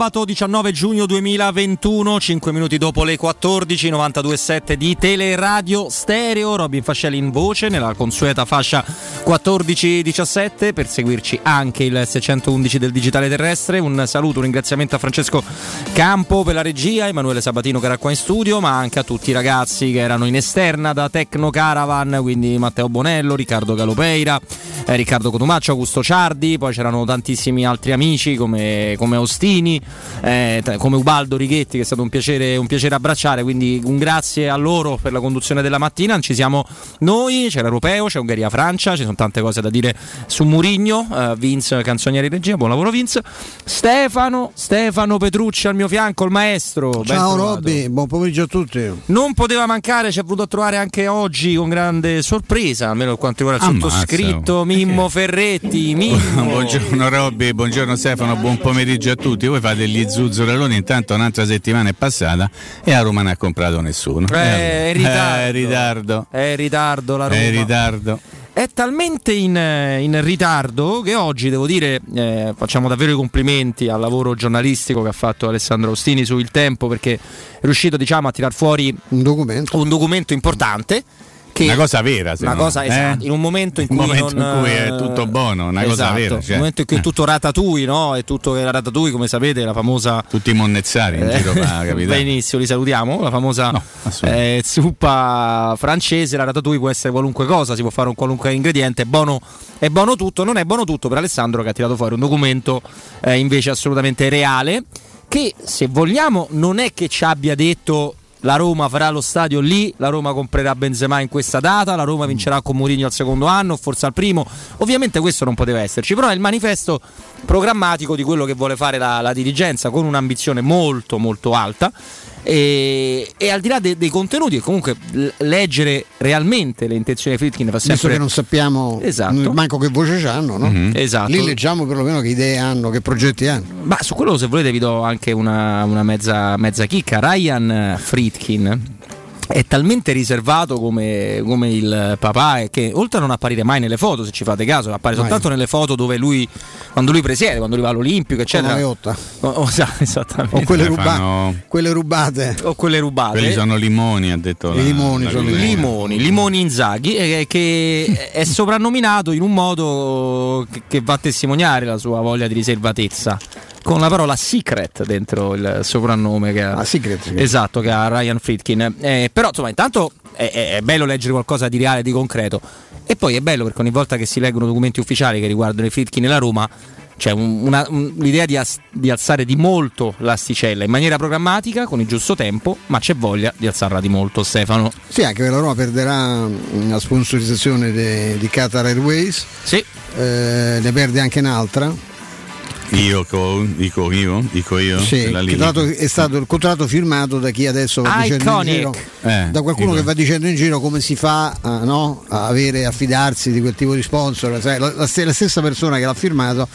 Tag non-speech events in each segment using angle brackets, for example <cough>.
Sabato 19 giugno 2021, 5 minuti dopo le 14, 92.7 di Teleradio Stereo, Robin Fascelli in voce nella consueta fascia 14-17 per seguirci anche il 611 del digitale terrestre. Un saluto, un ringraziamento a Francesco Campo per la regia, Emanuele Sabatino che era qua in studio, ma anche a tutti i ragazzi che erano in esterna da Tecno Caravan, quindi Matteo Bonello, Riccardo Galopeira, eh, Riccardo Cotumaccio, Augusto Ciardi, poi c'erano tantissimi altri amici come come Ostini, eh, come Ubaldo Righetti, che è stato un piacere, un piacere, abbracciare. Quindi un grazie a loro per la conduzione della mattina. Ci siamo noi, c'è l'Europeo, c'è Ungheria-Francia, ci sono tante cose da dire su Murigno, eh, Vince Canzonieri Regia, buon lavoro Vince. Stefano, Stefano Petrucci al mio fianco, il maestro. Ciao Robby, buon pomeriggio a tutti. Non poteva mancare, ci è voluto trovare anche oggi con grande sorpresa, almeno per quanto riguarda il sottoscritto oh. Mimmo Ferretti. Mimmo. <laughs> buongiorno Robby, buongiorno Stefano, buon pomeriggio a tutti. Voi fate gli zuzzurelloni, intanto un'altra settimana è passata e a Roma non ha comprato nessuno. Eh, è ritardo. È ritardo. È ritardo la Roma. È ritardo è talmente in, in, ritardo che oggi devo dire eh, facciamo davvero i complimenti al lavoro giornalistico che ha fatto Alessandro Ostini su Il Tempo perché è riuscito diciamo, a tirar fuori un documento, un documento importante che una cosa vera, una cosa, esatto, eh? in un momento in cui, momento non, in cui è tutto buono, una esatto, cosa vera. Cioè. In un momento in cui è tutto ratatouille, no? È tutto la ratatouille, come sapete, la famosa. Tutti i monnezzari in giro <laughs> va, Benissimo, li salutiamo. La famosa no, eh, zuppa francese, la ratatouille può essere qualunque cosa, si può fare un qualunque ingrediente, è buono, è buono tutto, non è buono tutto per Alessandro che ha tirato fuori un documento eh, invece assolutamente reale che se vogliamo non è che ci abbia detto la Roma farà lo stadio lì, la Roma comprerà Benzema in questa data, la Roma vincerà con Mourinho al secondo anno, forse al primo. Ovviamente questo non poteva esserci, però è il manifesto programmatico di quello che vuole fare la, la dirigenza con un'ambizione molto molto alta e, e, al di là de, dei contenuti, e comunque leggere realmente le intenzioni di Fritkin fa sempre. Visto che non sappiamo esatto. manco che voce hanno, no? Mm-hmm. Esatto. Lì leggiamo perlomeno che idee hanno, che progetti hanno. Ma su quello, se volete, vi do anche una, una mezza, mezza chicca. Ryan Fritkin è talmente riservato come, come, il papà che oltre a non apparire mai nelle foto se ci fate caso appare mai. soltanto nelle foto dove lui quando lui presiede quando lui va all'Olimpico eccetera. O, o, <laughs> esattamente. O quelle, ruba- fanno... quelle, rubate. O quelle rubate. Quelli sono limoni ha detto la, limoni la sono limoni. Limoni, limoni Inzaghi eh, che è soprannominato in un modo che, che va a testimoniare la sua voglia di riservatezza con la parola secret dentro il soprannome che ha, ah, secret, secret. Esatto, che ha Ryan Friedkin. Eh, però insomma, intanto è, è, bello leggere qualcosa di reale, di concreto. E poi è bello perché ogni volta che si leggono documenti ufficiali che riguardano i Friedkin e la Roma c'è un, una, un, l'idea di, as, di, alzare di molto l'asticella in maniera programmatica con il giusto tempo, ma c'è voglia di alzarla di molto, Stefano. Sì, anche la Roma perderà la sponsorizzazione de, di Qatar Airways. Sì. Eh, ne perde anche un'altra io dico io, dico io. Sì, è stato il contratto firmato da chi adesso va Iconic. dicendo in giro, eh, da qualcuno che va dicendo in giro come si fa a, no, a avere, a fidarsi di quel tipo di sponsor. Sai, la, la, la, stessa persona che l'ha firmato,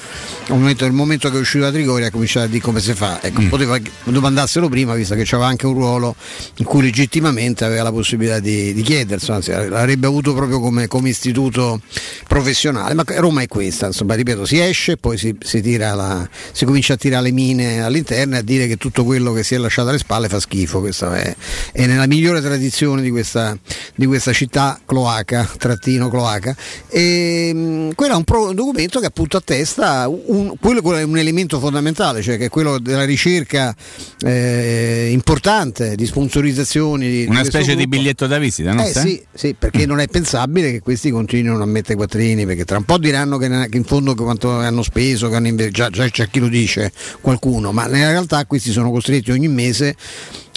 al momento, nel momento che è uscito da Trigoria, ha cominciato a dire come si fa. Ecco, mm. Poteva domandarselo prima, visto che c'aveva anche un ruolo in cui legittimamente aveva la possibilità di, di chiederselo, anzi l'avrebbe avuto proprio come, come, istituto professionale. Ma Roma è questa, insomma, ripeto, si esce e poi si, si tira la si comincia a tirare le mine all'interno e a dire che tutto quello che si è lasciato alle spalle fa schifo. Questa è, è nella migliore tradizione di questa, di questa città cloaca, trattino cloaca. E, mh, quello è un, pro, un, documento che appunto attesta un, quello, quello, è un elemento fondamentale, cioè che è quello della ricerca eh, importante di sponsorizzazioni. Di, Una di specie gruppo. di biglietto da visita, no? Eh, sì, sì, perché non è pensabile che questi continuino a mettere quattrini, perché tra un po' diranno che, che in fondo quanto hanno speso, che hanno già, già c'è chi lo dice, qualcuno, ma nella realtà questi sono costretti ogni mese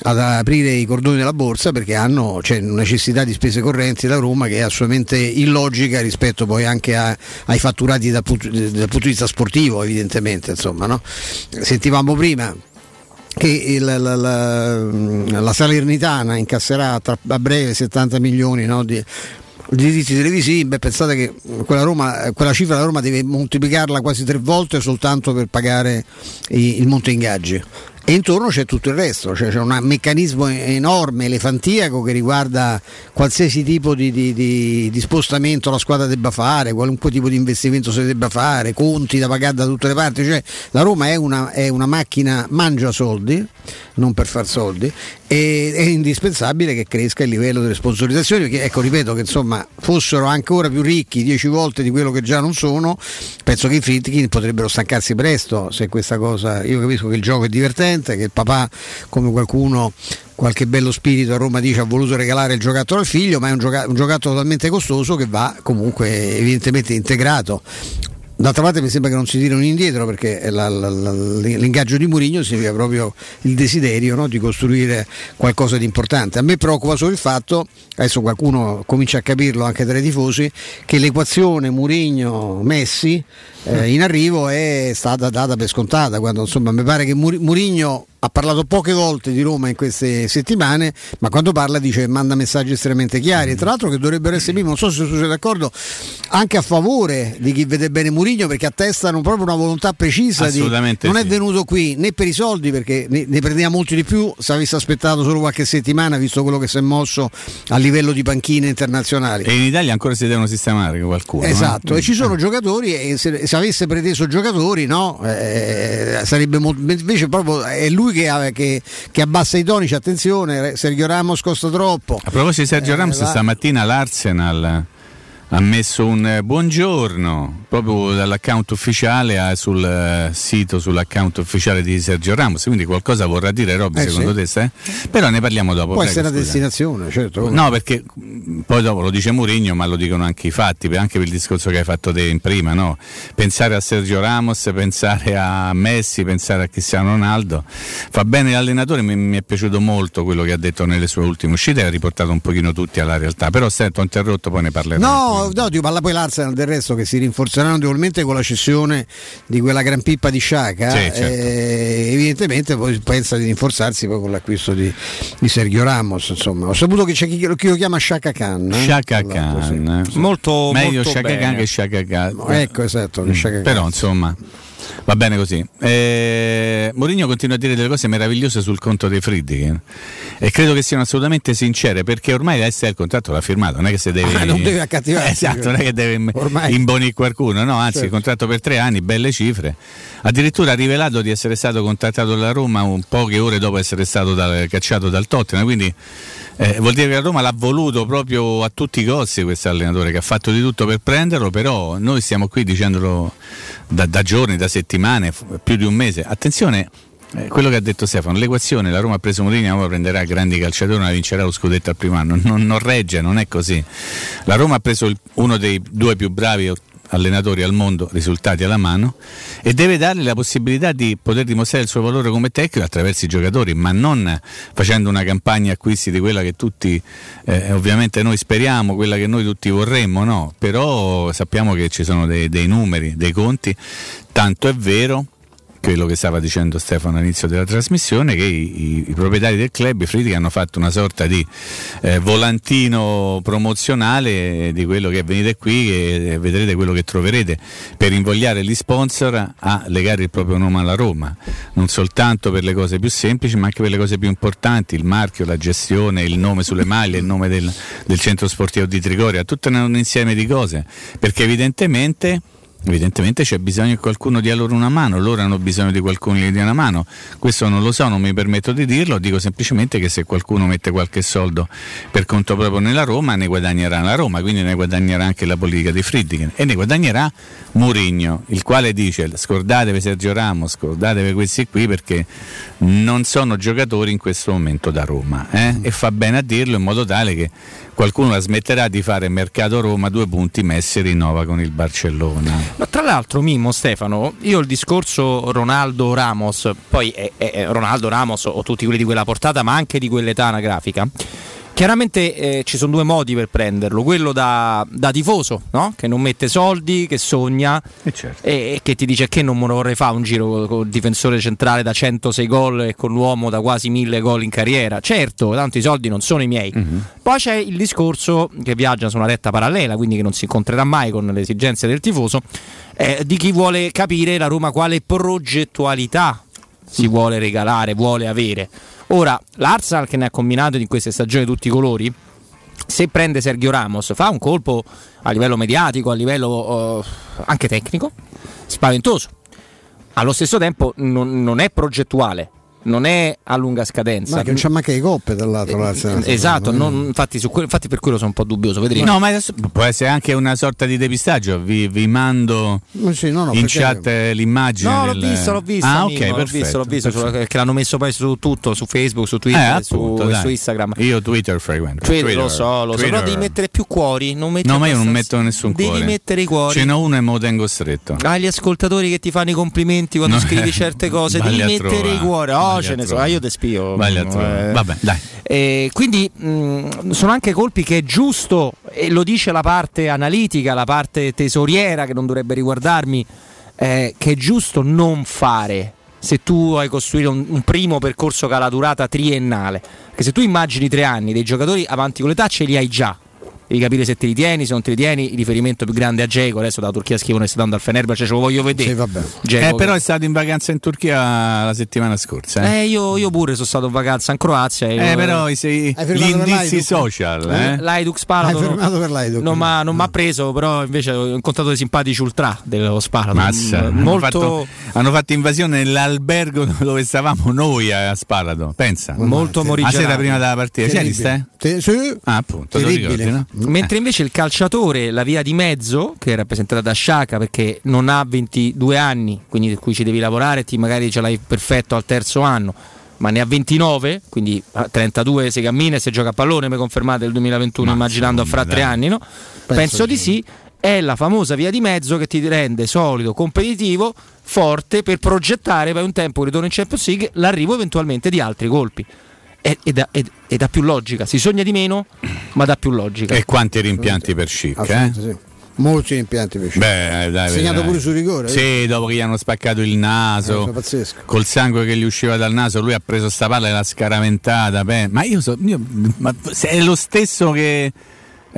ad aprire i cordoni della borsa perché hanno cioè, necessità di spese correnti da Roma che è assolutamente illogica rispetto poi anche a, ai fatturati dal punto, dal punto, di vista sportivo evidentemente insomma, no? sentivamo prima che il, la, la, la, Salernitana incasserà tra, a breve 70 milioni no, di, diritti televisivi, beh, pensate che quella, Roma, quella, cifra la Roma deve moltiplicarla quasi tre volte soltanto per pagare i, il monte ingaggi. E intorno c'è tutto il resto, cioè c'è un meccanismo enorme, elefantiaco che riguarda qualsiasi tipo di, di, di, di, spostamento la squadra debba fare, qualunque tipo di investimento si debba fare, conti da pagare da tutte le parti, cioè la Roma è una, è una macchina mangia soldi, non per far soldi, e è indispensabile che cresca il livello delle sponsorizzazioni, perché ecco ripeto che insomma fossero ancora più ricchi dieci volte di quello che già non sono, penso che i Fritkin potrebbero stancarsi presto se questa cosa, io capisco che il gioco è divertente, che il papà, come qualcuno qualche bello spirito a Roma dice ha voluto regalare il giocattolo al figlio, ma è un giocattolo talmente costoso che va comunque evidentemente integrato. D'altra parte mi sembra che non si tirano indietro perché la, la, la, l'ingaggio di Murigno significa proprio il desiderio no, di costruire qualcosa di importante. A me preoccupa solo il fatto, adesso qualcuno comincia a capirlo anche tra i tifosi, che l'equazione Murigno-Messi eh, in arrivo è stata data per scontata, quando insomma mi pare che Murigno ha parlato poche volte di Roma in queste settimane, ma quando parla dice manda messaggi estremamente chiari. Tra l'altro che dovrebbero essere prima, non so se siete d'accordo, anche a favore di chi vede bene Murigno perché attestano proprio una volontà precisa di non sì. è venuto qui né per i soldi perché ne, ne prendeva molti di più se avesse aspettato solo qualche settimana visto quello che si è mosso a livello di panchine internazionali. E in Italia ancora si devono sistemare qualcuno. Eh? Esatto, eh? e ci sono giocatori e se, se avesse preteso giocatori no, eh, sarebbe molto invece proprio è lui che, che, che abbassa i toni, attenzione, Sergio Ramos costa troppo. A proposito di Sergio eh, Ramos, la... stamattina l'Arsenal ha messo un eh, buongiorno proprio dall'account ufficiale a, sul uh, sito, sull'account ufficiale di Sergio Ramos, quindi qualcosa vorrà dire Robby eh secondo sì. te? Eh? Però ne parliamo dopo. Può prego, essere una destinazione, certo. No, perché poi dopo lo dice Mourinho, ma lo dicono anche i fatti, anche per il discorso che hai fatto te in prima, no? Pensare a Sergio Ramos, pensare a Messi, pensare a Cristiano Ronaldo. Fa bene l'allenatore, mi, mi è piaciuto molto quello che ha detto nelle sue ultime uscite, ha riportato un pochino tutti alla realtà, però sento interrotto, poi ne parleremo. No, no, ti parla poi l'Arsenal del resto che si rinforzeranno notevolmente con la cessione di quella gran pippa di Sciaca. Sì, certo. eh, evidentemente poi pensa di rinforzarsi poi con l'acquisto di, di Sergio Ramos. Insomma. Ho saputo che c'è chi, chi lo chiama Sciaca Khan. Eh? Sciaca Khan. Sì. Molto, Meglio Sciaca Khan che Sciaca Khan. Ecco, esatto. Mm. Però insomma. Va bene così. Eh, Mourinho continua a dire delle cose meravigliose sul conto dei Friedkin e credo che siano assolutamente sincere perché ormai l'Est il contratto l'ha firmato, non è che se deve... <laughs> Ah, non deve accattivare. Eh, esatto, non è che deve ormai. imbonire qualcuno, no, anzi certo. il contratto per tre anni, belle cifre. Addirittura ha rivelato di essere stato contattato dalla Roma un poche ore dopo essere stato da, cacciato dal Tottenham, quindi eh, vuol dire che la Roma l'ha voluto proprio a tutti i costi questo allenatore che ha fatto di tutto per prenderlo, però noi stiamo qui dicendolo da, da giorni, da settimane, più di un mese. Attenzione, eh, quello che ha detto Stefano, l'equazione, la Roma ha preso Mourinho, la Roma prenderà grandi calciatori, la vincerà lo scudetto al primo anno, non, non regge, non è così. La Roma ha preso il, uno dei due più bravi allenatori al mondo, risultati alla mano, e deve dargli la possibilità di poter dimostrare il suo valore come tecnico attraverso i giocatori, ma non facendo una campagna acquisti di quella che tutti, eh, ovviamente noi speriamo, quella che noi tutti vorremmo, no, però sappiamo che ci sono dei, dei numeri, dei conti, tanto è vero quello che stava dicendo Stefano all'inizio della trasmissione, che i, i, proprietari del club, i Fritti, hanno fatto una sorta di eh, volantino promozionale di quello che venite qui e vedrete quello che troverete per invogliare gli sponsor a legare il proprio nome alla Roma, non soltanto per le cose più semplici ma anche per le cose più importanti, il marchio, la gestione, il nome sulle maglie, il nome del, del centro sportivo di Trigoria, tutto un insieme di cose, perché evidentemente Evidentemente c'è bisogno che qualcuno dia loro una mano, loro hanno bisogno di qualcuno che dia una mano. Questo non lo so, non mi permetto di dirlo, dico semplicemente che se qualcuno mette qualche soldo per conto proprio nella Roma, ne guadagnerà la Roma, quindi ne guadagnerà anche la politica di Friedkin e ne guadagnerà Murigno, il quale dice scordatevi Sergio Ramos, scordatevi questi qui perché non sono giocatori in questo momento da Roma eh? e fa bene a dirlo in modo tale che qualcuno la smetterà di fare mercato Roma, due punti Messi rinnova con il Barcellona. Ma tra l'altro Mimmo Stefano, io il discorso Ronaldo Ramos, poi è, è Ronaldo Ramos o tutti quelli di quella portata, ma anche di quell'età anagrafica Chiaramente eh, ci sono due modi per prenderlo, quello da, da tifoso, no? che non mette soldi, che sogna e, certo. e, e, che ti dice che non me lo vorrei fare un giro con il difensore centrale da 106 gol e con l'uomo da quasi 1000 gol in carriera. Certo, tanto i soldi non sono i miei. Mm-hmm. Poi c'è il discorso che viaggia su una retta parallela, quindi che non si incontrerà mai con le esigenze del tifoso, eh, di chi vuole capire la Roma quale progettualità si vuole regalare, vuole avere. Ora, l'Arsenal che ne ha combinato in queste stagioni tutti i colori, se prende Sergio Ramos fa un colpo a livello mediatico, a livello uh, anche tecnico, spaventoso. Allo stesso tempo non, non è progettuale, non è a lunga scadenza. Ma che non c'è manca le coppe dall'altro lato. Eh, esatto, non, infatti, que- infatti, per quello sono un po' dubbioso. Vedremo. No, ma adesso può essere anche una sorta di depistaggio. Vi, vi mando sì, no, no, in perché... chat l'immagine. No, l'ho visto, l'ho visto. Ah, ok, l'ho visto, l'ho visto che l'hanno messo poi su tutto, su Facebook, su Twitter, eh, appunto, su, su, Instagram. Io Twitter frequento. Twitter, Twitter, lo so, lo Twitter. so. Però devi mettere più cuori. no, ma io non metto nessun devi cuore. Devi mettere i cuori. Ce n'ho uno e me lo tengo stretto. Hai gli ascoltatori che ti fanno i complimenti quando scrivi certe cose. Devi mettere i cuori. Oh, ce ne so. Io te spio. Eh, Vabbè, dai. Eh, quindi mh, sono anche colpi che è giusto, e lo dice la parte analitica, la parte tesoriera che non dovrebbe riguardarmi, eh, che è giusto non fare se tu hai costruito un, un, primo percorso che ha la durata triennale. Perché se tu immagini tre anni dei giocatori avanti con l'età ce li hai già devi capire se te li tieni, se non te li tieni. Il riferimento più grande a Geco, adesso dalla Turchia scrivono che sta dando al Fenerbahce, ce lo voglio vedere. Sì, vabbè. Geco, eh, però è stato in vacanza in Turchia la settimana scorsa. Eh, eh io, io, pure sono stato in vacanza in Croazia. Eh, però sei, gli indizi social. Eh? L'Aidux Spalato. Hai firmato per l'Aidux. Non mi ha preso, però invece ho incontrato dei simpatici ultra dello Spalato. Massa. Mm, molto... hanno, fatto, hanno fatto invasione nell'albergo <laughs> dove stavamo noi a Spalato. Pensa. Molto morigerati. La sera prima della partita. Terribile. Sì, sì. Ah, appunto. Ricordi, no? Mentre invece il calciatore, la via di mezzo, che è rappresentata da Sciaca perché non ha 22 anni, quindi per cui ci devi lavorare, ti magari ce l'hai perfetto al terzo anno, ma ne ha 29, quindi a 32 si cammina e si gioca a pallone, mi confermate il 2021 ma immaginando fra tre anni, no? Penso, Penso di sì. È la famosa via di mezzo che ti rende solido, competitivo, forte per progettare per un tempo ritorno in Champions League l'arrivo eventualmente di altri colpi e, e, da, e, e, dà più logica. Si sogna di meno, ma dà più logica. E quanti rimpianti per Schick? Eh? Sì. Molti rimpianti per Schick. Beh, dai, segnato pure su rigore. Sì, dopo che gli hanno spaccato il naso, eh, col sangue che gli usciva dal naso, lui ha preso sta palla e l'ha scaraventata. Beh, ma io so, io, ma è lo stesso che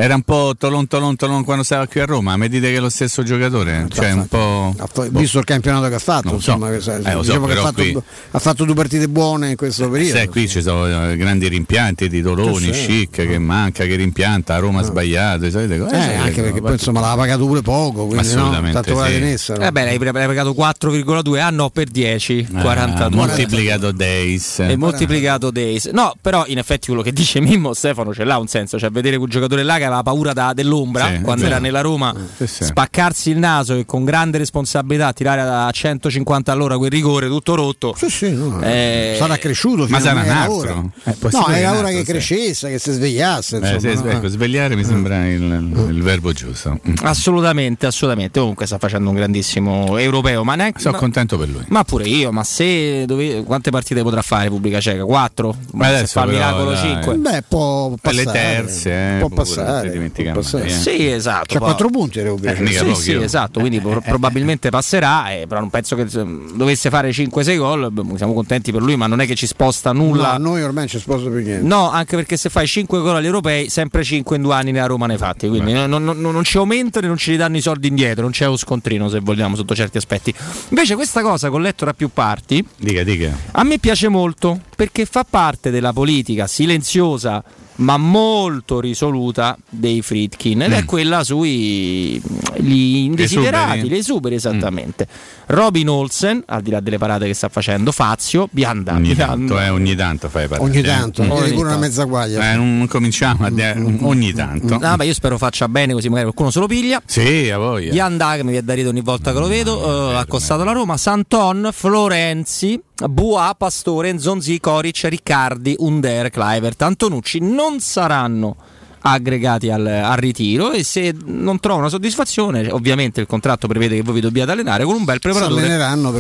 era un po' tolon tolon tolon quando stava qui a Roma, mi dite che è lo stesso giocatore? Cioè, un po'... Visto il campionato che ha fatto, insomma, so. eh, diciamo so, che ha fatto, qui... ha fatto, due partite buone in questo periodo. Sì, qui ci sono eh, grandi rimpianti di Toloni, Schick che manca, che rimpianta, a Roma ha ah. sbagliato, eh, eh, anche perché poi insomma l'ha pagato pure poco, quindi Assolutamente no, tanto sì. tenessa, no? Eh beh, l'hai pagato 4,2, ah no, per 10, ah, 42. Moltiplicato days. E moltiplicato days. No, però in effetti quello che dice Mimmo Stefano ce l'ha un senso, cioè vedere quel giocatore là che aveva paura da, del dell'ombra sì, quando era nella Roma. Sì, sì. spaccarsi il naso e con grande responsabilità tirare a 150 all'ora quel rigore tutto rotto no. eh, sarà cresciuto ma sarà un altro. eh, no era ora che crescesse che si svegliasse eh, insomma, eh, ecco, svegliare mi sembra il, il, verbo giusto. Assolutamente assolutamente. Comunque sta facendo un grandissimo europeo ma neanche sono ma, contento per lui. ma pure io ma se dove, quante partite potrà fare Repubblica Ceca? 4 ma adesso fa il miracolo 5 beh può passare le terze può passare, può passare eh. Sì, esatto. C'ha 4 punti Reubio. Eh, sì, sì, esatto, quindi eh, probabilmente passerà, eh, però non penso che dovesse fare 5-6 gol, siamo contenti per lui, ma non è che ci sposta nulla. No, noi ormai ci sposta più niente. No, anche perché se fai 5 gol agli europei, sempre 5 in due anni nella Roma ne fatti, quindi non, non, non, ci aumentano e non ci ridanno i soldi indietro, non c'è lo scontrino se vogliamo sotto certi aspetti. Invece questa cosa che ho letto da più parti, dica, dica. a me piace molto perché fa parte della politica silenziosa ma molto risoluta dei Fritkin ed mm. è quella sui gli indesiderati, le esuberi esattamente. Mm. Robin Olsen, al di là delle parate che sta facendo, Fazio, Bianda. Ogni tanto, eh, ogni tanto fai parate. Ogni tanto, mm. ogni pure una mezza guaglia. Eh, non cominciamo a dire mm. ogni tanto. Ah, beh, io spero faccia bene così magari qualcuno se lo piglia. Sì, a voi. Bianda che mi viene da ridere ogni volta che lo vedo, uh, accostato alla Roma, Santon, Florenzi, Bua, Pastore, Nzonzi, Coric, Riccardi, Under, Clivert, Antonucci non saranno aggregati al, al, ritiro e se non trovano soddisfazione ovviamente il contratto prevede che voi vi dobbiate allenare con un bel preparatore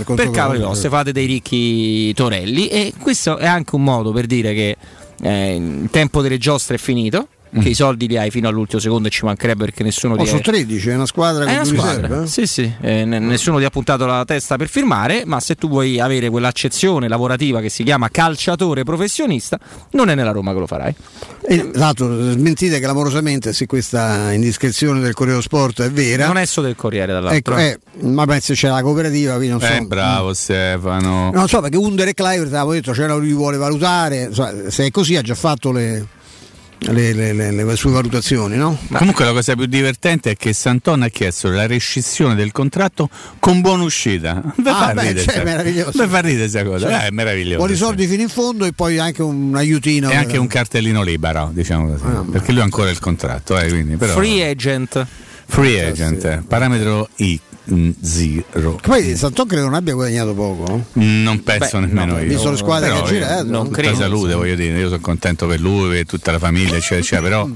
per, per cavoli vostri fate dei ricchi torelli e questo è anche un modo per dire che eh, il tempo delle giostre è finito che i soldi li hai fino all'ultimo secondo e ci mancherebbe perché nessuno oh, ti sono 13, è una squadra è una squadra. Riserva, eh? Sì, sì, eh, n- nessuno ti ha puntato la testa per firmare, ma se tu vuoi avere quell'accezione lavorativa che si chiama calciatore professionista, non è nella Roma che lo farai. Esatto, smentite che clamorosamente se questa indiscrezione del Corriere Sport è vera. Non è solo del Corriere dall'altro. Ecco, eh, ma penso c'è la cooperativa, quindi non so. Eh, bravo Stefano. Non so perché Under e Clive avevo detto c'era lui vuole valutare, se è così ha già fatto le le, le, le, le, sue valutazioni. No? Comunque la cosa più divertente è che Santon ha chiesto la rescissione del contratto con buona uscita. Mi ah, fa ridere, cioè, meraviglioso. Mi fa ridere questa cosa, cioè, eh, è meraviglioso. Buoni soldi fino in fondo e poi anche un aiutino. E anche un cartellino libero, diciamo così. Ah, perché lui ha ancora il contratto. Eh, quindi, però... Free agent. Free agent, parametro I zero. Poi Santon credo non abbia guadagnato poco. Non penso Beh, nemmeno no, io. Visto le squadre però che ha girato. Non credo. salute, voglio dire, io sono contento per lui, per tutta la famiglia, eccetera, eccetera, però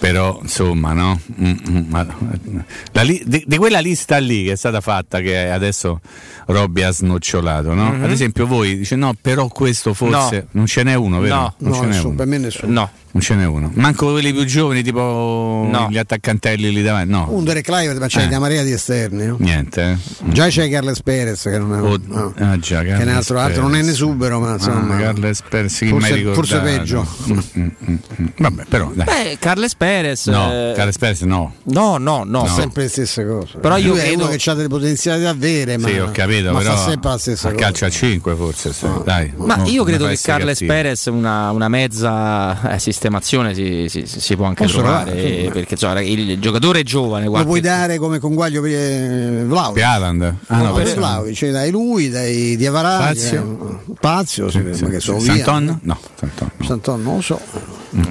però insomma no mm, mm, li- di, di, quella lista lì che è stata fatta che adesso Robby ha snocciolato no? Mm-hmm. ad esempio voi dice no però questo forse no. non ce n'è uno vero? no, non no, ce n'è uno. per me nessuno no non ce n'è uno. Manco quelli più giovani, tipo no. gli attaccantelli lì davanti. No. Un Derek Clive, ma c'è eh. una marea di esterni. No? Niente. Eh. Già c'è Carles Perez che non è, oh, no. ah, già, che è un altro, altro, non è nesubero, ma insomma. Ah, Carles Perez, forse, forse peggio. Mm, mm, mm, Vabbè, però. Dai. Beh, Carles Perez. No, eh... Carles Perez no. No, no, no. no. Sempre le stesse cose. Però io Lui credo che ha delle potenzialità vere, ma. Sì, ho capito, ma però. fa sempre la stessa a cosa. calcio a 5 forse. No. Dai, ma no, io credo che Carles Perez una, una mezza eh, sistemazione si si, si, può anche Posso trovare eh, perché insomma, il giocatore è giovane. Lo puoi dare come conguaglio per eh, Vlaovic? Per Haaland. Ah, no, per Vlaovic, cioè dai lui, dai Diavarà, Pazio, eh, Pazio sì, sì, che sono Santon? No, Santon, no. Santon non lo so.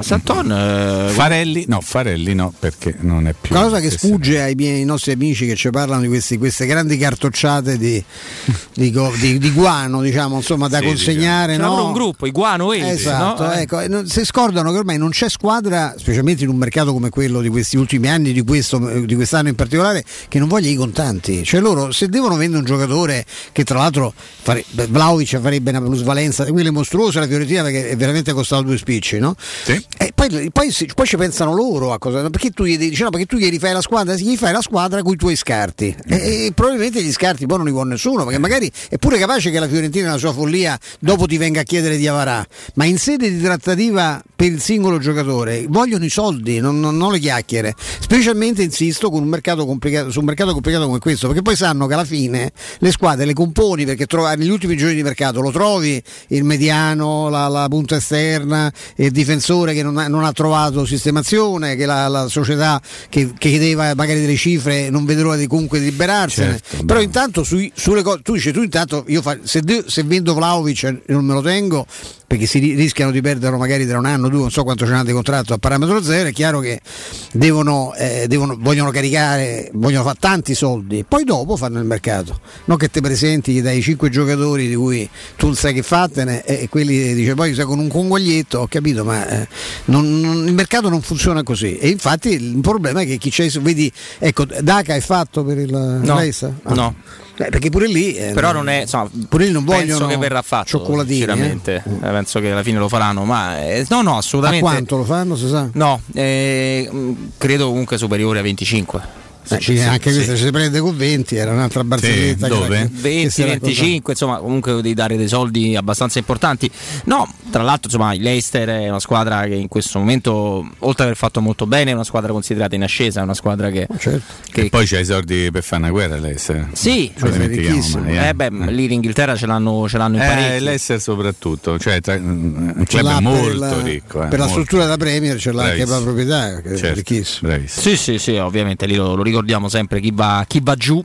Santon eh, Farelli no Farelli no perché non è più una cosa che sfugge ai, miei, ai nostri amici che ci parlano di questi, queste grandi cartocciate di, di, di, di, guano diciamo insomma da sì, consegnare diciamo. no? un gruppo i guano esatto no? ecco, si scordano che ormai non c'è squadra specialmente in un mercato come quello di questi ultimi anni di, questo, di quest'anno in particolare che non voglia i contanti cioè loro se devono vendere un giocatore che tra l'altro fare, Vlaovic farebbe una plusvalenza quella è mostruosa la Fiorentina perché è veramente costato due spicci no? Sì. E poi, poi, poi, ci pensano loro a cosa. Perché tu gli dici no, perché tu gli rifai la squadra, gli fai la squadra con i tuoi scarti. E, e, probabilmente gli scarti poi non li vuole nessuno, perché magari è pure capace che la Fiorentina nella sua follia dopo ti venga a chiedere di avarà. Ma in sede di trattativa per il singolo giocatore vogliono i soldi, non, non, non le chiacchiere. Specialmente insisto con un mercato complicato, su un mercato complicato come questo, perché poi sanno che alla fine le squadre le componi perché trova, negli ultimi giorni di mercato lo trovi il mediano, la, la punta esterna, il difensore che non ha, non ha trovato sistemazione, che la, la società che, che, chiedeva magari delle cifre non vede l'ora di comunque liberarsene. Certo, Però bravo. intanto sui, sulle cose, tu dici tu intanto io fa, se, se vendo Vlaovic non me lo tengo, perché si rischiano di perderlo magari tra un anno, due, non so quanto c'è di contratto a parametro zero, è chiaro che devono, eh, devono, vogliono caricare, vogliono fare tanti soldi, poi dopo fanno il mercato, non che ti presenti gli dai cinque giocatori di cui tu non sai che fattene e quelli dice poi sei con un conguaglietto, ho capito, ma eh, non, non, il mercato non funziona così e infatti il problema è che chi c'è, vedi, ecco, Daca è fatto per il no, Ah. no. Eh, perché pure lì eh, però non è insomma, pure lì non penso che verrà fatto cioccolatini sinceramente eh? eh? penso che alla fine lo faranno ma eh, no no assolutamente a quanto lo fanno si sa? no eh, credo comunque superiore a 25 eh, sì, anche questa sì. si prende con 20, era un'altra barzelletta. Sì, dove? 20, 25, insomma, comunque devi dare dei soldi abbastanza importanti. No, tra l'altro, insomma, il Leicester è una squadra che in questo momento, oltre ad aver fatto molto bene, è una squadra considerata in ascesa, è una squadra che. Oh, certo. che e poi c'è i soldi per fare una guerra l'Eister. Sì, cioè, mai, eh. Eh beh, eh. lì in Inghilterra ce l'hanno, ce l'hanno in parecchio. Eh, l'Eister soprattutto, cioè tra, un club molto la, ricco. Eh, per molto. la struttura da Premier ce l'ha anche per la proprietà, che certo, è ricchissimo. Sì, sì, sì, ovviamente lì lo, lo ricordiamo sempre chi va, chi va giù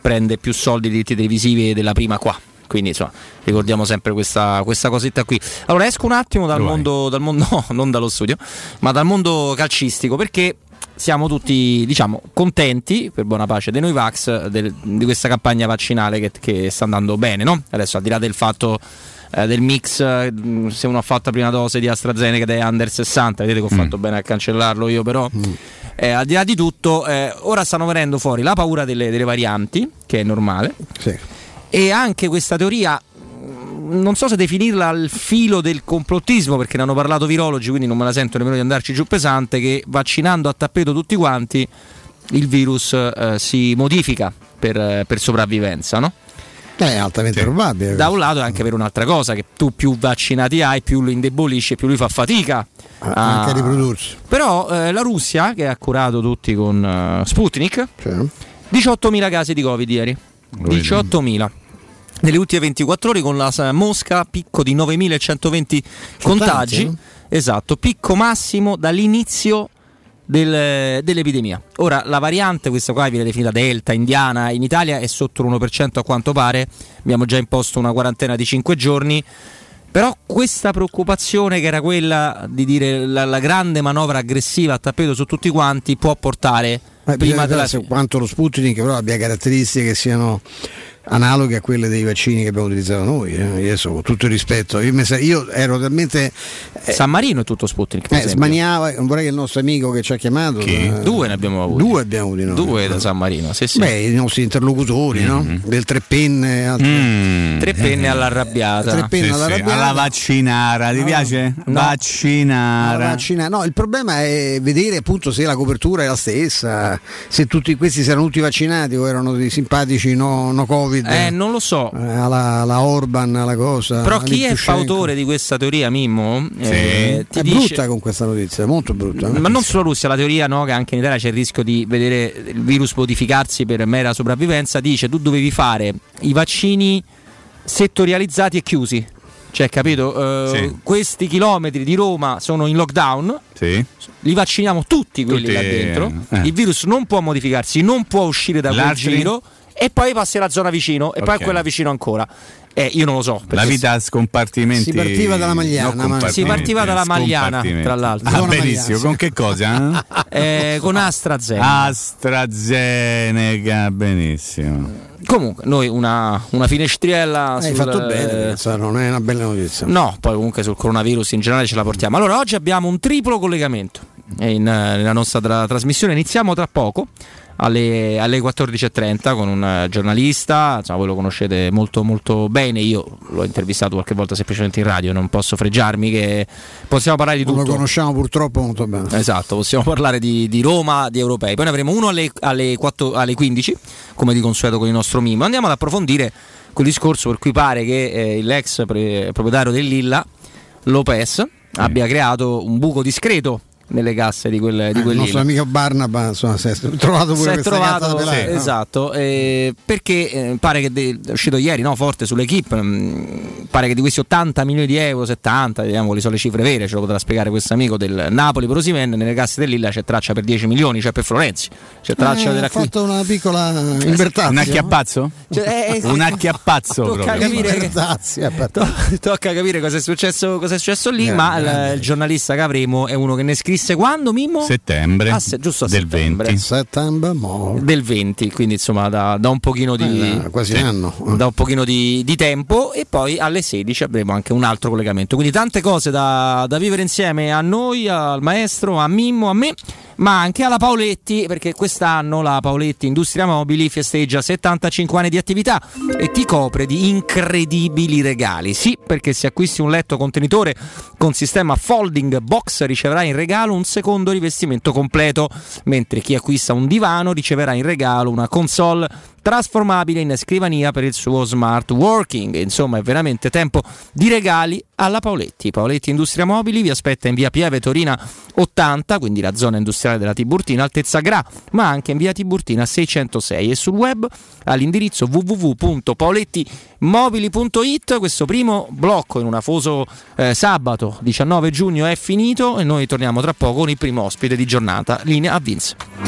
prende più soldi di diritti televisivi della prima qua quindi insomma ricordiamo sempre questa, questa cosetta qui allora esco un attimo dal mondo, dal mondo <laughs> no, non dallo studio ma dal mondo calcistico perché siamo tutti diciamo contenti per buona pace dei noi Vax del, di questa campagna vaccinale che, che sta andando bene no? adesso al di là del fatto eh, del mix se uno ha fatto la prima dose di AstraZeneca ed è under 60 vedete che ho mm. fatto bene a cancellarlo io però mm eh, al di là di tutto, eh, ora stanno venendo fuori la paura delle, delle varianti, che è normale, sì. e anche questa teoria non so se definirla al filo del complottismo, perché ne hanno parlato virologi, quindi non me la sento nemmeno di andarci giù pesante, che vaccinando a tappeto tutti quanti il virus eh, si modifica per, per sopravvivenza, no? È altamente sì. probabile. Da un lato è anche per un'altra cosa, che tu più vaccinati hai, più lo indebolisci e più lui fa fatica. A, anche a riprodursi. Però eh, la Russia, che ha curato tutti con uh, Sputnik, sì. 18.000 casi di Covid ieri. 18.000 nelle ultime 24 ore con la Mosca picco di 9.120 contagi. Tanti, eh? Esatto, picco massimo dall'inizio del, dell'epidemia. Ora, la variante, questa qua viene definita Delta, indiana, in Italia è sotto l'1% a quanto pare, abbiamo già imposto una quarantena di 5 giorni. Però questa preoccupazione che era quella di dire la, la grande manovra aggressiva a tappeto su tutti quanti può portare prima della... quanto lo Sputnik però abbia caratteristiche che siano analoghe a quelle dei vaccini che abbiamo utilizzato noi. Eh. Adesso, con tutto il rispetto, io, io ero talmente. Eh, San Marino è tutto Sputnik. Eh, smaniava, non vorrei che il nostro amico che ci ha chiamato. Da, due ne abbiamo avuti. Due abbiamo avuti noi. Due da San Marino, sì, sì. Beh, i nostri interlocutori, mm-hmm. no? Del tre penne. Altre... Mm. Tre penne eh. all'arrabbiata. Tre penne sì, all'arrabbiata. Alla vaccinara, ti no. piace? No. Vaccinara. Vaccina... No, il problema è vedere appunto se la copertura è la stessa, se tutti questi erano tutti vaccinati o erano dei simpatici no, no Covid Covid. Eh, non lo so. Eh, alla, alla Orban, la cosa. Però chi è fautore di questa teoria, Mimmo? Sì. Eh, è dice... brutta con questa notizia, molto brutta. Ma non solo Russia, la teoria no, che anche in Italia c'è il rischio di vedere il virus modificarsi per mera sopravvivenza, dice tu dovevi fare i vaccini settorializzati e chiusi. Cioè, capito? Uh, sì. Questi chilometri di Roma sono in lockdown. Sì. Li vacciniamo tutti quelli tutti, là dentro. Eh. Il virus non può modificarsi, non può uscire da L'altri... quel giro e poi passi alla zona vicino e okay. poi a quella vicino ancora. Eh, io non lo so. La vita a scompartimenti. Si partiva dalla Magliana. Ma... Si partiva dalla Magliana, tra l'altro. Ah, benissimo. Con che cosa? Eh? <laughs> eh, con AstraZeneca. AstraZeneca, benissimo. Comunque, noi una, una finestriella. Hai sul, fatto bene, eh, non è una bella notizia. No, poi comunque sul coronavirus in generale ce la portiamo. Allora, oggi abbiamo un triplo collegamento in, nella nostra tra- trasmissione. Iniziamo tra poco alle, alle 14.30 con un eh, giornalista, insomma voi lo conoscete molto molto bene, io l'ho intervistato qualche volta semplicemente in radio, non posso fregiarmi che possiamo parlare di tutto. Lo conosciamo purtroppo molto bene. Esatto, possiamo parlare di, di Roma, di europei, poi ne avremo uno alle, alle, 4, alle 15, come di consueto con il nostro Mimo, andiamo ad approfondire quel discorso per cui pare che eh, l'ex pre- proprietario del Lilla, Lopez, abbia creato un buco discreto nelle casse di quel, di eh, quel il nostro amico Barnaba insomma, si è trovato pure si è trovato, pelare, sì, no? esatto. Eh, perché eh, pare che de- è uscito ieri no, forte sull'equipe mh, mm, pare che di questi 80 milioni di euro 70 vediamo quali sono le cifre vere ce lo potrà spiegare questo amico del Napoli Prosimen nelle casse dell'Illa c'è traccia per 10 milioni cioè per Florenzi c'è traccia eh, della ha fatto una piccola libertà un acchiappazzo? Cioè, un acchiappazzo tocca capire, to- tocca capire cosa è successo, cosa è successo lì ma il, il giornalista che avremo è uno che ne scrisse scrisse quando Mimmo? Settembre. Ah, se, giusto a del settembre. 20. Settembre. Del 20, quindi insomma da, da un pochino di eh, quasi sì. anno. Da un pochino di, di, tempo e poi alle 16 avremo anche un altro collegamento. Quindi tante cose da, da vivere insieme a noi, al maestro, a Mimmo, a me ma anche alla Paoletti, perché quest'anno la Paoletti Industria Mobili festeggia 75 anni di attività e ti copre di incredibili regali. Sì, perché se acquisti un letto contenitore con sistema folding box riceverai in regalo un secondo rivestimento completo, mentre chi acquista un divano riceverà in regalo una console trasformabile in scrivania per il suo smart working. Insomma, è veramente tempo di regali alla Paoletti. Paoletti Industria Mobili vi aspetta in via Pieve Torina 80, quindi la zona industriale della Tiburtina, altezza Gra, ma anche in via Tiburtina 606 e sul web all'indirizzo www.paolettimobili.it. Questo primo blocco in un afoso eh, sabato 19 giugno è finito e noi torniamo tra poco con il primo ospite di giornata. Linea a Vince.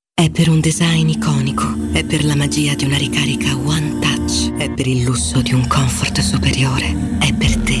È per un design iconico, è per la magia di una ricarica One Touch, è per il lusso di un comfort superiore, è per te.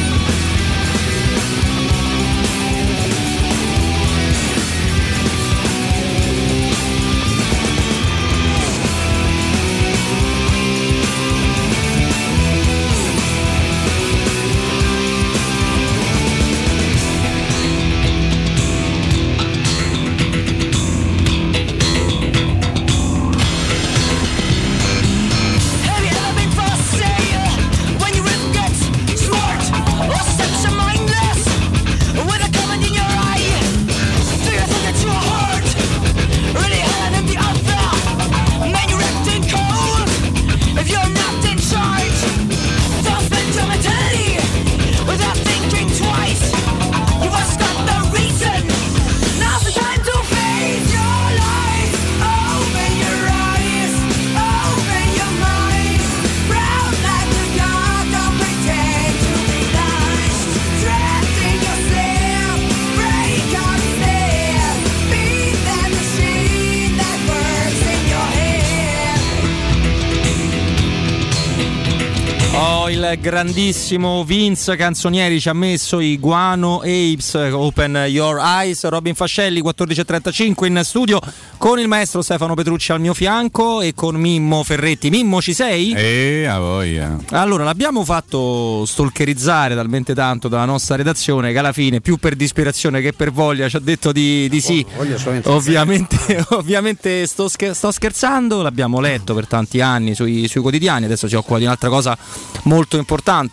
Il grandissimo Vince Canzonieri ci ha messo i Guano Apes Open Your Eyes. Robin Fascelli 14.35 in studio con il maestro Stefano Petrucci al mio fianco e con Mimmo Ferretti. Mimmo, ci sei? Eh, a voglia. Allora, l'abbiamo fatto stalkerizzare talmente tanto dalla nostra redazione che alla fine, più per disperazione che per voglia, ci ha detto di, di sì. Ovviamente, <laughs> ovviamente sto, scher- sto, scherzando, l'abbiamo letto per tanti anni sui, sui quotidiani, adesso si occupa di un'altra cosa molto importante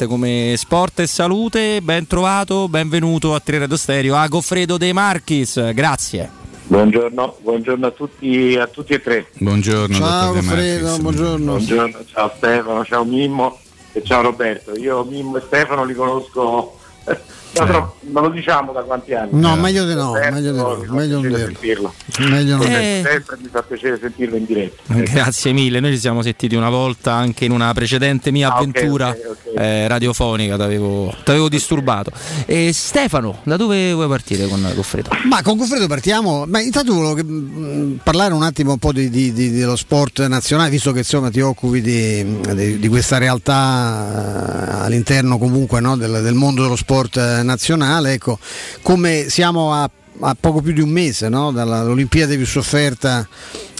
come sport e salute. Ben trovato, benvenuto a Tre Radio Stereo a Goffredo De Marchis. Grazie. Buongiorno, buongiorno a, tutti, a tutti e tre. Buongiorno. Ciao Goffredo, buongiorno. buongiorno. Ciao Stefano, ciao Mimmo e ciao Roberto. Io Mimmo e Stefano li conosco No, però non lo diciamo da quanti anni. No, meglio di no, meglio di no, meglio di sentirlo. Meglio no. Eh, sempre mi fa piacere sentirlo in diretta. Grazie mille, noi ci siamo sentiti una volta anche in una precedente mia ah, avventura okay, okay, okay. Eh, radiofonica, t'avevo, t'avevo disturbato. E Stefano, da dove vuoi partire con Goffredo? Ma con Goffredo partiamo, ma intanto volevo mm, parlare un attimo un po' di, di, di, dello sport nazionale, visto che insomma ti occupi di, questa realtà eh, all'interno comunque no, del, del mondo dello sport nazionale, ecco, come siamo a a poco più di un mese no? dall'Olimpiade più sofferta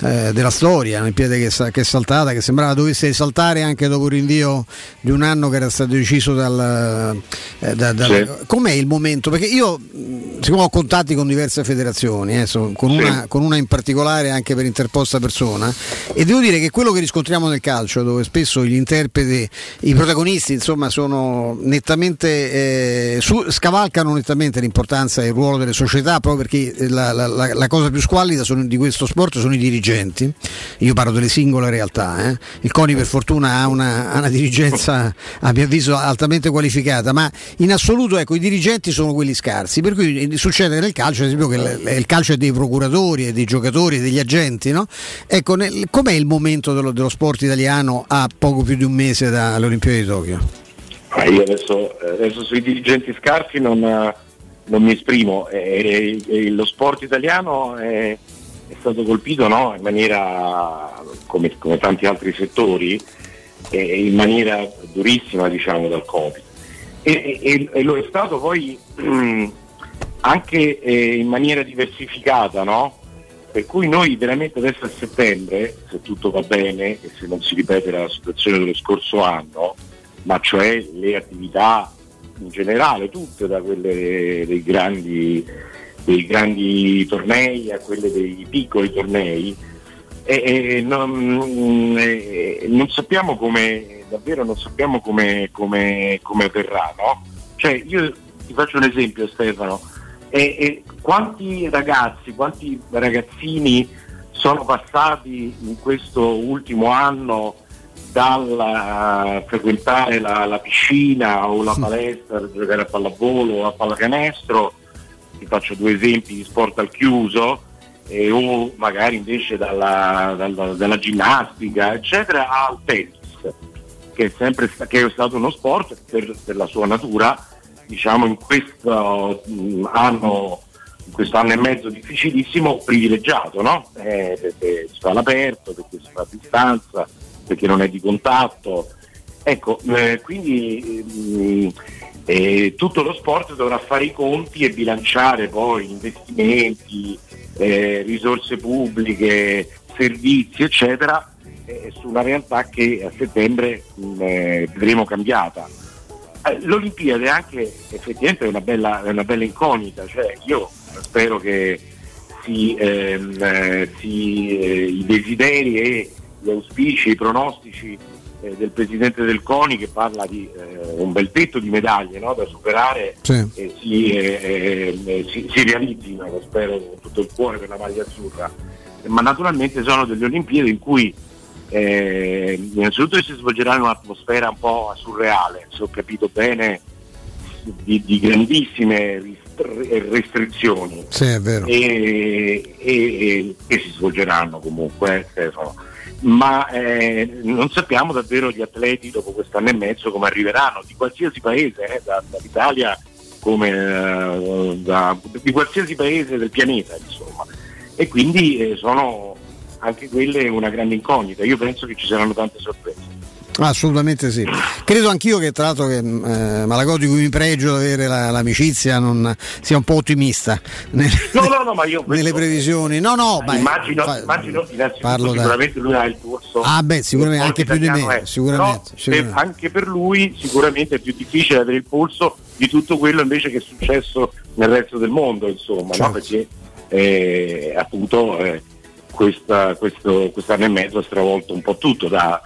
eh, della storia, un'Olimpiade che, che, è saltata, che sembrava dovesse saltare anche dopo il rinvio di un anno che era stato deciso dal... Eh, da, da, sì. Com'è il momento? Perché io, siccome ho contatti con diverse federazioni, eh, so, con, sì. una, con, una, in particolare anche per interposta persona, e devo dire che quello che riscontriamo nel calcio, dove spesso gli interpreti, i protagonisti, insomma, sono nettamente, eh, su, scavalcano nettamente l'importanza e il ruolo delle società, proprio perché la, la, la, la cosa più squallida sono, di questo sport sono i dirigenti io parlo delle singole realtà, eh. il CONI per fortuna ha una, ha una, dirigenza <laughs> a mio avviso altamente qualificata, ma in assoluto ecco, i dirigenti sono quelli scarsi, per cui succede nel calcio ad esempio che il, il calcio è dei procuratori, è dei giocatori, è degli agenti, no? ecco, nel, com'è il momento dello, dello sport italiano a poco più di un mese dalle Olimpiadi di Tokyo? Ah, io adesso, eh, adesso, sui dirigenti scarsi non, non mi esprimo, eh, eh, lo sport italiano è è stato colpito no, in maniera, come, come, tanti altri settori, eh, in maniera durissima diciamo, dal Covid. E, e, e, lo è stato poi <clears throat> anche eh, in maniera diversificata, no? Per cui noi veramente adesso a settembre, se tutto va bene e se non si ripete la situazione dello scorso anno, ma cioè le attività in generale, tutte da quelle dei grandi dei grandi tornei a quelle dei piccoli tornei e, e non, e, non, sappiamo come davvero non sappiamo come, come, come avverrà no? cioè io ti faccio un esempio Stefano e, quanti ragazzi quanti ragazzini sono passati in questo ultimo anno dal frequentare la, la piscina o la palestra, giocare a pallavolo o a pallacanestro ti faccio due esempi di sport al chiuso, eh, o magari invece dalla, dalla, dalla, ginnastica, eccetera, al tennis, che è sempre che è stato uno sport per, per la sua natura, diciamo in questo mm, anno in questo anno e mezzo difficilissimo privilegiato, no? eh, perché si fa all'aperto, perché si fa a distanza, perché non è di contatto. Ecco, eh, quindi mh, mm, eh, tutto lo sport dovrà fare i conti e bilanciare poi investimenti, eh, risorse pubbliche, servizi, eccetera, eh, su una realtà che a settembre mm, eh, vedremo cambiata. Eh, L'Olimpiade è anche effettivamente una bella, una bella incognita, cioè io spero che si, ehm, eh, si, i desideri e gli auspici, i pronostici eh, del presidente del CONI che parla di eh, un bel tetto di medaglie no? da superare sì. e si, eh, eh, si, si, realizzino, lo spero con tutto il cuore per la maglia azzurra, ma naturalmente sono delle Olimpiadi in cui eh, innanzitutto si svolgerà in un'atmosfera un po' surreale, se ho capito bene, di, di grandissime restrizioni sì, e, e, e, e, si svolgeranno comunque Stefano ma eh, non sappiamo davvero gli atleti dopo quest'anno e mezzo come arriveranno, di qualsiasi paese, eh, da, dall'Italia come eh, da, di qualsiasi paese del pianeta, insomma. E quindi eh, sono anche quelle una grande incognita. Io penso che ci saranno tante sorprese. Assolutamente sì. Credo anch'io che tra l'altro che eh, Malagò di cui mi pregio di avere la, l'amicizia non sia un po' ottimista <laughs> nelle, no, no, no, ma io nelle previsioni. No, no, ma immagino, fa, immagino innanzitutto sicuramente da... lui ha il corso. Ah beh, sicuramente anche più di me, sicuramente, sicuramente. Per, anche per lui sicuramente è più difficile avere il polso di tutto quello invece che è successo nel resto del mondo, insomma, certo. no? perché eh, appunto eh, questa, questo, quest'anno e mezzo ha stravolto un po' tutto da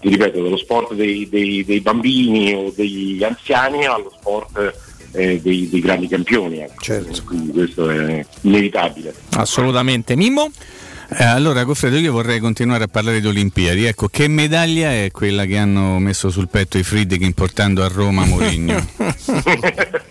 ti ripeto, dallo sport dei, dei, dei bambini o degli anziani allo sport eh, dei, dei, grandi campioni. Ecco. Certo. Quindi questo è inevitabile. Assolutamente. Mimmo? Eh, allora, Goffredo, io vorrei continuare a parlare di Olimpiadi. Ecco, che medaglia è quella che hanno messo sul petto i Friedkin portando a Roma Mourinho? <laughs> <laughs>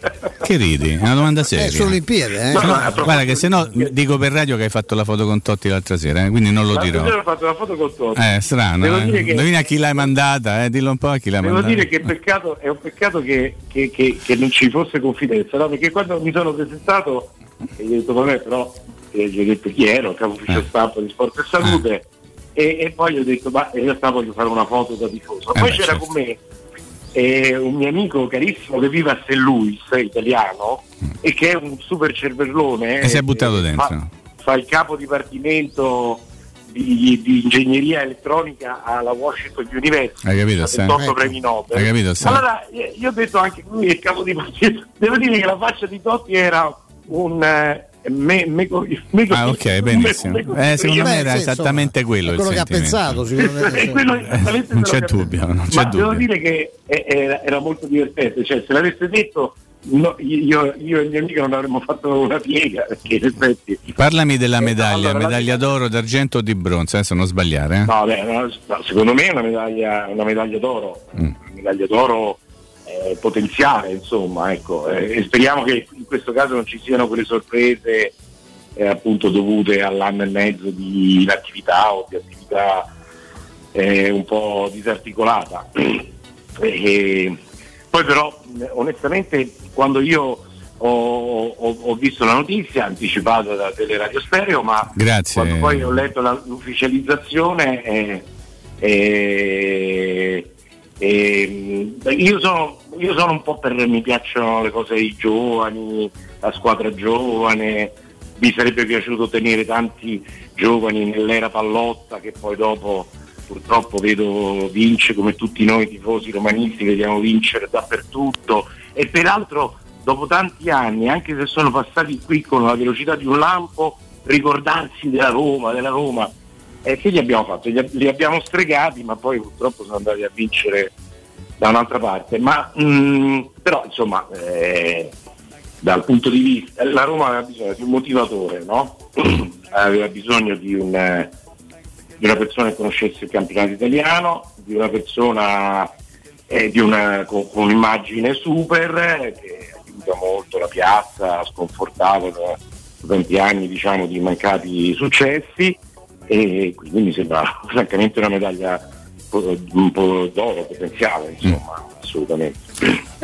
che ridi? È una domanda seria. È su Olimpiadi, eh? No, no, guarda che se no dico per radio che hai fatto la foto con Totti l'altra sera, eh, quindi non lo dirò. Io ho fatto la foto con Totti. Eh, strano. Devo eh. Dire che... Indovina a chi l'hai mandata, eh? dillo un po' a chi l'hai Devo mandata. dire che peccato, è un peccato che, che, che, che, non ci fosse confidenza, no? perché quando mi sono presentato, e gli ho detto vabbè però eh, gli ho detto chi ero, capo ufficio eh. stampa di Sport e Salute, eh. e, e, poi gli ho detto ma in realtà voglio fare una foto da tifoso. Eh poi c'era certo. con me eh, un mio amico carissimo che vive a St. Louis, italiano, mm. e che è un super cervellone. E si è buttato dentro. Fa, fa il capo dipartimento di, di, ingegneria elettronica alla Washington University. Hai capito? 78 ecco. premi Nobel. Hai capito? Allora, io ho detto anche lui è il capo dipartimento. <laughs> Devo dire che la faccia di Totti era un... Eh, me, me, me, ah, ok, benissimo. Eh, secondo me era esattamente insomma, quello. quello che ha pensato, non c'è dubbio. Non c'è Ma dubbio. devo dire che era, era molto divertente. Cioè, se l'avesse detto No, io, io, e il mio amico non avremmo fatto una piega perché in effetti. Parlami della medaglia, allora, medaglia d'oro, d'argento o di bronzo, adesso non sbagliare. Eh? No, beh, no, secondo me è una medaglia, una medaglia d'oro, mm. una medaglia d'oro eh, potenziale, insomma, ecco. Eh, e speriamo che in questo caso non ci siano quelle sorprese eh, appunto dovute all'anno e mezzo di inattività o di attività eh, un po' disarticolata. <clears throat> poi però onestamente quando io ho, ho, ho, visto la notizia anticipata da Teleradio Stereo, ma Grazie. quando poi ho letto la, l'ufficializzazione eh, eh, eh, io, sono, io, sono, un po' per mi piacciono le cose dei giovani, la squadra giovane, mi sarebbe piaciuto tenere tanti giovani nell'era pallotta che poi dopo purtroppo vedo vince come tutti noi tifosi romanisti, vediamo vincere dappertutto e peraltro dopo tanti anni, anche se sono passati qui con la velocità di un lampo, ricordarsi della Roma, della Roma. Eh, che gli abbiamo fatto? Li, abbiamo stregati, ma poi purtroppo sono andati a vincere da un'altra parte. Ma mh, mm, però insomma, eh, dal punto di vista, la Roma aveva bisogno di un motivatore, no? <clears throat> aveva bisogno di un di una persona che conoscesse il campionato italiano, di una persona eh, di una, con, con, un'immagine super che aiuta molto la piazza, sconfortata da tanti anni diciamo, di mancati successi e quindi mi sembra <laughs> francamente una medaglia un po' d'oro potenziale, insomma, mm. assolutamente.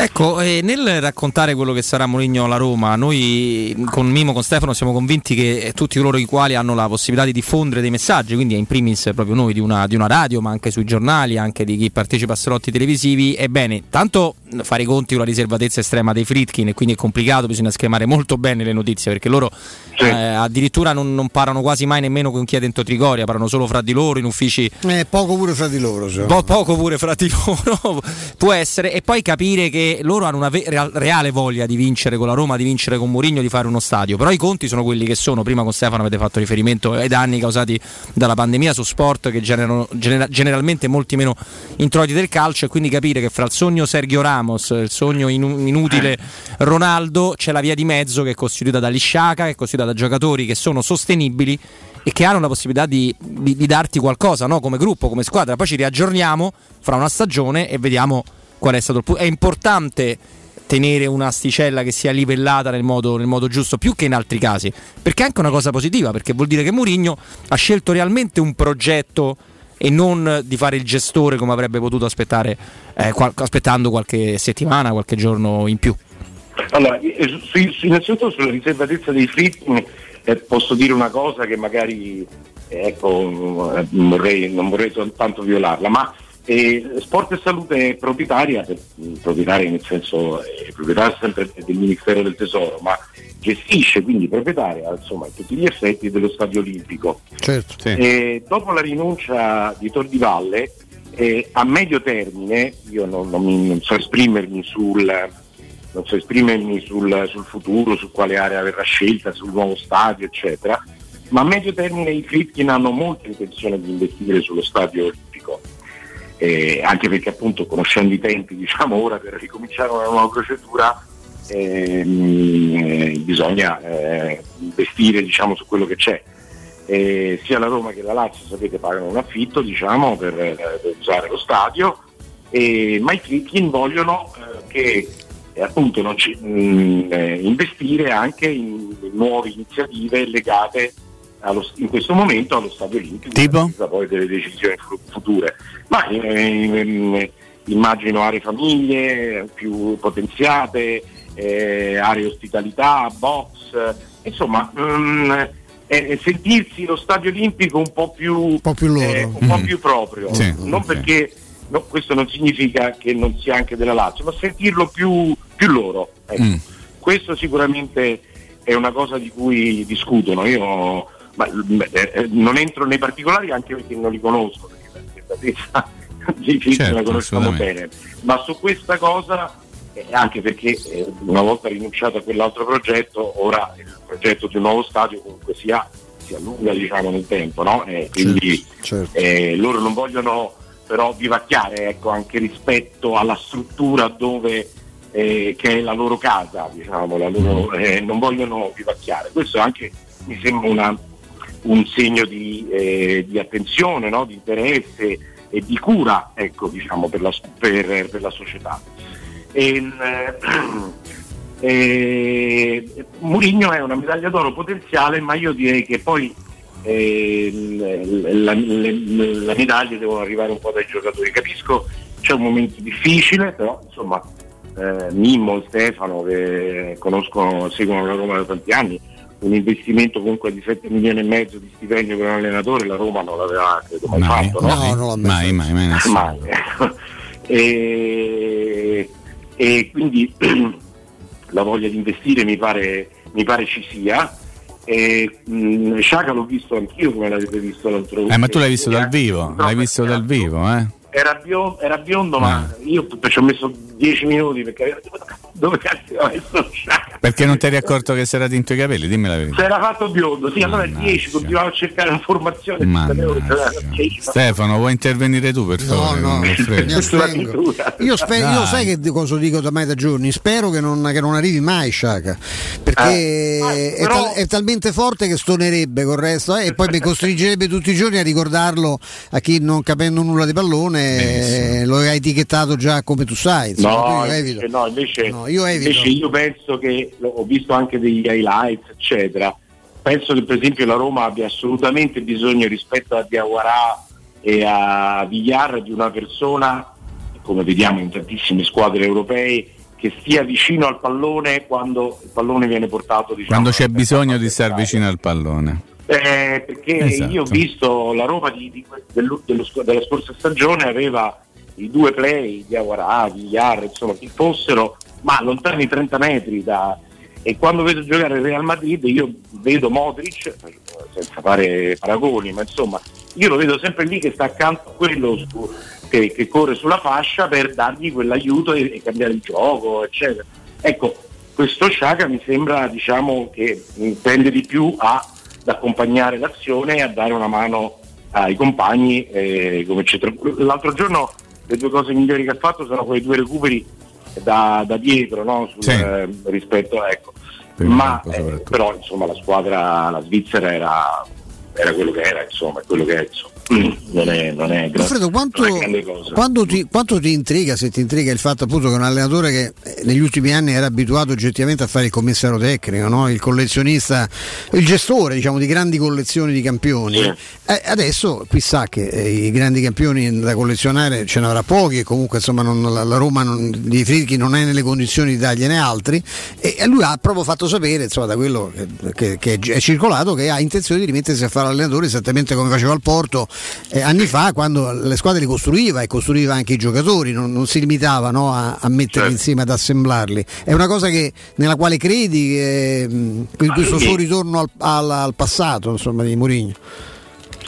Ecco, eh, nel raccontare quello che sarà Moligno alla Roma, noi con Mimo, con Stefano siamo convinti che tutti coloro i quali hanno la possibilità di diffondere dei messaggi, quindi in primis proprio noi di una, di una radio, ma anche sui giornali, anche di chi partecipa a salotti televisivi, ebbene, tanto fare i conti con la riservatezza estrema dei Fritkin e quindi è complicato, bisogna schemare molto bene le notizie perché loro sì. eh, addirittura non, non, parlano quasi mai nemmeno con chi è dentro Trigoria, parlano solo fra di loro in uffici. Eh, poco pure fra di loro. Po- poco pure fra di loro <laughs> può essere e poi capire che loro hanno una ve- reale voglia di vincere con la Roma, di vincere con Mourinho, di fare uno stadio. Però i conti sono quelli che sono. Prima con Stefano avete fatto riferimento ai danni causati dalla pandemia su sport che generano genera- generalmente molti meno introiti del calcio e quindi capire che fra il sogno Sergio Ramos, il sogno in- inutile Ronaldo, c'è la via di mezzo che è costituita da Lisciaca, che è costituita da giocatori che sono sostenibili e che hanno la possibilità di, di, di darti qualcosa no? come gruppo, come squadra. Poi ci riaggiorniamo fra una stagione e vediamo qual è stato il punto. È importante tenere un'asticella che sia livellata nel modo, nel modo, giusto, più che in altri casi, perché è anche una cosa positiva, perché vuol dire che Mourinho ha scelto realmente un progetto e non di fare il gestore come avrebbe potuto aspettare, eh, qual- aspettando qualche settimana, qualche giorno in più. Allora, eh, innanzitutto sulla riservatezza dei fritting eh, posso dire una cosa che magari ecco, non, vorrei, non vorrei soltanto violarla, ma E Sport e Salute è proprietaria, proprietaria nel senso è proprietaria sempre del Ministero del Tesoro, ma gestisce quindi proprietaria insomma a tutti gli effetti dello Stadio Olimpico. Certo. E dopo la rinuncia di Tor di Valle, eh, a medio termine, io non, non, non so esprimermi sul, non so esprimermi sul, sul, futuro, su quale area verrà scelta, sul nuovo stadio, eccetera, ma a medio termine i Fritkin hanno molta intenzione di investire sullo stadio olimpico. Eh, anche perché appunto conoscendo i tempi <laughs> diciamo ora per ricominciare una nuova procedura ehm, eh, bisogna eh, investire diciamo, su quello che c'è. Eh, sia la Roma che la Lazio sapete pagano un affitto diciamo, per, per, usare lo stadio. Ma i Fritkin vogliono eh, che e appunto ci, mh, mm, eh, investire anche in nuove iniziative legate allo, in questo momento allo stadio olimpico tipo? poi delle decisioni future ma eh, immagino aree famiglie più potenziate eh, aree ospitalità box insomma mh, mm, eh, sentirsi lo stadio olimpico un po' più, un po' più, eh, un po più proprio sì, non okay. perché no, questo non significa che non sia anche della Lazio, ma sentirlo più, più loro. Ecco. Mm. Questo sicuramente è una cosa di cui discutono. Io ma, eh, eh non entro nei particolari anche perché non li conosco, perché la stessa <laughs> di certo, la conosciamo bene, ma su questa cosa, eh, anche perché eh, una volta rinunciato a quell'altro progetto, ora il progetto di un nuovo stadio comunque sia si allunga diciamo nel tempo, no? Eh, quindi certo, certo. Eh, loro non vogliono però vivacchiare ecco, anche rispetto alla struttura dove, eh, che è la loro casa, diciamo, la loro, mm. eh, non vogliono vivacchiare. Questo anche mi sembra una, un segno di, eh, di attenzione, no? di interesse e di cura ecco, diciamo, per, la, per, per, la, società. E, <clears throat> eh, Murigno è una medaglia d'oro potenziale, ma io direi che poi eh, la, le, la medaglia devono arrivare un po' dai giocatori. Capisco c'è un momento difficile, però insomma eh, Mimmo Stefano che conoscono, seguono la Roma da tanti anni, un investimento comunque di 7 milioni e mezzo di stipendio per un allenatore, la Roma non l'aveva credo mai, mai fatto. No? No, non mai, mai, mai, mai, mai. <laughs> e, e quindi <clears throat> la voglia di investire mi pare, mi pare ci sia e, mh, Sciaca l'ho visto anch'io come l'avete visto l'altro giorno. Eh, ma tu l'hai visto dal vivo, l'hai visto dal vivo, eh? Era biondo, era biondo ah. ma io ci ho messo 10 minuti perché dove cazzo ho messo? Perché non ti eri accorto che si era tinto i capelli? Dimmi la verità. Si era fatto biondo, sì, allora 10, continuavo a cercare informazioni. Stefano, vuoi intervenire tu per favore? No, no, io, spero, io sai che cosa dico da mai da giorni? Spero che non, che non arrivi mai Sciaca, perché eh, è, però... tal- è, talmente forte che stonerebbe col resto eh, e poi mi costringerebbe tutti i giorni a ricordarlo a chi non capendo nulla di pallone eh, lo hai etichettato già come tu sai. Insomma, no, io evito. no, invece, no, io, invece io penso che ho visto anche degli highlights, eccetera. Penso che per esempio la Roma abbia assolutamente bisogno rispetto a Diawara e a Villar di una persona, come vediamo in tantissime squadre europee, che stia vicino al pallone quando il pallone viene portato. Diciamo, quando c'è bisogno di stare vicino al pallone. Eh, perché esatto. io ho visto la Roma di, di, dello, dello, della scorsa stagione aveva i due play, Diawara, Villar, insomma chi fossero, ma lontani 30 metri da, e quando vedo giocare il Real Madrid io vedo Modric, senza fare paragoni, ma insomma io lo vedo sempre lì che sta accanto a quello su, che, che, corre sulla fascia per dargli quell'aiuto e, e, cambiare il gioco, eccetera. Ecco, questo Sciaga mi sembra diciamo, che tende di più a, ad accompagnare l'azione e a dare una mano ai compagni. Eh, L'altro giorno le due cose migliori che ha fatto sono quei due recuperi da, da dietro no? Sul, sì. eh, rispetto ecco. Ma eh, però insomma la squadra, la Svizzera era, era quello che era, insomma, quello che è insomma. Non è, non è, Alfredo, quanto, quanto, ti, quanto, ti, intriga, se ti intriga il fatto appunto che un allenatore che eh, negli ultimi anni era abituato oggettivamente a fare il commissario tecnico, no? il collezionista, il gestore diciamo, di grandi collezioni di campioni, sì. eh, adesso qui sa che eh, i grandi campioni da collezionare ce ne avrà pochi e comunque insomma non, la, la, Roma non, di Fritchi non è nelle condizioni di dargliene altri e lui ha proprio fatto sapere insomma, da quello che, che, che, è circolato che ha intenzione di rimettersi a fare allenatore esattamente come faceva al Porto eh, anni fa quando le squadre li costruiva e costruiva anche i giocatori, non, non si limitava no, a, a, metterli certo. insieme, ad assemblarli. È una cosa che, nella quale credi, eh, questo suo ritorno al, al, al passato insomma, di Mourinho?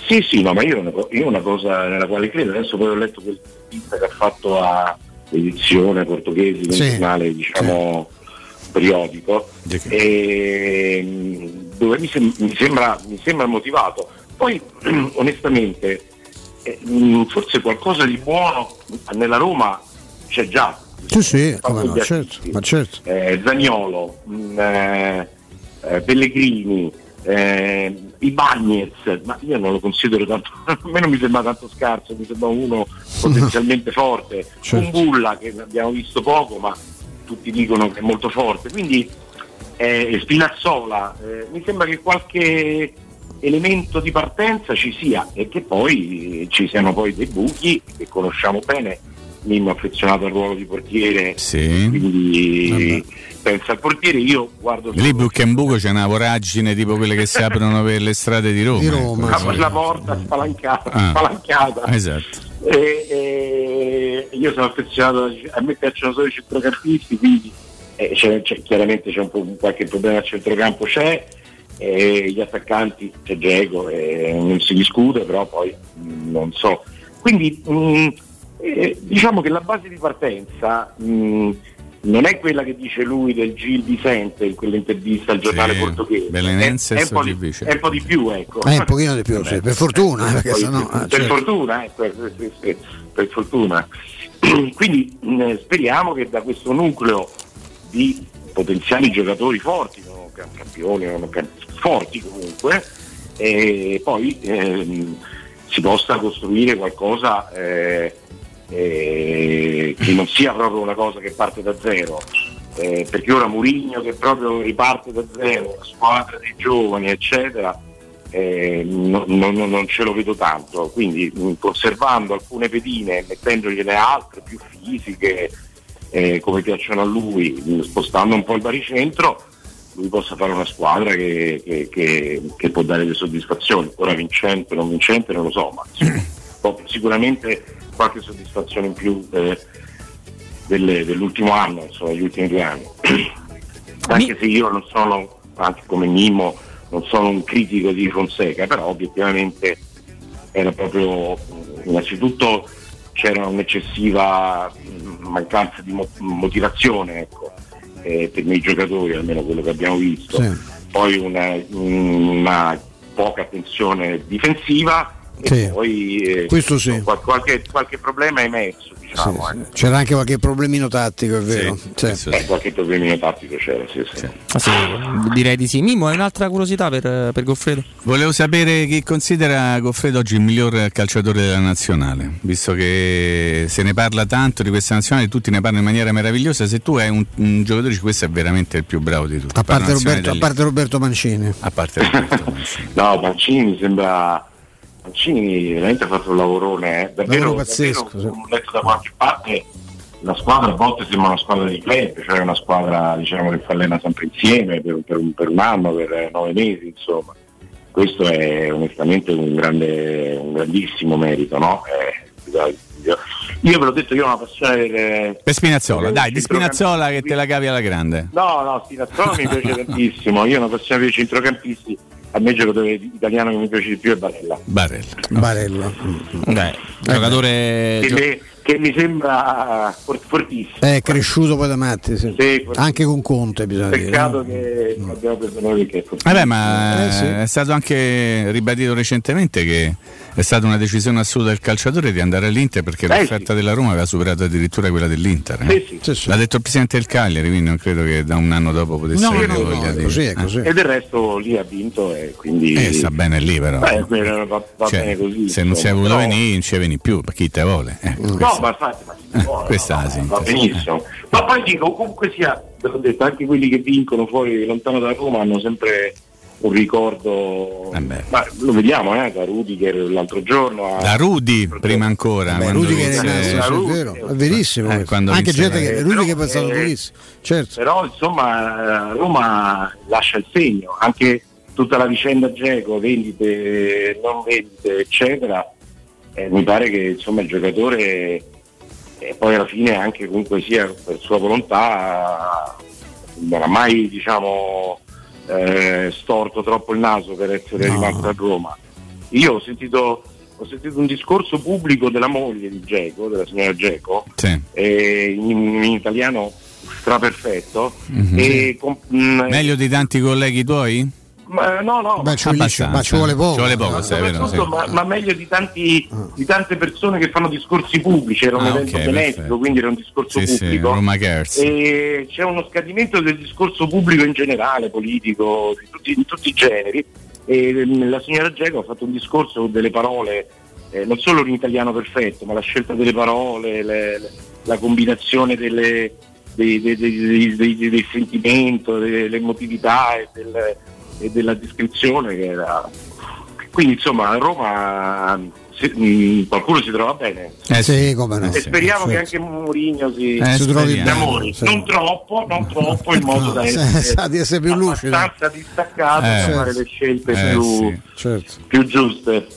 Sì, sì, no, ma io una, io una cosa nella quale credo, adesso poi ho letto quel che ha fatto a edizione portoghese, sì. diciamo, sì. periodico, e, dove mi, sem- mi, sembra, mi, sembra, motivato. Poi <clears throat> onestamente eh, forse qualcosa di buono nella Roma c'è già. Sì, sì, no, certo, ma certo. Eh, Zagnolo, mm, eh, eh, Pellegrini, eh, i Bagnets, ma io non lo considero tanto, <laughs> a me non mi sembra tanto scarso, mi sembra uno <laughs> potenzialmente forte, certo. un Bulla che abbiamo visto poco ma tutti dicono che è molto forte, quindi eh, Spinazzola, eh, mi sembra che qualche elemento di partenza ci sia e che poi ci siano poi dei buchi che conosciamo bene Mimmo affezionato al ruolo di portiere, sì. quindi Vabbè. pensa al portiere, io guardo... Lì buco in buco c'è una voragine tipo quelle che si aprono per le strade di Roma. Di Roma ecco. la porta spalancata. Ah. spalancata. Esatto. E, e, io sono affezionato, a me piacciono solo i centrocampisti, quindi eh, c'è, c'è, chiaramente c'è un po' qualche problema al centrocampo, c'è, eh, gli attaccanti c'è Diego, eh, non si discute, però poi mh, non so. Quindi mh, mm, eh, diciamo che la base di partenza mh, non è quella che dice lui del Gil Vicente in quell'intervista al giornale sì, portoghese, è, è, un po di, è un po' di più, ecco. È un pochino di più, sì, per fortuna. Eh, sennò, per, certo. fortuna ecco, sì, sì, per fortuna. <clears throat> Quindi mh, speriamo che da questo nucleo di potenziali giocatori forti, non campioni, non forti comunque, e poi ehm, si possa costruire qualcosa eh, eh, che non sia proprio una cosa che parte da zero. Eh, perché ora Murigno che proprio riparte da zero, la squadra dei giovani, eccetera, eh, non, non, non, ce lo vedo tanto. Quindi mh, conservando alcune pedine e mettendogliene altre più fisiche, eh, come piacciono a lui, spostando un po' il baricentro, lui possa fare una squadra che, che, che, che può dare delle soddisfazioni. Ora vincente o non vincente non lo so, ma <clears throat> sicuramente qualche soddisfazione in più eh, delle, dell'ultimo anno, insomma, degli ultimi due anni. anche se io non sono, anche come Mimmo, non sono un critico di Fonseca, però obiettivamente era proprio innanzitutto c'era un'eccessiva mancanza di motivazione ecco, eh, per i giocatori, almeno quello che abbiamo visto, sì. poi una, una poca attenzione difensiva sì. poi eh, Questo sì. qualche, qualche, problema è emerso. Diciamo, sì, eh. C'era anche qualche problemino tattico, è vero. Eh, qualche problemino tattico c'era, ah, direi di sì. Mimo, hai un'altra curiosità per, per, Goffredo? Volevo sapere chi considera Goffredo oggi il miglior calciatore della nazionale, visto che se ne parla tanto di questa nazionale, tutti ne parlano in maniera meravigliosa. Se tu hai un, un giocatore, questo è veramente il più bravo di tutti. A parte, Roberto, a parte Roberto Mancini. A parte Roberto <laughs> Mancini. no, Mancini mi sembra Mancini veramente ha fatto un lavorone, eh. davvero, pazzesco. Davvero, ho letto da qualche parte la squadra a volte sembra una squadra di club, cioè una squadra diciamo, che fa allena sempre insieme per, per, un, per, un, anno, per nove mesi, insomma. Questo è onestamente un, grande, un grandissimo merito, no? Eh, io ve l'ho detto, io ho una passione per. Per Spinazzola, per dai, di Spinazzola che te la cavi alla grande. No, no, Spinazzola mi piace tantissimo, io ho una passione per i centrocampisti a me il giocatore italiano che mi piace di più è Barella. Barella. Barella. Beh, giocatore. Che, mi, che mi sembra fortissimo. È cresciuto poi da Matti, sì. Sì, anche con Conte bisogna Peccato dire. che abbiamo preso noi che è Vabbè, ma eh, sì. è stato anche ribadito recentemente che è stata una decisione assoluta del calciatore di andare all'Inter perché eh l'offerta sì. della Roma aveva superato addirittura quella dell'Inter. Eh? Sì, sì. L'ha detto il presidente del Cagliari, quindi non credo che da un anno dopo potesse no, avere no, voglia no, di... così, è così. E del resto lì ha vinto e quindi. Eh, sta bene lì però. Beh, va, va cioè, bene così. Se non si è voluto venire, non ci vieni più, per chi te vuole. Eh, no, questa, ma infatti, ma buona, questa no, va benissimo. Ma poi dico, comunque sia, l'ho detto, anche quelli che vincono fuori lontano da Roma hanno sempre un ricordo, eh ma lo vediamo eh, da Rudiger l'altro giorno. A... Da Rudi prima ancora. Beh, Rudiger è, Rudy, è, vero, è verissimo. Eh, Anche gente che eh, Rudiger è passato eh, durissimo. Certo. Però insomma Roma lascia il segno, anche tutta la vicenda Geco, vendite, non vendite, eccetera. eh, mi pare che insomma, il giocatore e poi alla fine anche comunque sia per sua volontà non ha mai diciamo, eh, storto troppo il naso per essere no. rimasto a Roma. Io ho sentito, ho sentito, un discorso pubblico della moglie di Geco, della signora Geco, sì. in, in, italiano straperfetto. Mm-hmm. E, con, mh, Meglio di tanti colleghi tuoi? Ma, no, no, Beh, ci, vuole, ma ci vuole poco. Ci vuole poco, ma, sai, vero, sì. ma, ma, meglio di, tanti, di, tante persone che fanno discorsi pubblici, era un ah, evento okay, benefico, quindi era un discorso sì, pubblico. Sì, Roma Cares. E c'è uno scadimento del discorso pubblico in generale, politico, di tutti, di tutti i generi. E la signora Geco ha fatto un discorso con delle parole, eh, non solo in italiano perfetto, ma la scelta delle parole, le, le, la combinazione delle, dei, dei, dei, del sentimento, dell'emotività e del e della descrizione che era quindi insomma a Roma se, mh, qualcuno si trova bene eh sì, come no, e sì, speriamo sì. che anche Mourinho si, eh, si trovi si amori sì. non troppo non troppo in modo no, da essere, di essere più lucido abbastanza distaccato Eh, certo. fare le scelte Eh, più, sì. certo. più giuste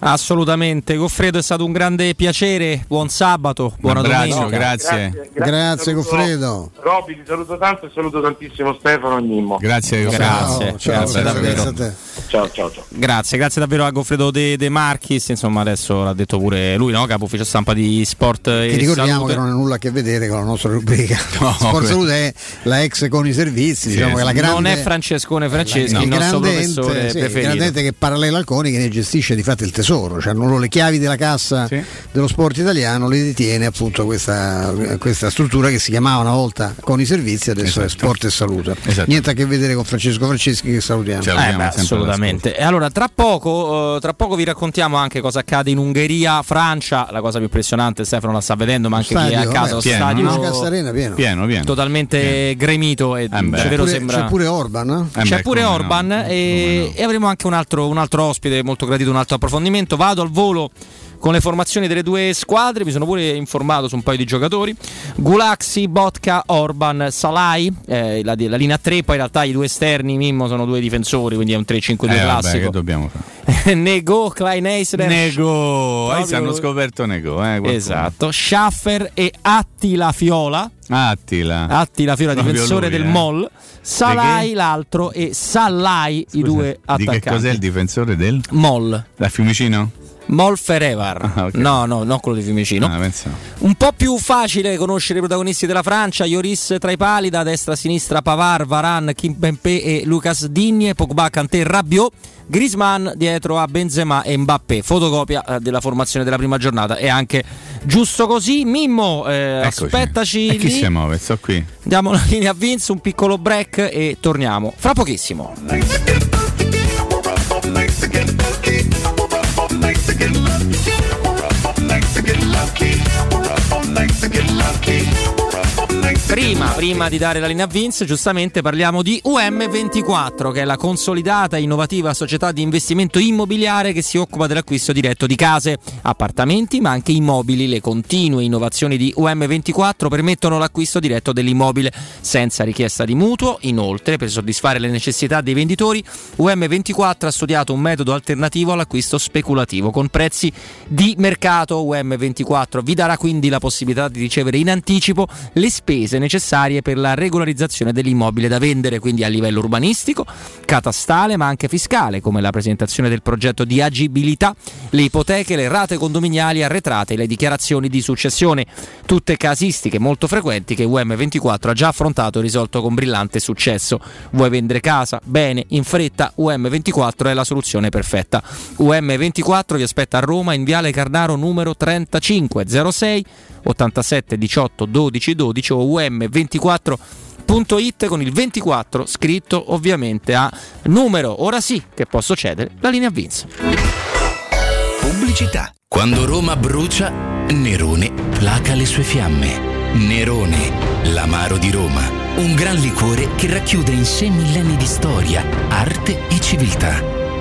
Assolutamente, Goffredo è stato un grande piacere, buon sabato, buona domenica. grazie. Grazie, saluto- Goffredo. Robby ti saluto tanto e saluto tantissimo Stefano e Nimmo Grazie, Grazie, Ciao, ciao, grazie ciao, davvero. grazie a te. ciao ciao ciao Grazie, grazie davvero a Goffredo De, De Marchis, insomma adesso l'ha detto pure lui, no? capo ufficio stampa di Sport e Che ricordiamo Salute. che non ha nulla a che vedere con la nostra rubrica. <laughs> No, Sport beh. Salute è la ex con i servizi, diciamo che la grande Non è Francescone Franceschi, il il nostro grande professore ente, sì, il preferito. grande ente che parallela al CONI che ne gestisce di fatto il tesoro, cioè hanno le chiavi della cassa Sì. dello sport italiano, le detiene appunto questa, questa struttura che si chiamava una volta CONI Servizi, adesso è Esatto. Sport e Salute. Esatto. Niente a che vedere con Francesco Franceschi che salutiamo. Eh, beh, assolutamente. E allora, tra poco, eh, tra poco vi raccontiamo anche cosa accade in Ungheria, Francia. La cosa più impressionante, Stefano la sta vedendo, ma anche chi è a Stadio, casa, vabbè, lo pieno, stadio no? Cassa Arena pieno. Pieno, pieno. totalmente gremito e beh. davvero Pure- sembra. C'è pure Orban, eh? Eh C'è beh, pure Orban no, e, no. e avremo anche un altro, un altro ospite molto gradito, un altro approfondimento. Vado al volo con le formazioni delle due squadre, mi sono pure informato su un paio di giocatori. Gulaxi, Botka, Orban, Salai, eh, la, la linea 3, poi in realtà i due esterni Mimmo sono due difensori, quindi è un 3-5-2 Eh, vabbè, classico. dobbiamo fare? <laughs> Nego, Klein Eisler, Nego, Proprio- eh, hanno scoperto Nego, eh. Esatto, Schaffer e Attila Fiola. Attila. Attila Fiola, Proprio difensore lui, del eh. Mol. Salai l'altro e Sallai i due Di attaccanti. che cos'è il difensore del? Mol. Da Fiumicino? Mol Ferevar. Ah, ok. No, no, non quello di Fiumicino. Ah. Un po' più facile conoscere i protagonisti della Francia, Ioris tra i pali, da destra a sinistra Pavar, Varane, Kimpempe e Lucas Digne, Pogba, Kanté, Rabiot, Griezmann dietro a Benzema e Mbappé, fotocopia eh, della formazione della prima giornata e anche giusto così. Mimmo, eh, aspettaci E chi lì. si muove? Sto qui. Diamo la linea a Vince, un piccolo break e torniamo fra pochissimo. Like to get lucky. Prima, prima di dare la linea a Vince, giustamente parliamo di UM24, che è la consolidata e innovativa società di investimento immobiliare che si occupa dell'acquisto diretto di case, appartamenti, ma anche immobili. Le continue innovazioni di UM24 permettono l'acquisto diretto dell'immobile senza richiesta di mutuo. Inoltre, per soddisfare le necessità dei venditori, UM24 ha studiato un metodo alternativo all'acquisto speculativo con prezzi di mercato. UM24 vi darà quindi la possibilità di ricevere in anticipo le spese necessarie per la regolarizzazione dell'immobile da vendere, quindi a livello urbanistico, catastale, ma anche fiscale, come la presentazione del progetto di agibilità, le ipoteche, le rate condominiali arretrate le dichiarazioni di successione. Tutte casistiche molto frequenti che UM24 ha già affrontato e risolto con brillante successo. Vuoi vendere casa? Bene, in fretta, UM24 è la soluzione perfetta. UM24 vi aspetta a Roma in Viale Carnaro numero 3506 87 18 12 12 o um24.it con il 24 scritto ovviamente a numero. Ora sì che posso cedere la linea Vince. Pubblicità. Quando Roma brucia, Nerone placa le sue fiamme. Nerone, l'amaro di Roma. Un gran liquore che racchiude in sé millenni di storia, arte e civiltà.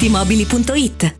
paolettimobili.it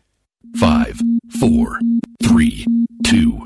5, 4, 3, 2,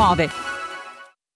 1939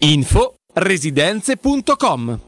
Info residenze.com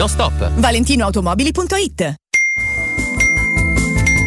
no stop. ValentinoAutomobili.it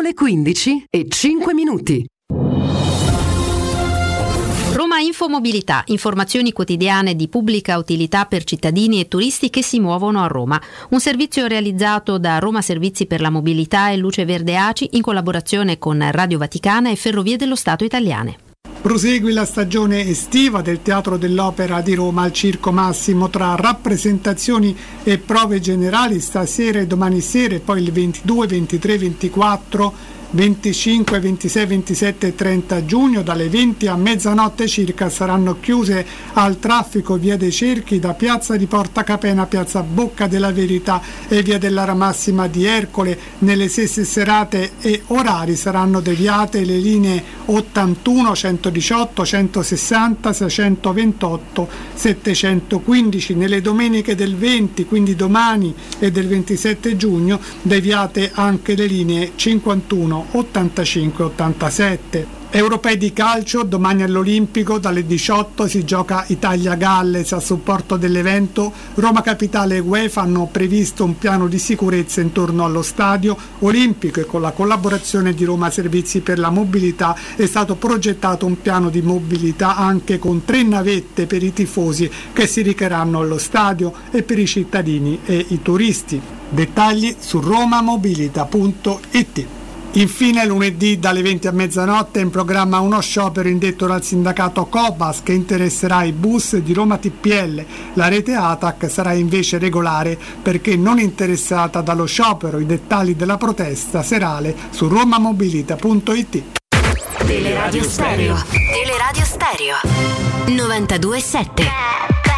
Sono le 15 e 5 minuti. Roma Infomobilità, informazioni quotidiane di pubblica utilità per cittadini e turisti che si muovono a Roma. Un servizio realizzato da Roma Servizi per la Mobilità e Luce Verde ACI in collaborazione con Radio Vaticana e Ferrovie dello Stato italiane. Prosegue la stagione estiva del Teatro dell'Opera di Roma al Circo Massimo tra rappresentazioni e prove generali stasera e domani sera e poi il 22, 23, 24 25, 26, 27 e 30 giugno dalle 20 a mezzanotte circa saranno chiuse al traffico via dei Cerchi da piazza di Porta Capena, piazza Bocca della Verità e via dell'Ara Massima di Ercole. Nelle stesse serate e orari saranno deviate le linee 81, 118, 160, 628, 715. Nelle domeniche del 20, quindi domani e del 27 giugno, deviate anche le linee 51. 85-87. Europei di calcio, domani all'Olimpico dalle 18 si gioca Italia-Galles a supporto dell'evento. Roma Capitale e UEFA hanno previsto un piano di sicurezza intorno allo stadio olimpico e con la collaborazione di Roma Servizi per la Mobilità è stato progettato un piano di mobilità anche con tre navette per i tifosi che si richeranno allo stadio e per i cittadini e i turisti. Dettagli su romamobilita.it. Infine lunedì dalle 20 a mezzanotte è in programma uno sciopero indetto dal sindacato Cobas che interesserà i bus di Roma TPL. La rete ATAC sarà invece regolare perché non interessata dallo sciopero. I dettagli della protesta serale su romamobilita.it. Teleradio Stereo. Teleradio Stereo. 92.7.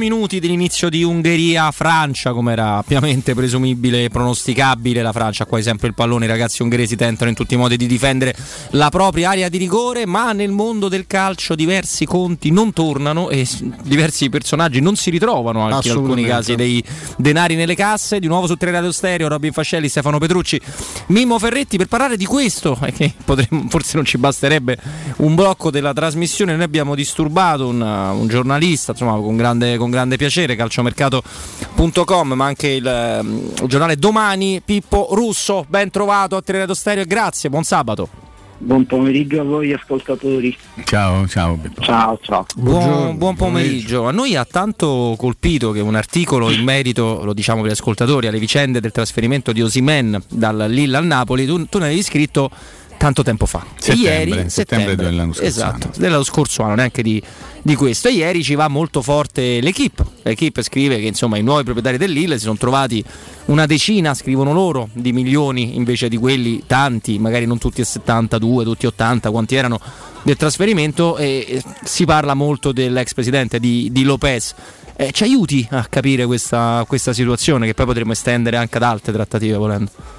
minuti dell'inizio di Ungheria-Francia, come era ampiamente presumibile e pronosticabile. La Francia ha quasi sempre il pallone, i ragazzi ungheresi tentano in tutti i modi di difendere la propria area di rigore, ma nel mondo del calcio diversi conti non tornano e diversi personaggi non si ritrovano, anche in alcuni casi dei denari nelle casse. Di nuovo su Tre Radio Stereo, Robin Fascelli, Stefano Petrucci, Mimmo Ferretti per parlare di questo, che potremmo- forse non ci basterebbe un blocco della trasmissione. Noi abbiamo disturbato un, un giornalista, insomma, con grande, con grande piacere, calciomercato.com, ma anche il, ehm, il giornale Domani, Pippo Russo. Ben trovato a Tre Radio Stereo e grazie, buon sabato. Buon pomeriggio a voi ascoltatori. Ciao, ciao. Ciao, ciao. Buon, buon pomeriggio. A noi ha tanto colpito che un articolo in merito, lo diciamo per gli ascoltatori, alle vicende del trasferimento di Osimen dal Lille al Napoli, tu, tu ne avevi scritto tanto tempo fa. Settembre, e ieri, settembre dell'anno scorso Esatto, anno. dello scorso anno, neanche di, di questo. E ieri ci va molto forte l'equipe. L'equipe scrive che insomma i nuovi proprietari del Lille si sono trovati una decina, scrivono loro, di milioni invece di quelli tanti, magari non tutti a 72, tutti 80, quanti erano del trasferimento e e si parla molto dell'ex presidente di, di Lopez. Eh, ci aiuti a capire questa, questa situazione che poi potremmo estendere anche ad altre trattative volendo.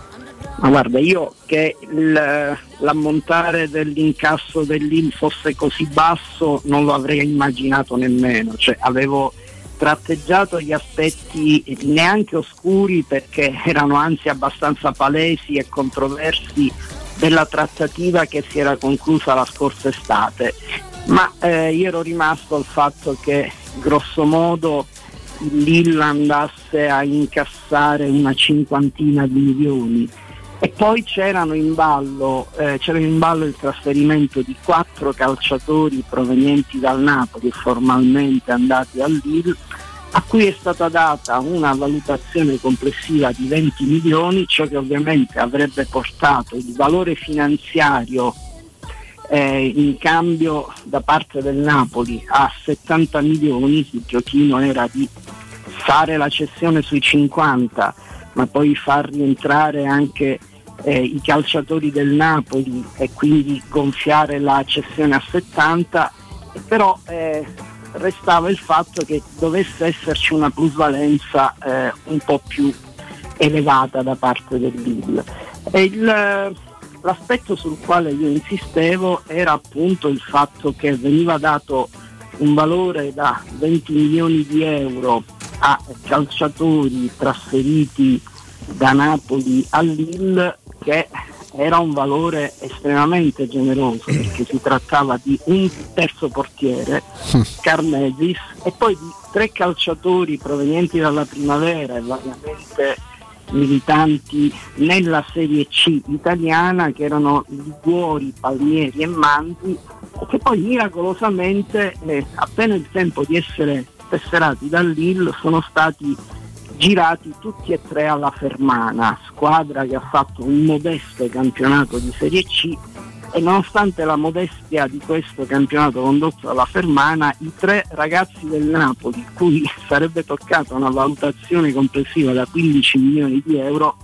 Ma guarda, io che il- l'ammontare dell'incasso dell'IN fosse così basso non lo avrei immaginato nemmeno, cioè avevo tratteggiato gli aspetti neanche oscuri perché erano anzi abbastanza palesi e controversi della trattativa che si era conclusa la scorsa estate, ma eh, io ero rimasto al fatto che grosso modo il Lille andasse a incassare una cinquantina di milioni e poi c'erano in ballo, eh, c'era in ballo il trasferimento di quattro calciatori provenienti dal Napoli formalmente andati al Lille a cui è stata data una valutazione complessiva di 20 milioni, ciò che ovviamente avrebbe portato il valore finanziario eh, in cambio da parte del Napoli a 70 milioni, il giochino era di fare la cessione sui 50 ma poi far rientrare anche eh, i calciatori del Napoli e quindi gonfiare la cessione a 70, però eh, restava il fatto che dovesse esserci una plusvalenza eh, un po' più elevata da parte del Lille. Il, l'aspetto sul quale io insistevo era appunto il fatto che veniva dato un valore da 20 milioni di euro a calciatori trasferiti da Napoli a Lille che era un valore estremamente generoso perché si trattava di un terzo portiere, Carnesis, e poi di tre calciatori provenienti dalla primavera e variamente militanti nella Serie C italiana che erano Liguori, Palmieri e Manti e che poi miracolosamente eh, appena il tempo di essere tesserati dal Lille sono stati girati tutti e tre alla Fermana, squadra che ha fatto un modesto campionato di Serie C e nonostante la modestia di questo campionato condotto dalla Fermana, i tre ragazzi del Napoli, cui sarebbe toccata una valutazione complessiva da 15 milioni di euro,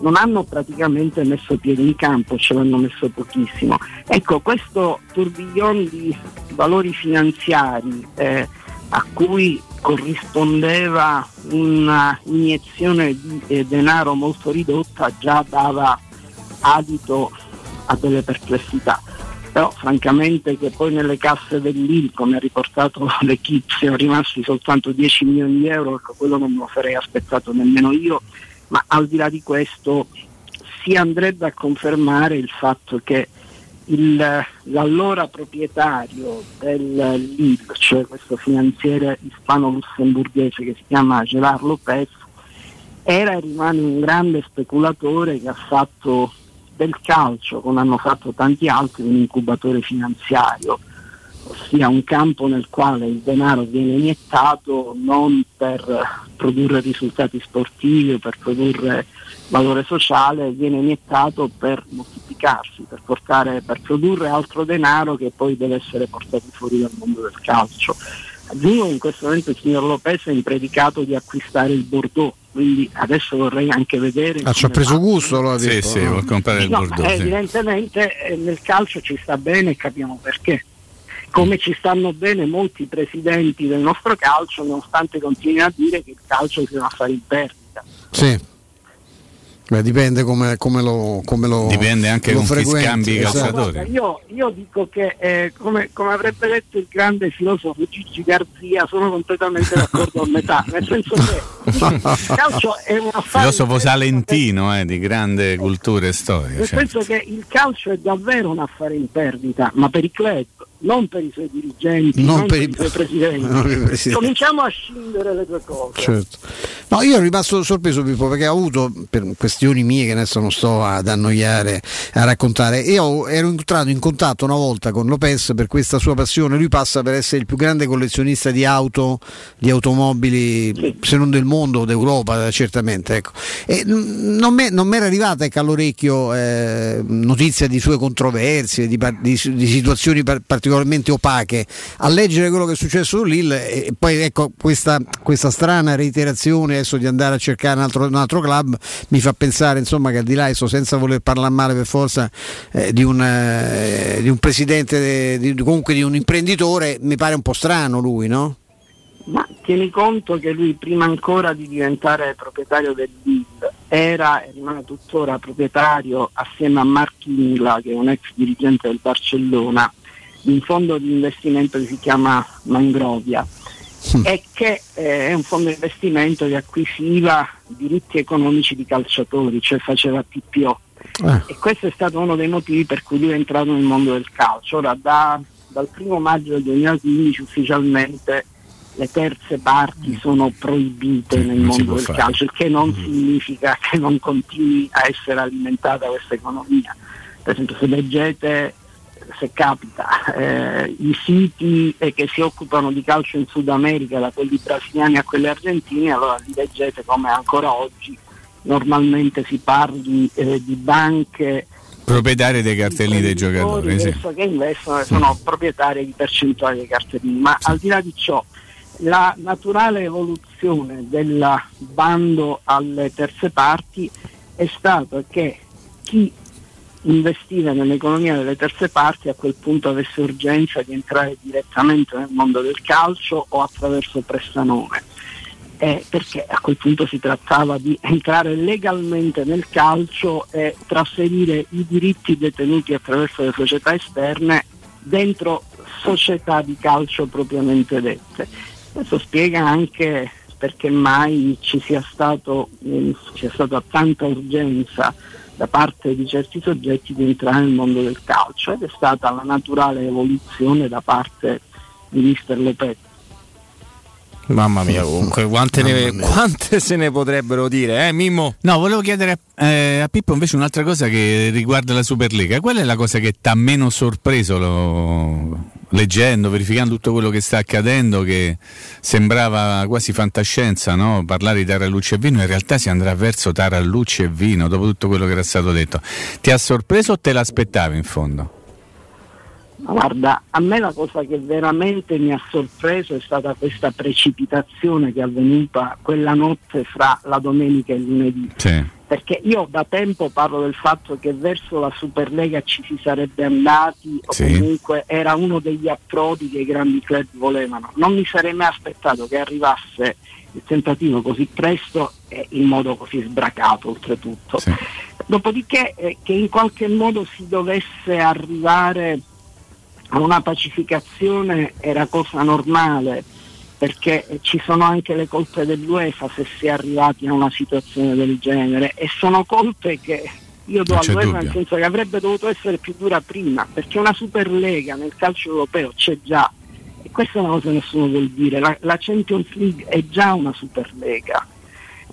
non hanno praticamente messo piede in campo, ce l'hanno messo pochissimo. Ecco, questo tourbillon di valori finanziari eh, a cui corrispondeva un'iniezione di eh, denaro molto ridotta già dava adito a delle perplessità. Però francamente che poi nelle casse dell'IL, come ha riportato <laughs> l'Equipe, siano rimasti soltanto 10 milioni di euro, ecco, quello non me lo sarei aspettato nemmeno io, ma al di là di questo si andrebbe a confermare il fatto che il, l'allora proprietario del Lille, cioè questo finanziere ispano-lussemburghese che si chiama Gerard Lopez, era e rimane un grande speculatore che ha fatto del calcio, come hanno fatto tanti altri, un incubatore finanziario, ossia un campo nel quale il denaro viene iniettato non per produrre risultati sportivi o per produrre valore sociale, viene iniettato per moltiplicarsi, per, portare, per produrre altro denaro che poi deve essere portato fuori dal mondo del calcio. Aggiungo in questo momento il signor Lopez ha impredicato di acquistare il Bordeaux, quindi adesso vorrei anche vedere. Ah, ci ha preso gusto, lo ha detto. Sì, sì, vuol comprare il no, Bordeaux. Eh, sì. Evidentemente eh, nel calcio ci sta bene e capiamo perché. Come ci stanno bene molti presidenti del nostro calcio, nonostante continuino a dire che il calcio sia un affare in perdita. Sì. Beh, dipende come, come, lo, come lo Dipende anche lo con chi scambi i esatto. calciatori. Io, io dico che, eh, come, come avrebbe detto il grande filosofo Gigi Garzia, sono completamente d'accordo a metà, nel senso che il calcio è un affare. Filosofo salentino eh, di grande cultura e storia. Nel certo. senso che il calcio è davvero un affare in perdita, ma per i club, non per i suoi dirigenti, Non non, per i- suoi <laughs> presidenti. presidenti. Cominciamo a scindere le due cose. Certo. No, io ero rimasto sorpreso Pippo perché ho avuto per questioni mie che adesso non sto ad annoiare a raccontare. Io ero entrato in contatto una volta con Lopez per questa sua passione. Lui passa per essere il più grande collezionista di auto, di automobili, se non del mondo, d'Europa, certamente. Ecco. E non mi m'era arrivata ecco, all'orecchio eh, notizia di sue controversie, di, di- di situazioni par- particolarmente opache. A leggere quello che è successo su Lille e poi ecco questa, questa strana reiterazione adesso di andare a cercare un altro, un altro club mi fa pensare insomma che al di là adesso senza voler parlare male per forza eh, di, un, eh, di un presidente, di- comunque di un imprenditore, mi pare un po' strano lui, no? Ma tieni conto che lui prima ancora di diventare proprietario del Lille era e rimane tuttora proprietario assieme a Mark Ingla che è un ex dirigente del Barcellona un fondo di investimento che si chiama Mangrovia è che eh, è un fondo investimento che acquisiva diritti economici di calciatori, cioè faceva TPO. Eh. E questo è stato uno dei motivi per cui lui è entrato nel mondo del calcio. Ora da, dal primo maggio del 2015 ufficialmente le terze parti mm. sono proibite nel mondo del fare. calcio, il che non mm. significa che non continui a essere alimentata questa economia. Per esempio se leggete se capita, eh, i siti eh, che si occupano di calcio in Sud America, da quelli brasiliani a quelli argentini, allora li leggete come ancora oggi normalmente si parli eh, di banche proprietarie dei cartellini dei giocatori sì. che investono sono proprietarie di percentuali dei cartellini ma sì. al di là di ciò la naturale evoluzione del bando alle terze parti è stato che chi investiva nell'economia delle terze parti a quel punto avesse urgenza di entrare direttamente nel mondo del calcio o attraverso prestanome. Eh, perché a quel punto si trattava di entrare legalmente nel calcio e trasferire i diritti detenuti attraverso le società esterne dentro società di calcio propriamente dette. Questo spiega anche perché mai ci sia, stato, eh, ci sia stata tanta urgenza da parte di certi soggetti di entrare nel mondo del calcio ed è stata la naturale evoluzione da parte di Mister Lopez. Mamma mia, comunque, quante, ne, mia. quante, se ne potrebbero dire, eh Mimmo? No, volevo chiedere eh, a Pippo invece un'altra cosa che riguarda la Superlega. Qual è la cosa che ti ha meno sorpreso lo, leggendo, verificando tutto quello che sta accadendo, che sembrava quasi fantascienza, no? parlare di Tara Luce e Vino, in realtà si andrà verso Tara Luce e Vino, dopo tutto quello che era stato detto. Ti ha sorpreso o te l'aspettavi in fondo? Guarda, a me la cosa che veramente mi ha sorpreso è stata questa precipitazione che è avvenuta quella notte fra la domenica e il lunedì. Sì. Perché io da tempo parlo del fatto che verso la Superlega ci si sarebbe andati o sì. comunque era uno degli approdi che i grandi club volevano. Non mi sarei mai aspettato che arrivasse il tentativo così presto e in modo così sbracato oltretutto. Sì. Dopodiché eh, che in qualche modo si dovesse arrivare a una pacificazione era cosa normale perché ci sono anche le colpe dell'UEFA se si è arrivati a una situazione del genere e sono colpe che io do all'UEFA nel senso che avrebbe dovuto essere più dura prima perché una Superlega nel calcio europeo c'è già e questa è una cosa che nessuno vuol dire la, la Champions League è già una Superlega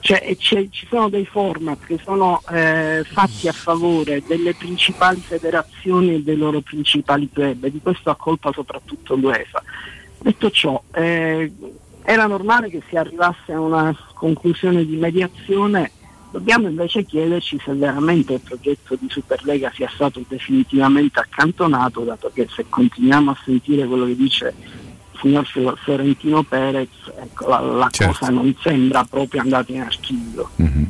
cioè, ci sono dei format che sono eh, fatti a favore delle principali federazioni e dei loro principali club e di questo ha colpa soprattutto l'UEFA. Detto ciò, eh, era normale che si arrivasse a una conclusione di mediazione, dobbiamo invece chiederci se veramente il progetto di Superlega sia stato definitivamente accantonato, dato che se continuiamo a sentire quello che dice signor Fiorentino Perez, ecco, la, la certo. cosa non sembra proprio andata in archivio. Mm-hmm.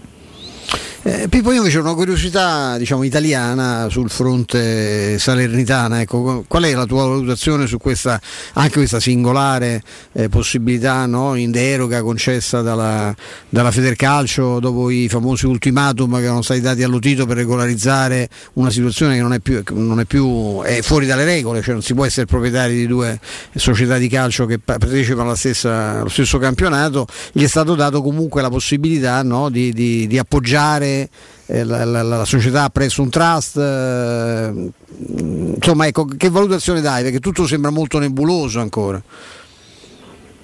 Eh, Pippo, io invece ho una curiosità diciamo, italiana sul fronte salernitana. Ecco, qual è la tua valutazione su questa, anche questa singolare eh, possibilità no, in deroga concessa dalla, dalla Federcalcio dopo i famosi ultimatum che erano stati dati all'Utito per regolarizzare una situazione che non è più, non è, più è fuori dalle regole, cioè non si può essere proprietari di due società di calcio che partecipano stessa, allo stesso campionato, gli è stato dato comunque la possibilità no, di, di, di appoggiare eh, la, la, la, società presso un trust, eh, insomma ecco, che valutazione dai? Perché tutto sembra molto nebuloso ancora.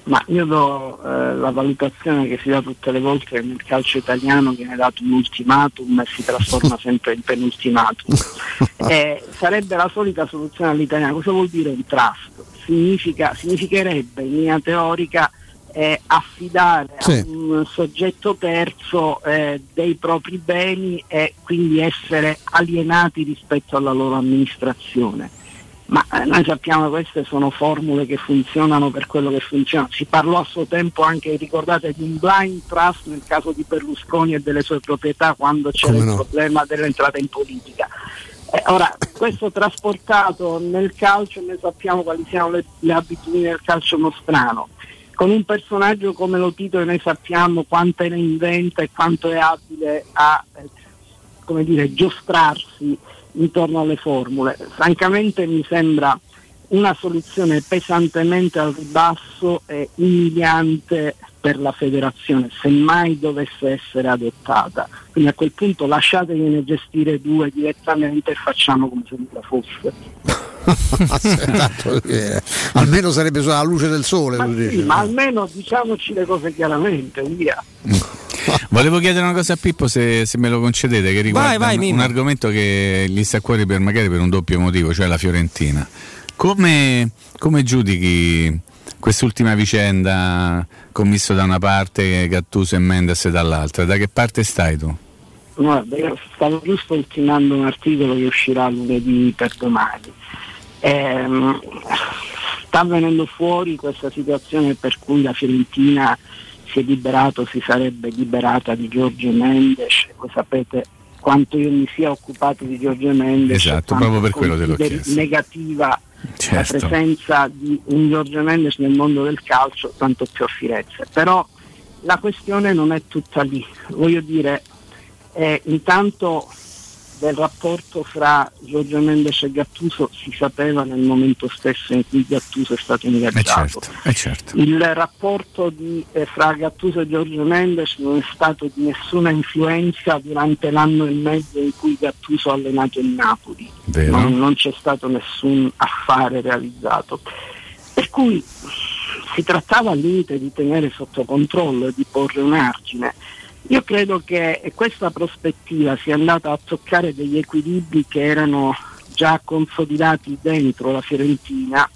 Ma io do eh, la valutazione che si dà tutte le volte nel calcio italiano viene dato un ultimatum e si trasforma <laughs> sempre in penultimatum. <laughs> eh, sarebbe la solita soluzione all'italiano. Cosa vuol dire un trust? Significa, significherebbe in linea teorica eh, affidare sì. a un soggetto terzo eh, dei propri beni e quindi essere alienati rispetto alla loro amministrazione. Ma eh, noi sappiamo che queste sono formule che funzionano per quello che funziona. Si parlò a suo tempo anche, ricordate, di un blind trust nel caso di Berlusconi e delle sue proprietà quando c'era Come il no? problema dell'entrata in politica. Eh, ora, questo trasportato nel calcio, noi sappiamo quali siano le, le abitudini del calcio nostrano con un personaggio come lo Tito noi sappiamo quanto ne inventa e quanto è abile a eh, dire, giostrarsi intorno alle formule. Francamente mi sembra una soluzione pesantemente al ribasso e umiliante per la federazione, se mai dovesse essere adottata. Quindi a quel punto lasciategliene gestire due direttamente e facciamo come se nulla fosse. <laughs> Almeno sarebbe sulla luce del sole. Ma, sì, ma almeno diciamoci le cose chiaramente, via. <laughs> Volevo chiedere una cosa a Pippo se, se me lo concedete, che riguarda Vai, vai, un, un argomento che gli sta a cuore per, magari per un doppio motivo, cioè la Fiorentina. Come, come giudichi quest'ultima vicenda commisso da una parte Gattuso e Mendes dall'altra? Da che parte stai tu? Guarda, io stavo giusto ultimando un articolo che uscirà lunedì per domani. Ehm, sta venendo fuori questa situazione per cui la Fiorentina si è liberato, si sarebbe liberata di Giorgio Mendes. Voi sapete quanto io mi sia occupato di Giorgio Mendes. Esatto, proprio per quello te l'ho chiesto. negativa Certo. la presenza di un Giorgio Mendes nel mondo del calcio, tanto più a Firenze. Però la questione non è tutta lì. Voglio dire, eh, intanto del rapporto fra Giorgio Mendes e Gattuso si sapeva nel momento stesso in cui Gattuso è stato Eh ingaggiato. certo, eh certo. Il rapporto di, eh, fra Gattuso e Giorgio Mendes non è stato di nessuna influenza durante l'anno e mezzo in cui Gattuso ha allenato il Napoli. Vero. Non, non c'è stato nessun affare realizzato. Per cui si trattava al limite di tenere sotto controllo e di porre un argine. Io credo che questa prospettiva sia andata a toccare degli equilibri che erano già consolidati dentro la Fiorentina,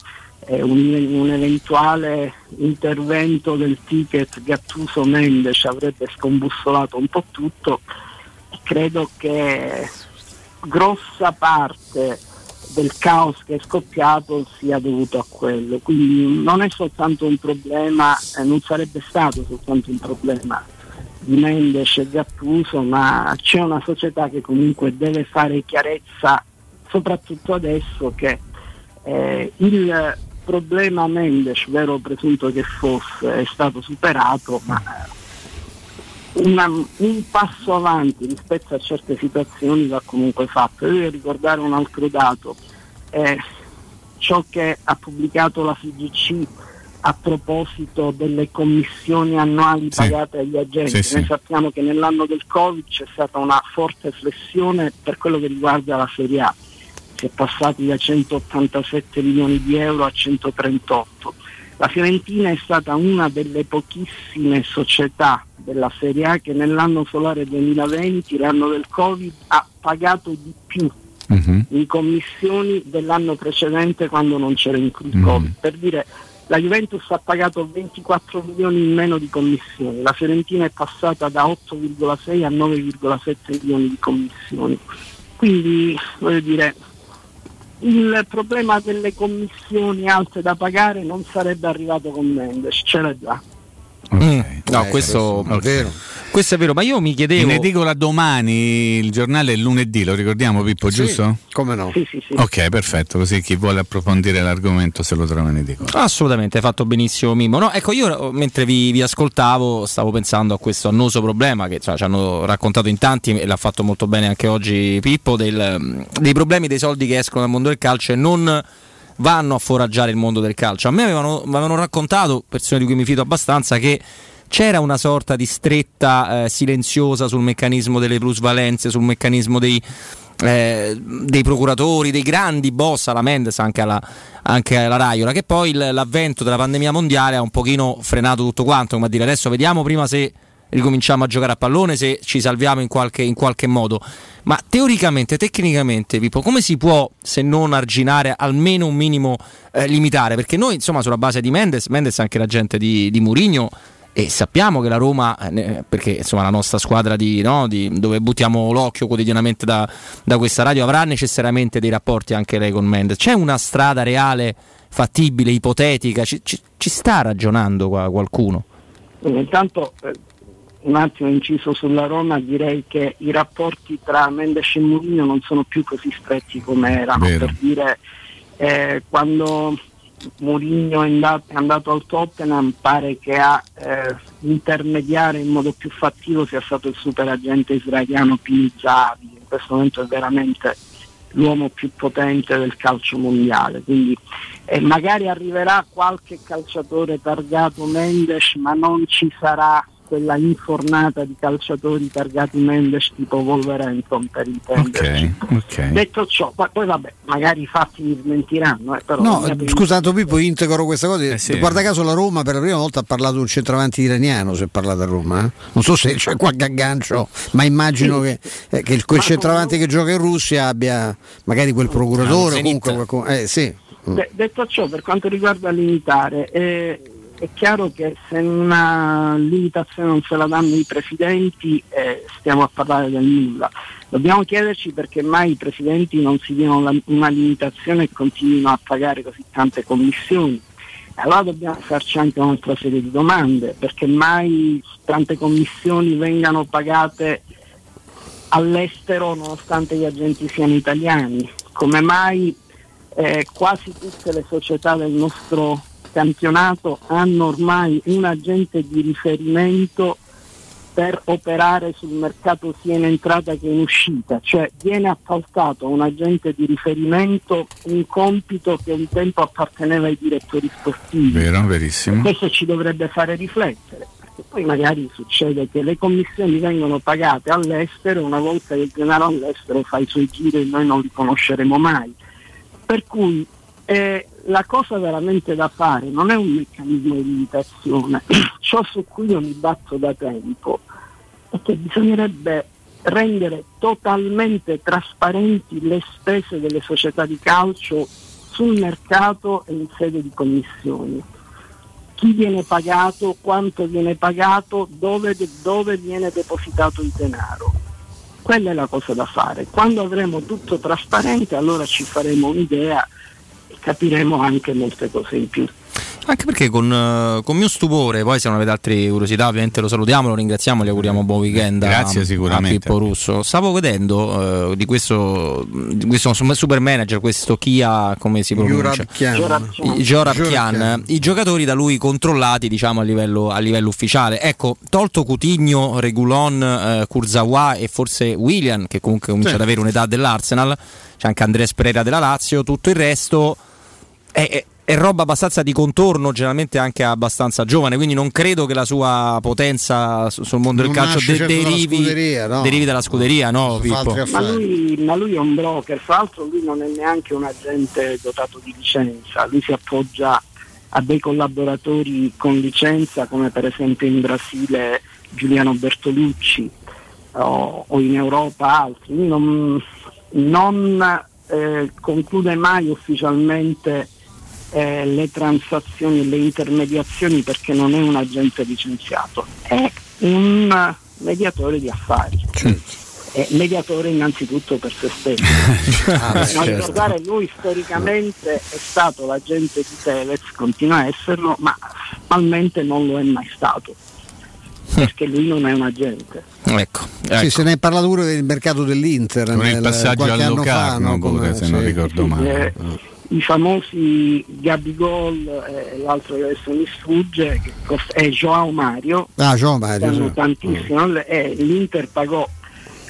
eh, un, un eventuale intervento del ticket Gattuso Mendes avrebbe scombussolato un po' tutto credo che grossa parte del caos che è scoppiato sia dovuto a quello. Quindi non è soltanto un problema, eh, non sarebbe stato soltanto un problema di Mendes e Gattuso, ma c'è una società che comunque deve fare chiarezza, soprattutto adesso che eh, il problema Mendes, vero presunto che fosse, è stato superato, ma una- un passo avanti rispetto a certe situazioni va comunque fatto. Io voglio ricordare un altro dato, eh, ciò che ha pubblicato la FIGC a proposito delle commissioni annuali Sì. pagate agli agenti. Sì. Noi sappiamo che nell'anno del Covid c'è stata una forte flessione per quello che riguarda la Serie A. Si è passati da 187 milioni di euro a 138. La Fiorentina è stata una delle pochissime società della Serie A che nell'anno solare 2020, l'anno del Covid, ha pagato di più in commissioni dell'anno precedente quando non c'era il Covid. Per dire, la Juventus ha pagato 24 milioni in meno di commissioni, la Fiorentina è passata da 8,6 a 9,7 milioni di commissioni. Quindi, voglio dire, il problema delle commissioni alte da pagare non sarebbe arrivato con Mendes, c'era già. Mm, no, questo, questo è vero, ma io mi chiedevo. In edicola domani, il giornale è lunedì, lo ricordiamo Pippo, Sì, giusto? Come no? Sì, sì, sì. Ok, perfetto, così chi vuole approfondire l'argomento se lo trova in edicola. Assolutamente, hai fatto benissimo Mimmo. No, ecco, io mentre vi, vi ascoltavo stavo pensando a questo annoso problema che insomma, ci hanno raccontato in tanti e l'ha fatto molto bene anche oggi Pippo, del- dei problemi dei soldi che escono dal mondo del calcio e non vanno a foraggiare il mondo del calcio. A me avevano, avevano raccontato, persone di cui mi fido abbastanza, che c'era una sorta di stretta eh, silenziosa sul meccanismo delle plusvalenze, sul meccanismo dei, eh, dei procuratori, dei grandi boss alla Mendes, anche alla, anche alla Raiola, che poi l'avvento della pandemia mondiale ha un pochino frenato tutto quanto, come a dire adesso vediamo prima se ricominciamo a giocare a pallone, se ci salviamo in qualche, in qualche modo. Ma teoricamente, tecnicamente, Pippo, come si può, se non arginare, almeno un minimo eh, limitare? Perché noi, insomma, sulla base di Mendes, Mendes è anche l'agente di, di Murigno, e sappiamo che la Roma, eh, perché insomma la nostra squadra di, no, di- dove buttiamo l'occhio quotidianamente da, da questa radio, avrà necessariamente dei rapporti anche lei con Mendes. C'è una strada reale, fattibile, ipotetica? Ci, ci- ci sta ragionando qua qualcuno? Intanto eh, un attimo inciso sulla Roma direi che i rapporti tra Mendes e Mourinho non sono più così stretti come erano Vero. per dire eh, quando Mourinho è andato, è andato al Tottenham pare che a eh, intermediare in modo più fattivo sia stato il superagente israeliano Pini in questo momento è veramente l'uomo più potente del calcio mondiale. Quindi eh, magari arriverà qualche calciatore targato Mendes, ma non ci sarà quella infornata di calciatori targati Mendes tipo Wolverhampton per intenderci. Ok, ok. Detto ciò, poi, poi vabbè, magari i fatti mi smentiranno. Eh, però No, mia scusato Pippo, integro questa cosa. Eh sì. Guarda caso la Roma per la prima volta ha parlato di un centravanti iraniano, se è parlato a Roma. eh. Non so se c'è <laughs> qualche aggancio, ma immagino che, eh, che il- quel centravanti che gioca in Russia abbia magari quel procuratore o comunque qualcuno. Eh sì. Mm. De- detto ciò, per quanto riguarda limitare, eh, è chiaro che se una limitazione non se la danno i presidenti eh, stiamo a parlare del nulla. Dobbiamo chiederci perché mai i presidenti non si diano la- una limitazione e continuino a pagare così tante commissioni. Allora dobbiamo farci anche un'altra serie di domande, perché mai tante commissioni vengano pagate all'estero nonostante gli agenti siano italiani? Come mai eh, quasi tutte le società del nostro campionato hanno ormai un agente di riferimento per operare sul mercato sia in entrata che in uscita, cioè viene appaltato a un agente di riferimento un compito che un tempo apparteneva ai direttori sportivi. Vero, verissimo. Questo ci dovrebbe fare riflettere, perché poi magari succede che le commissioni vengono pagate all'estero una volta che il denaro all'estero fa i suoi giri e noi non li conosceremo mai. Per cui eh, la cosa veramente da fare non è un meccanismo di limitazione, <clears throat> ciò su cui io mi batto da tempo è che bisognerebbe rendere totalmente trasparenti le spese delle società di calcio sul mercato e in sede di commissioni. Chi viene pagato, quanto viene pagato, dove, dove viene depositato il denaro. Quella è la cosa da fare. Quando avremo tutto trasparente allora ci faremo un'idea e capiremo anche molte cose in più. Anche perché con, eh, con mio stupore, poi se non avete altre curiosità ovviamente lo salutiamo, lo ringraziamo, gli auguriamo buon weekend a- Grazie, a, sicuramente. Pippo Russo. Stavo vedendo eh, di, questo, di questo super manager, questo Kia, come si pronuncia? Giorabchian. I- giocatori da lui controllati diciamo a livello, a livello ufficiale. Ecco, tolto Coutinho, Regulon, Kurzawa e forse William, che comunque comincia Sì. ad avere un'età dell'Arsenal, c'è anche Andres Pereira della Lazio, tutto il resto è, è- roba abbastanza di contorno, generalmente anche abbastanza giovane, quindi non credo che la sua potenza su- sul mondo del Non calcio nasce de- certo dalla derivi, scuderia, no. derivi dalla scuderia, no? Altri Ma lui, ma lui è un broker, fra l'altro lui non è neanche un agente dotato di licenza, lui si appoggia a dei collaboratori con licenza come per esempio in Brasile Giuliano Bertolucci o, o in Europa altri. Lui non, non, eh, conclude mai ufficialmente eh, le transazioni e le intermediazioni perché non è un agente licenziato, è un mediatore di affari. È mediatore innanzitutto per se stesso. <laughs> Ah, beh, non certo. ricordare, lui storicamente è stato l'agente di Tevez, continua a esserlo, ma formalmente non lo è mai stato. Perché lui non è un agente. Ecco, Sì, se ne è parlato pure del mercato dell'Inter. Il nel- passaggio qualche a anno fa, Locarno no? pure, se non sì. ricordo male. Eh, I famosi Gabigol e l'altro che adesso mi sfugge, cost- è Joao Mario, Ah, Gio Mario. stanno sì. tantissimo e l'Inter pagò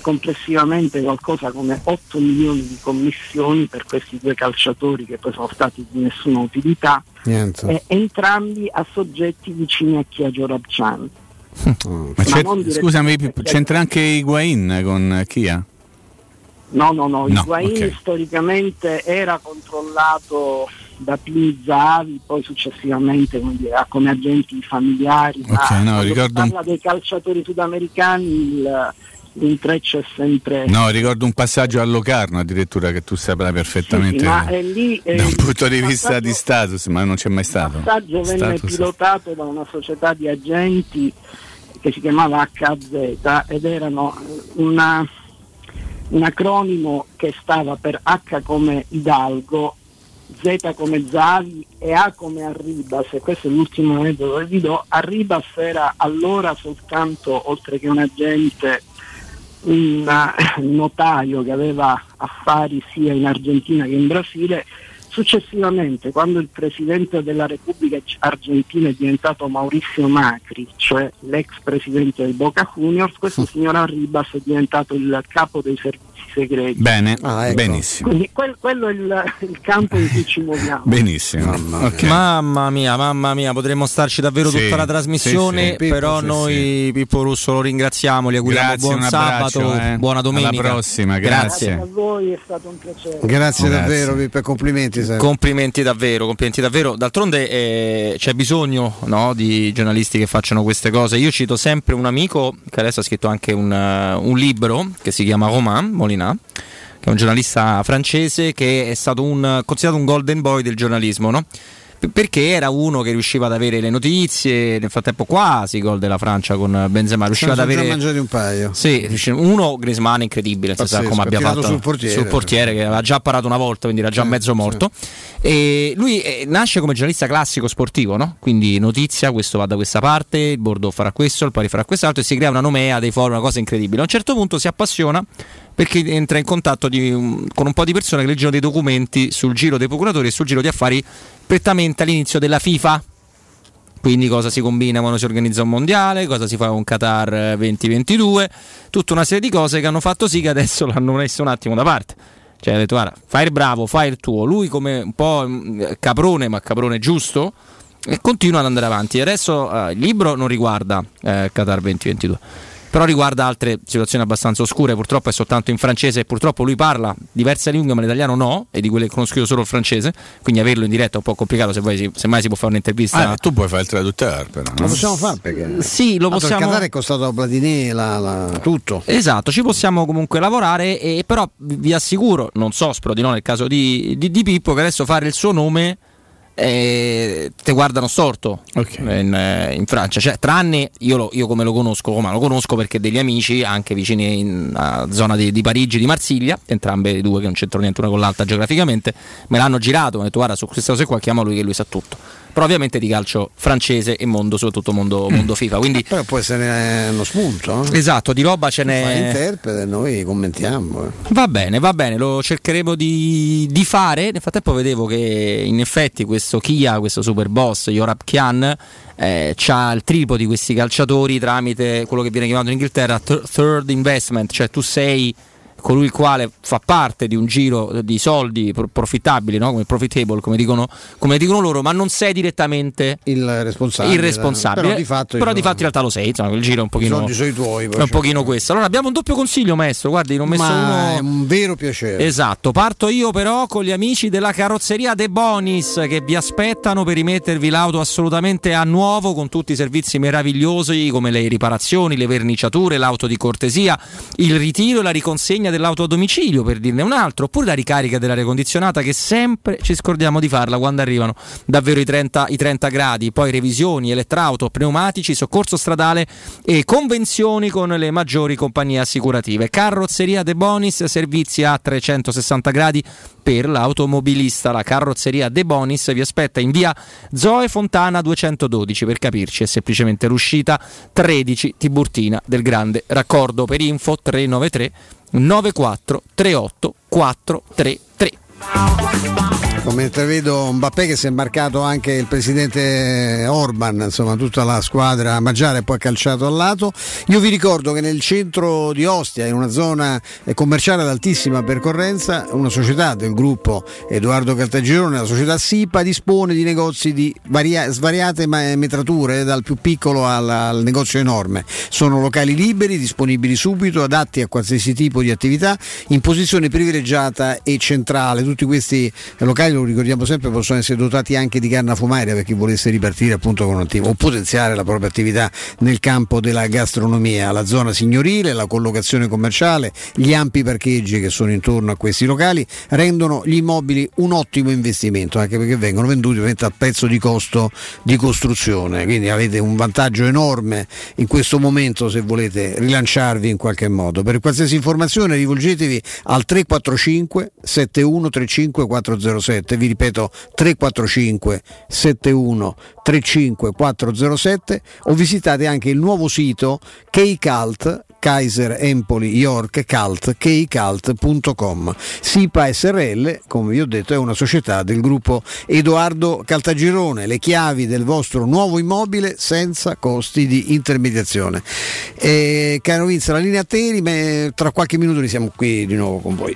complessivamente qualcosa come 8 milioni di commissioni per questi due calciatori che poi sono stati di nessuna utilità, Niente. eh, entrambi a soggetti vicini a chi a Jorabchan. Ma <laughs> Ma c'è- scusami, c'entra anche Higuain con Kia? No, no, no, No, Higuain ok. storicamente era controllato da Pini Zavi, poi successivamente come, dire, come agenti familiari, ma Ok, no, ricordo parla dei calciatori sudamericani il- l'intreccio è sempre... No, ricordo un passaggio a Locarno addirittura che tu saprai perfettamente. Sì, ma è lì, eh, da un punto di il vista passaggio- di status, ma non c'è mai stato. Il passaggio venne Status. pilotato da una società di agenti che si chiamava HZ ed erano una- un acronimo che stava per H come Hidalgo, Z come Zavi e A come Arribas, e questo è l'ultimo metodo che vi do. Arribas era allora soltanto, oltre che un agente, un notaio che aveva affari sia in Argentina che in Brasile. Successivamente, quando il presidente della Repubblica Argentina è diventato Maurizio Macri, cioè l'ex presidente del Boca Juniors, questo <laughs> signor Arribas è diventato il capo dei servizi segreti. Bene, ah, ecco. benissimo. Quindi quel, quello è il, il, campo in cui ci muoviamo. Benissimo. Mamma, okay. mamma mia, mamma mia, potremmo starci davvero sì, tutta la trasmissione, sì, sì. però Pippo, noi Pippo Russo lo ringraziamo, gli auguriamo grazie, buon sabato, eh. buona domenica. Alla prossima, grazie. grazie. a voi, è stato un piacere. Grazie, grazie. davvero Pippo, complimenti. Sempre. Complimenti davvero, complimenti davvero. D'altronde eh, c'è bisogno no, di giornalisti che facciano queste cose. Io cito sempre un amico che adesso ha scritto anche un, uh, un libro che si chiama Romain Molina che è un giornalista francese che è stato un, considerato un golden boy del giornalismo, no? perché era uno che riusciva ad avere le notizie nel frattempo quasi gol della Francia con Benzema riusciva ad avere mangiati un paio sì, uno Griezmann incredibile Pazzesco, come abbia fatto sul portiere, sul portiere che aveva già parato una volta quindi era già sì, mezzo morto sì. e lui eh, nasce come giornalista classico sportivo no? quindi notizia questo va da questa parte il Bordeaux farà questo il Pari farà quest'altro e si crea una nomea dei forum una cosa incredibile a un certo punto si appassiona perché entra in contatto di, con un po' di persone che leggono dei documenti sul giro dei procuratori e sul giro di affari prettamente all'inizio della FIFA. Quindi cosa si combina quando si organizza un mondiale, cosa si fa con Qatar 2022, tutta una serie di cose che hanno fatto sì che adesso <laughs> l'hanno messo un attimo da parte. Cioè ha detto guarda, fai il bravo, fai il tuo. Lui come un po' mm, caprone, ma caprone giusto, e continua ad andare avanti. Adesso eh, il libro non riguarda eh, Qatar 2022 però riguarda altre situazioni abbastanza oscure, purtroppo è soltanto in francese e purtroppo lui parla diverse lingue ma l'italiano no, e di quelle che conosco io solo il francese, quindi averlo in diretta è un po' complicato se, vuoi, se mai si può fare un'intervista. Ah, tu puoi fare il traduttore però. No? Lo possiamo fare perché... Sì, lo possiamo... Il Qatar è costato la Platini, la, la, tutto. Esatto, ci possiamo comunque lavorare e però vi assicuro, non so, spero di no nel caso di, di, di Pippo, che adesso fare il suo nome eh, te guardano storto okay. in, eh, in, Francia. Cioè, tranne io, lo, io, come lo conosco, Roma lo conosco perché degli amici anche vicini in uh, zona di, di, Parigi, di Marsiglia, entrambe due che non c'entrano niente una con l'altra geograficamente, me l'hanno girato, mi hanno detto guarda su queste cose qua chiama lui che lui sa tutto però ovviamente di calcio francese e mondo, soprattutto mondo, mm. mondo FIFA. Quindi, però può essere uno spunto. Eh? Esatto, di roba ce n'è. Fa interprete, noi commentiamo. Eh. Va bene, va bene, lo cercheremo di, di, fare. Nel frattempo vedevo che in effetti questo Kia, questo super boss, Yorab Kian, eh, ha il triplo di questi calciatori tramite quello che viene chiamato in Inghilterra third investment, cioè tu sei colui il quale fa parte di un giro di soldi profittabili, no? come profitable, come dicono, come dicono, loro, ma non sei direttamente il responsabile. Il responsabile. Però, di fatto, però di fatto in realtà lo sei, insomma, quel giro è un pochino, I tuoi, è un pochino questo. Allora abbiamo un doppio consiglio, maestro, guardi, non ho messo ma uno... È un vero piacere. Esatto, parto io però con gli amici della carrozzeria De Bonis che vi aspettano per rimettervi l'auto assolutamente a nuovo con tutti i servizi meravigliosi come le riparazioni, le verniciature, l'auto di cortesia, il ritiro e la riconsegna dell'auto a domicilio, per dirne un altro, oppure la ricarica dell'aria condizionata che sempre ci scordiamo di farla quando arrivano davvero i 30, i 30 gradi, poi revisioni, elettrauto, pneumatici, soccorso stradale e convenzioni con le maggiori compagnie assicurative. Carrozzeria De Bonis, servizi a 360 gradi per l'automobilista. La carrozzeria De Bonis vi aspetta in via Zoe Fontana 212 per capirci, è semplicemente l'uscita 13 Tiburtina del Grande Raccordo per info 393 94 38 433. Mentre vedo Mbappé che si è imbarcato anche il presidente Orban, insomma tutta la squadra mangiare e poi calciato al lato. Io vi ricordo che nel centro di Ostia, in una zona commerciale ad altissima percorrenza, una società del gruppo Edoardo Caltagirone, la società SIPA, dispone di negozi di varia- svariate metrature, dal più piccolo al, al negozio enorme. Sono locali liberi, disponibili subito, adatti a qualsiasi tipo di attività, in posizione privilegiata e centrale. Tutti questi locali lo ricordiamo sempre, possono essere dotati anche di canna fumaria per chi volesse ripartire appunto con un attivo o potenziare la propria attività nel campo della gastronomia, la zona signorile, la collocazione commerciale, gli ampi parcheggi che sono intorno a questi locali rendono gli immobili un ottimo investimento, anche perché vengono venduti a prezzo di costo di costruzione, quindi avete un vantaggio enorme in questo momento se volete rilanciarvi in qualche modo. Per qualsiasi informazione rivolgetevi al 345 7135 407 407, vi ripeto 345 71 35 407 o visitate anche il nuovo sito Kcult Kaiser, Empoli, York, Cult, kcult.com. SIPA SRL, come vi ho detto, è una società del gruppo Edoardo Caltagirone, le chiavi del vostro nuovo immobile senza costi di intermediazione. Eh, caro Vince, la linea a te, tra qualche minuto ne siamo qui di nuovo con voi.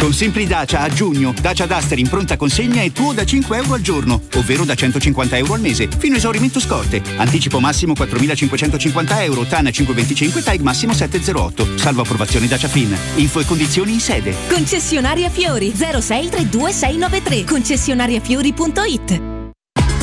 Con Simpli Dacia a giugno, Dacia Duster in pronta consegna è tuo da 5 euro al giorno, ovvero da 150 euro al mese, fino a esaurimento scorte. Anticipo massimo 4.550 euro, TAN 525, TAG massimo 708. Salvo approvazione Dacia Fin. Info e condizioni in sede. Concessionaria Fiori 0632693 concessionariafiori.it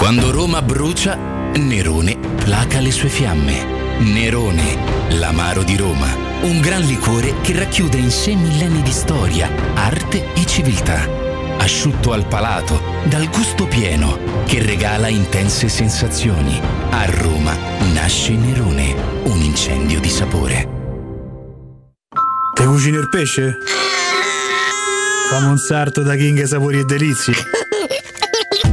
quando Roma brucia, Nerone placa le sue fiamme. Nerone, l'amaro di Roma. Un gran liquore che racchiude in sé millenni di storia, arte e civiltà. Asciutto al palato, dal gusto pieno, che regala intense sensazioni. A Roma nasce Nerone, un incendio di sapore. Te cucini il pesce? Fammi un sarto da King Sapori e Delizie. <laughs>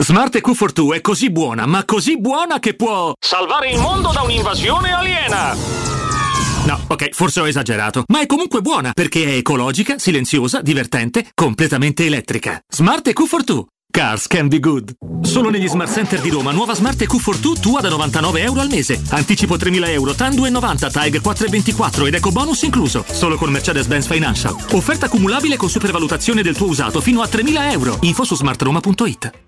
Smart EQ42 è così buona, ma così buona che può salvare il mondo da un'invasione aliena. No, ok, forse ho esagerato, ma è comunque buona perché è ecologica, silenziosa, divertente, completamente elettrica. Smart EQ42. Cars can be good. Solo negli Smart Center di Roma, nuova Smart EQ42 tua da 99 euro al mese. Anticipo 3.000 euro, TAN 2,90, TAG 4,24 ed eco bonus incluso. Solo con Mercedes-Benz Financial. Offerta cumulabile con supervalutazione del tuo usato fino a 3.000 euro. Info su smartroma.it.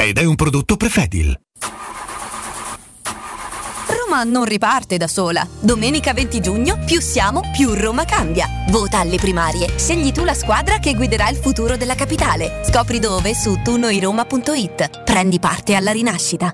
ed è un prodotto Prefedil. Roma non riparte da sola. Domenica 20 giugno, più siamo, più Roma cambia. Vota alle primarie. Scegli tu la squadra che guiderà il futuro della capitale. Scopri dove su tunoiroma.it. Prendi parte alla rinascita.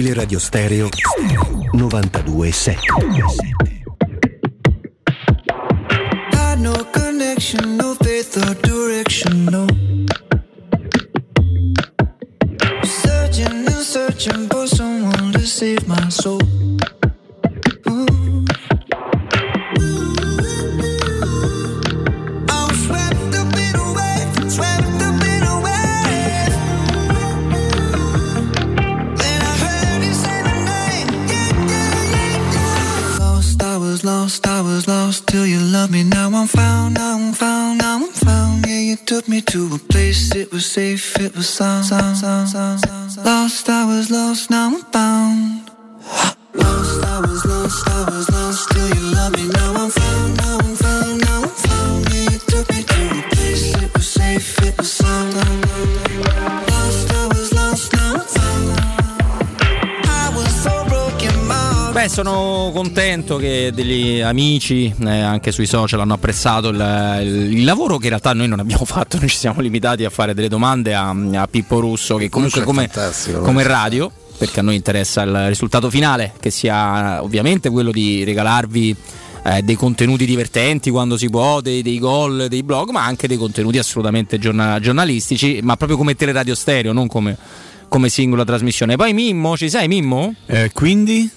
Teleradio Stereo 92.7 Got no connection, no faith or direction, no. Searching and searching for someone to save my soul. Ooh. Lost, I was lost till you loved me. Now I'm found, now I'm found, now I'm found. Yeah, you took me to a place, it was safe, it was sound, sound, sound, sound. sound. Lost, I was lost, now I'm found. Lost, I was lost, I was lost till you loved me. Now I'm found, now I'm found, now I'm found. Yeah, you took me to a place, it was safe, it was sound. Lost, Beh, sono contento che degli amici eh, anche sui social hanno apprezzato il, il- il lavoro che in realtà noi non abbiamo <laughs> fatto, noi ci siamo limitati a fare delle domande a, a Pippo Russo che comunque come, come radio, perché a noi interessa il risultato finale, che sia ovviamente quello di regalarvi eh, dei contenuti divertenti quando si può, dei, dei gol, dei blog, ma anche dei contenuti assolutamente giorna- giornalistici, ma proprio come teleradio stereo, non come, come singola trasmissione. Poi Mimmo, ci sei Mimmo? Eh, quindi?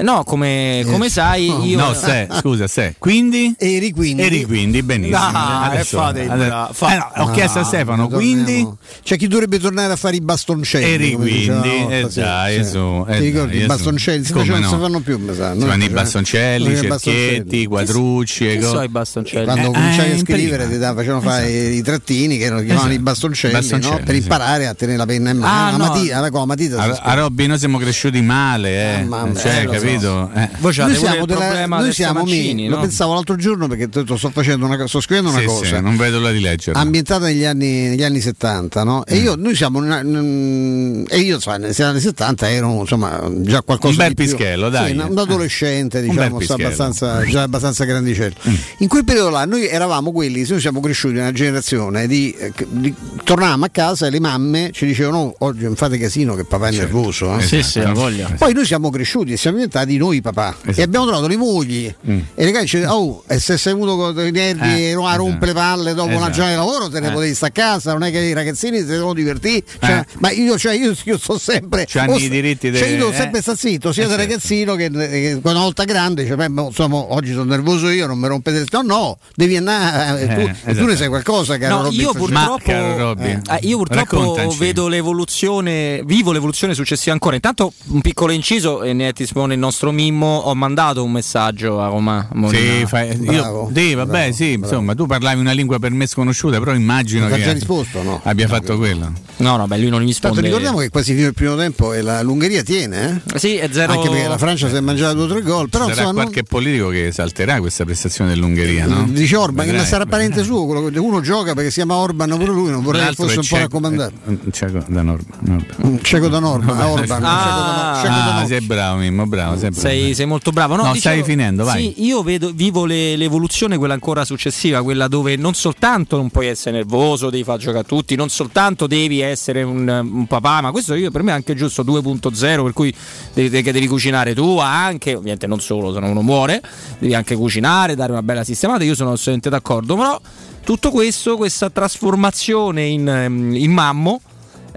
No, come, come sai, io. No, se, scusa, se. Quindi? Eri quindi. Eri quindi, benissimo. Dai, Adesso- fate bra- fa- eh no, ho chiesto a Stefano, torniamo. quindi? C'è chi dovrebbe tornare a fare i bastoncelli. Eri quindi, una eh dai, su, eh Ti ricordi dai, i bastoncelli? Si no? non si fanno più, mi sa. Si fanno i bastoncelli, i cerchietti, i quadrucci. e Che so i bastoncelli? Quando Eh, cominciavi eh, a scrivere ti facevano fare i trattini che erano chiamavano Esatto. i bastoncelli, Bastoncelli, no? per imparare a tenere la penna in mano. Ah, la, no. matita, la, matita A, Robby noi siamo cresciuti male, eh. Mamma mia, cioè, so. Capito? Eh. Voi noi siamo, della- problema noi siamo Mancini, mi- no? lo pensavo l'altro giorno perché sto, facendo una, sto scrivendo una Sì, cosa sì, non vedo l'ora di leggerlo. ambientata negli anni, negli anni 70 no? Mm. e io noi siamo una- mm, e io sai, negli anni 70 ero insomma già qualcosa Un bel di più. pischello, dai. Sì, un un adolescente Un diciamo pischello. abbastanza, già abbastanza grandicello in quel periodo là noi eravamo quelli noi siamo cresciuti in una generazione di, eh, di- tornavamo a casa e le mamme ci dicevano "Oh, oggi non fate casino che papà è nervoso eh?" Sì, sì, ha voglia. poi noi siamo cresciuti e siamo diventati noi papà Esatto. e abbiamo trovato le mogli Mm. e le cose oh e se sei venuto con i nervi Eh, a rompe le palle dopo una esatto. giornata di lavoro te ne Eh. potevi stare a casa non è che i ragazzini si devono divertire cioè, Eh. ma io, cioè, io, io sto sempre C'hanno o i diritti cioè, io devo eh. sempre stare zitto sia Eh, da certo. ragazzino che, che una volta grande cioè, beh, insomma oggi sono nervoso io non mi rompete no no devi andare eh, tu, Eh, e tu esatto. ne sai qualcosa caro No, Robby io. Ma, purtroppo, eh, io purtroppo raccontaci. vedo l'evoluzione, vivo l'evoluzione successiva ancora. Intanto un piccolo inciso e ne espone il nostro Mimmo. Ho mandato un messaggio a Roma. Molina. Sì, fai- Bravo, io, sì, vabbè, bravo, sì, bravo. insomma, tu parlavi una lingua per me sconosciuta, però immagino che già risposto, no? abbia fatto quello. No, no, beh, lui non mi Tanto risponde. ricordiamo che quasi fino al primo tempo e la, l'Ungheria tiene, eh? Sì, è zero. anche perché la Francia si è mangiata due o tre gol. Però sarà insomma, qualche politico che salterà questa prestazione dell'Ungheria, no? non, dice Orban, Vedrai, ma sarà vedrai. parente suo, quello che uno gioca perché si chiama Orban pure lui, non vorrei che L'altro fosse un po' raccomandato. eh, un ceco da Norma. Cieco da norma, <laughs> a Orban, un Ah, cieco cieco Ah, sei bravo, Mimmo, bravo. Bravo, sei. Sei, sei molto bravo. No, No, dicevo- stai finendo, vai. Sì, io vedo, vivo le- l'evoluzione, quella ancora successiva, quella dove non soltanto non puoi essere nervoso, devi far giocare a tutti, non soltanto devi essere un, un papà, ma questo io, per me è anche giusto 2.0, per cui devi, che devi cucinare tu anche, ovviamente non solo, se no uno muore, devi anche cucinare, dare una bella sistemata, io sono assolutamente d'accordo, però tutto questo, questa trasformazione in, ehm, in mammo,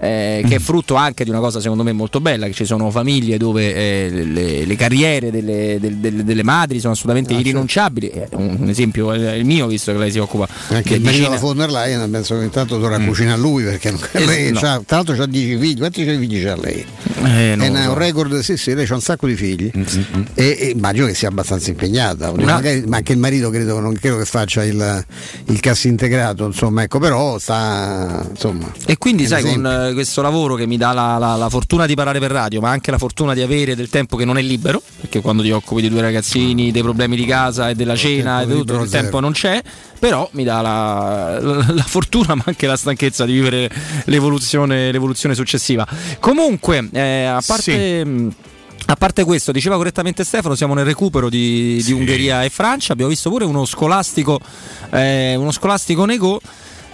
eh, che è frutto anche di una cosa secondo me molto bella, che ci sono famiglie dove eh, le, le carriere delle, del- delle- delle madri sono assolutamente irrinunciabili. Eh, Un, un esempio è il mio, visto che lei si occupa Anche il medicina. della von der Leyen penso che intanto dovrà cucinare lui perché non- Eh, lei no. c'ha- tra l'altro ha 10 figli, quanti figli c'ha lei? Eh, non è lo una- so. un record, sì sì, lei c'ha un sacco di figli e, e immagino che sia abbastanza impegnata, Una- Magari- ma anche il marito credo, non credo che faccia il, il cast integrato, insomma, ecco, però sta insomma. E quindi sai, con eh, questo lavoro che mi dà la, la- la fortuna di parlare per radio, ma anche la fortuna di avere del tempo che non è libero, perché quando ti occupi di due ragazzini, dei problemi di casa e della cena e tutto, il tempo non c'è, però mi dà la, la- fortuna ma anche la stanchezza di vivere l'evoluzione, l'evoluzione successiva. Comunque, eh, a parte... mh, A parte questo, diceva correttamente Stefano, siamo nel recupero di, di Ungheria e Francia, abbiamo visto pure uno scolastico, eh, uno scolastico Nego,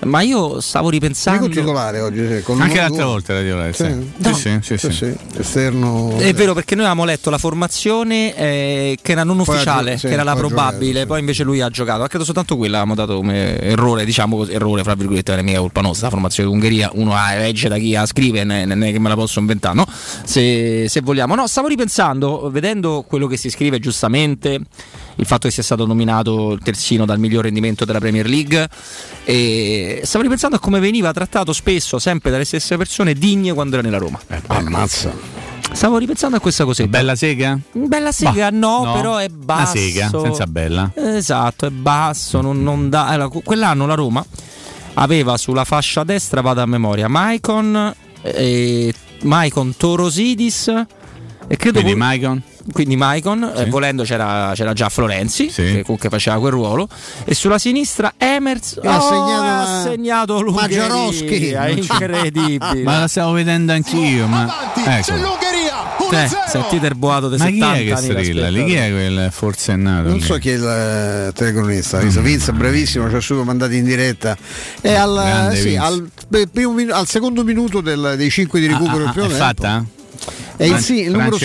ma io stavo ripensando... Nego titolare oggi, sì, con Anche l'altra volta era titolare, sì. Sì. Sì, sì, sì, sì. esterno È vero perché noi avevamo letto la formazione eh, che era non Poi ha ufficiale, gio- sì, che era la ha probabile, giocato, poi invece lui ha giocato. Ma credo soltanto quella avevamo dato come errore, diciamo così, errore fra virgolette, non è mica colpa nostra, la formazione d'Ungheria, uno ha legge da chi la scrive, ne- non è che me la posso inventare, no? Se, se vogliamo. No, stavo ripensando, vedendo quello che si scrive giustamente, il fatto che sia stato nominato terzino dal miglior rendimento della Premier League, e stavo ripensando a come veniva trattato spesso, sempre dalle stesse persone, digne quando era nella Roma. Ammazza. Stavo ripensando a questa cosetta. Bella sega? Bella sega no, no. però è Una basso. sega, senza bella. Esatto, è basso, non, non dà. allora, que- quell'anno la Roma aveva sulla fascia destra, vado a memoria, Maicon, e Maicon Torosidis e credo pure- Maicon? Quindi Maicon, eh, volendo c'era, c'era già Florenzi, che comunque faceva quel ruolo, e sulla sinistra Emers E ha oh, segnato ha segnato l'Ungheria, Maggiorowski. incredibile. Ma la stavo vedendo anch'io, ma ecco. Eh, sentite il boato dei Ma chi 70 è che strilla lì? Chi è quel forsennato? Non so chi è il eh, telecronista, visto Vince bravissimo, ci ha subito mandati in diretta. E al, sì, al, beh, primo al secondo minuto del- dei 5 di recupero Ah, del ah, primo è tempo. fatta? È il, Fran- sì, il numero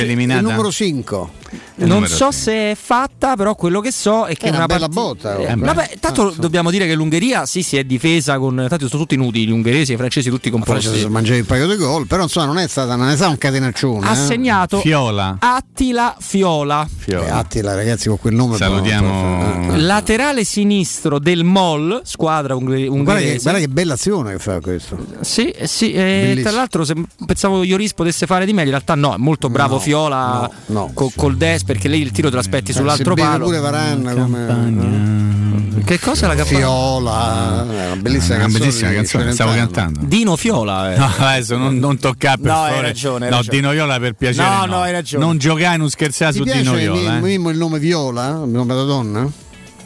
5. Non so se è fatta, però quello che so è che È una bella parti- botta, Eh, vabbè, tanto Ah, dobbiamo dire che l'Ungheria sì, si è difesa con. Tanto sono tutti nudi, gli ungheresi e i francesi tutti composti. Francia mangiavi un paio di gol, però insomma non è stata non è stato un catenaccione. Ha eh. segnato Fiola. Attila Fiola. Eh, Attila, ragazzi, con quel nome Salutiamo- Eh, eh. Laterale sinistro del MOL, squadra unghe- Guarda che, ungherese. guarda che bella azione che fa questo. Sì, eh, sì, eh, tra l'altro se pensavo Ioris potesse fare di meglio, in realtà no, è molto bravo No, Fiola no, no. co- col des perché lei il tiro te l'aspetti sull'altro si beve palo. pure Varanna come Che cosa la campagna? Fiola, eh, una bellissima Una canzone. bellissima di canzone, stavo Celentano. cantando. Dino Fiola. eh. No, adesso non, non toccare per No, hai favore. ragione, hai no, ragione. Dino Viola per piacere. No, No, no, hai ragione. Non giocare, non scherzare Ti su piace Dino il, Viola. Eh? Mimmo il nome Viola? Il nome da donna?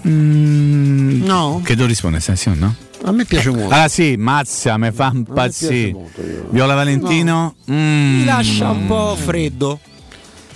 Mm, No. Che tu rispondi, sì, no? A me piace molto. Allora sì, mazza, mi fa impazzire. Viola Valentino? Mm. Mi lascia un po' freddo.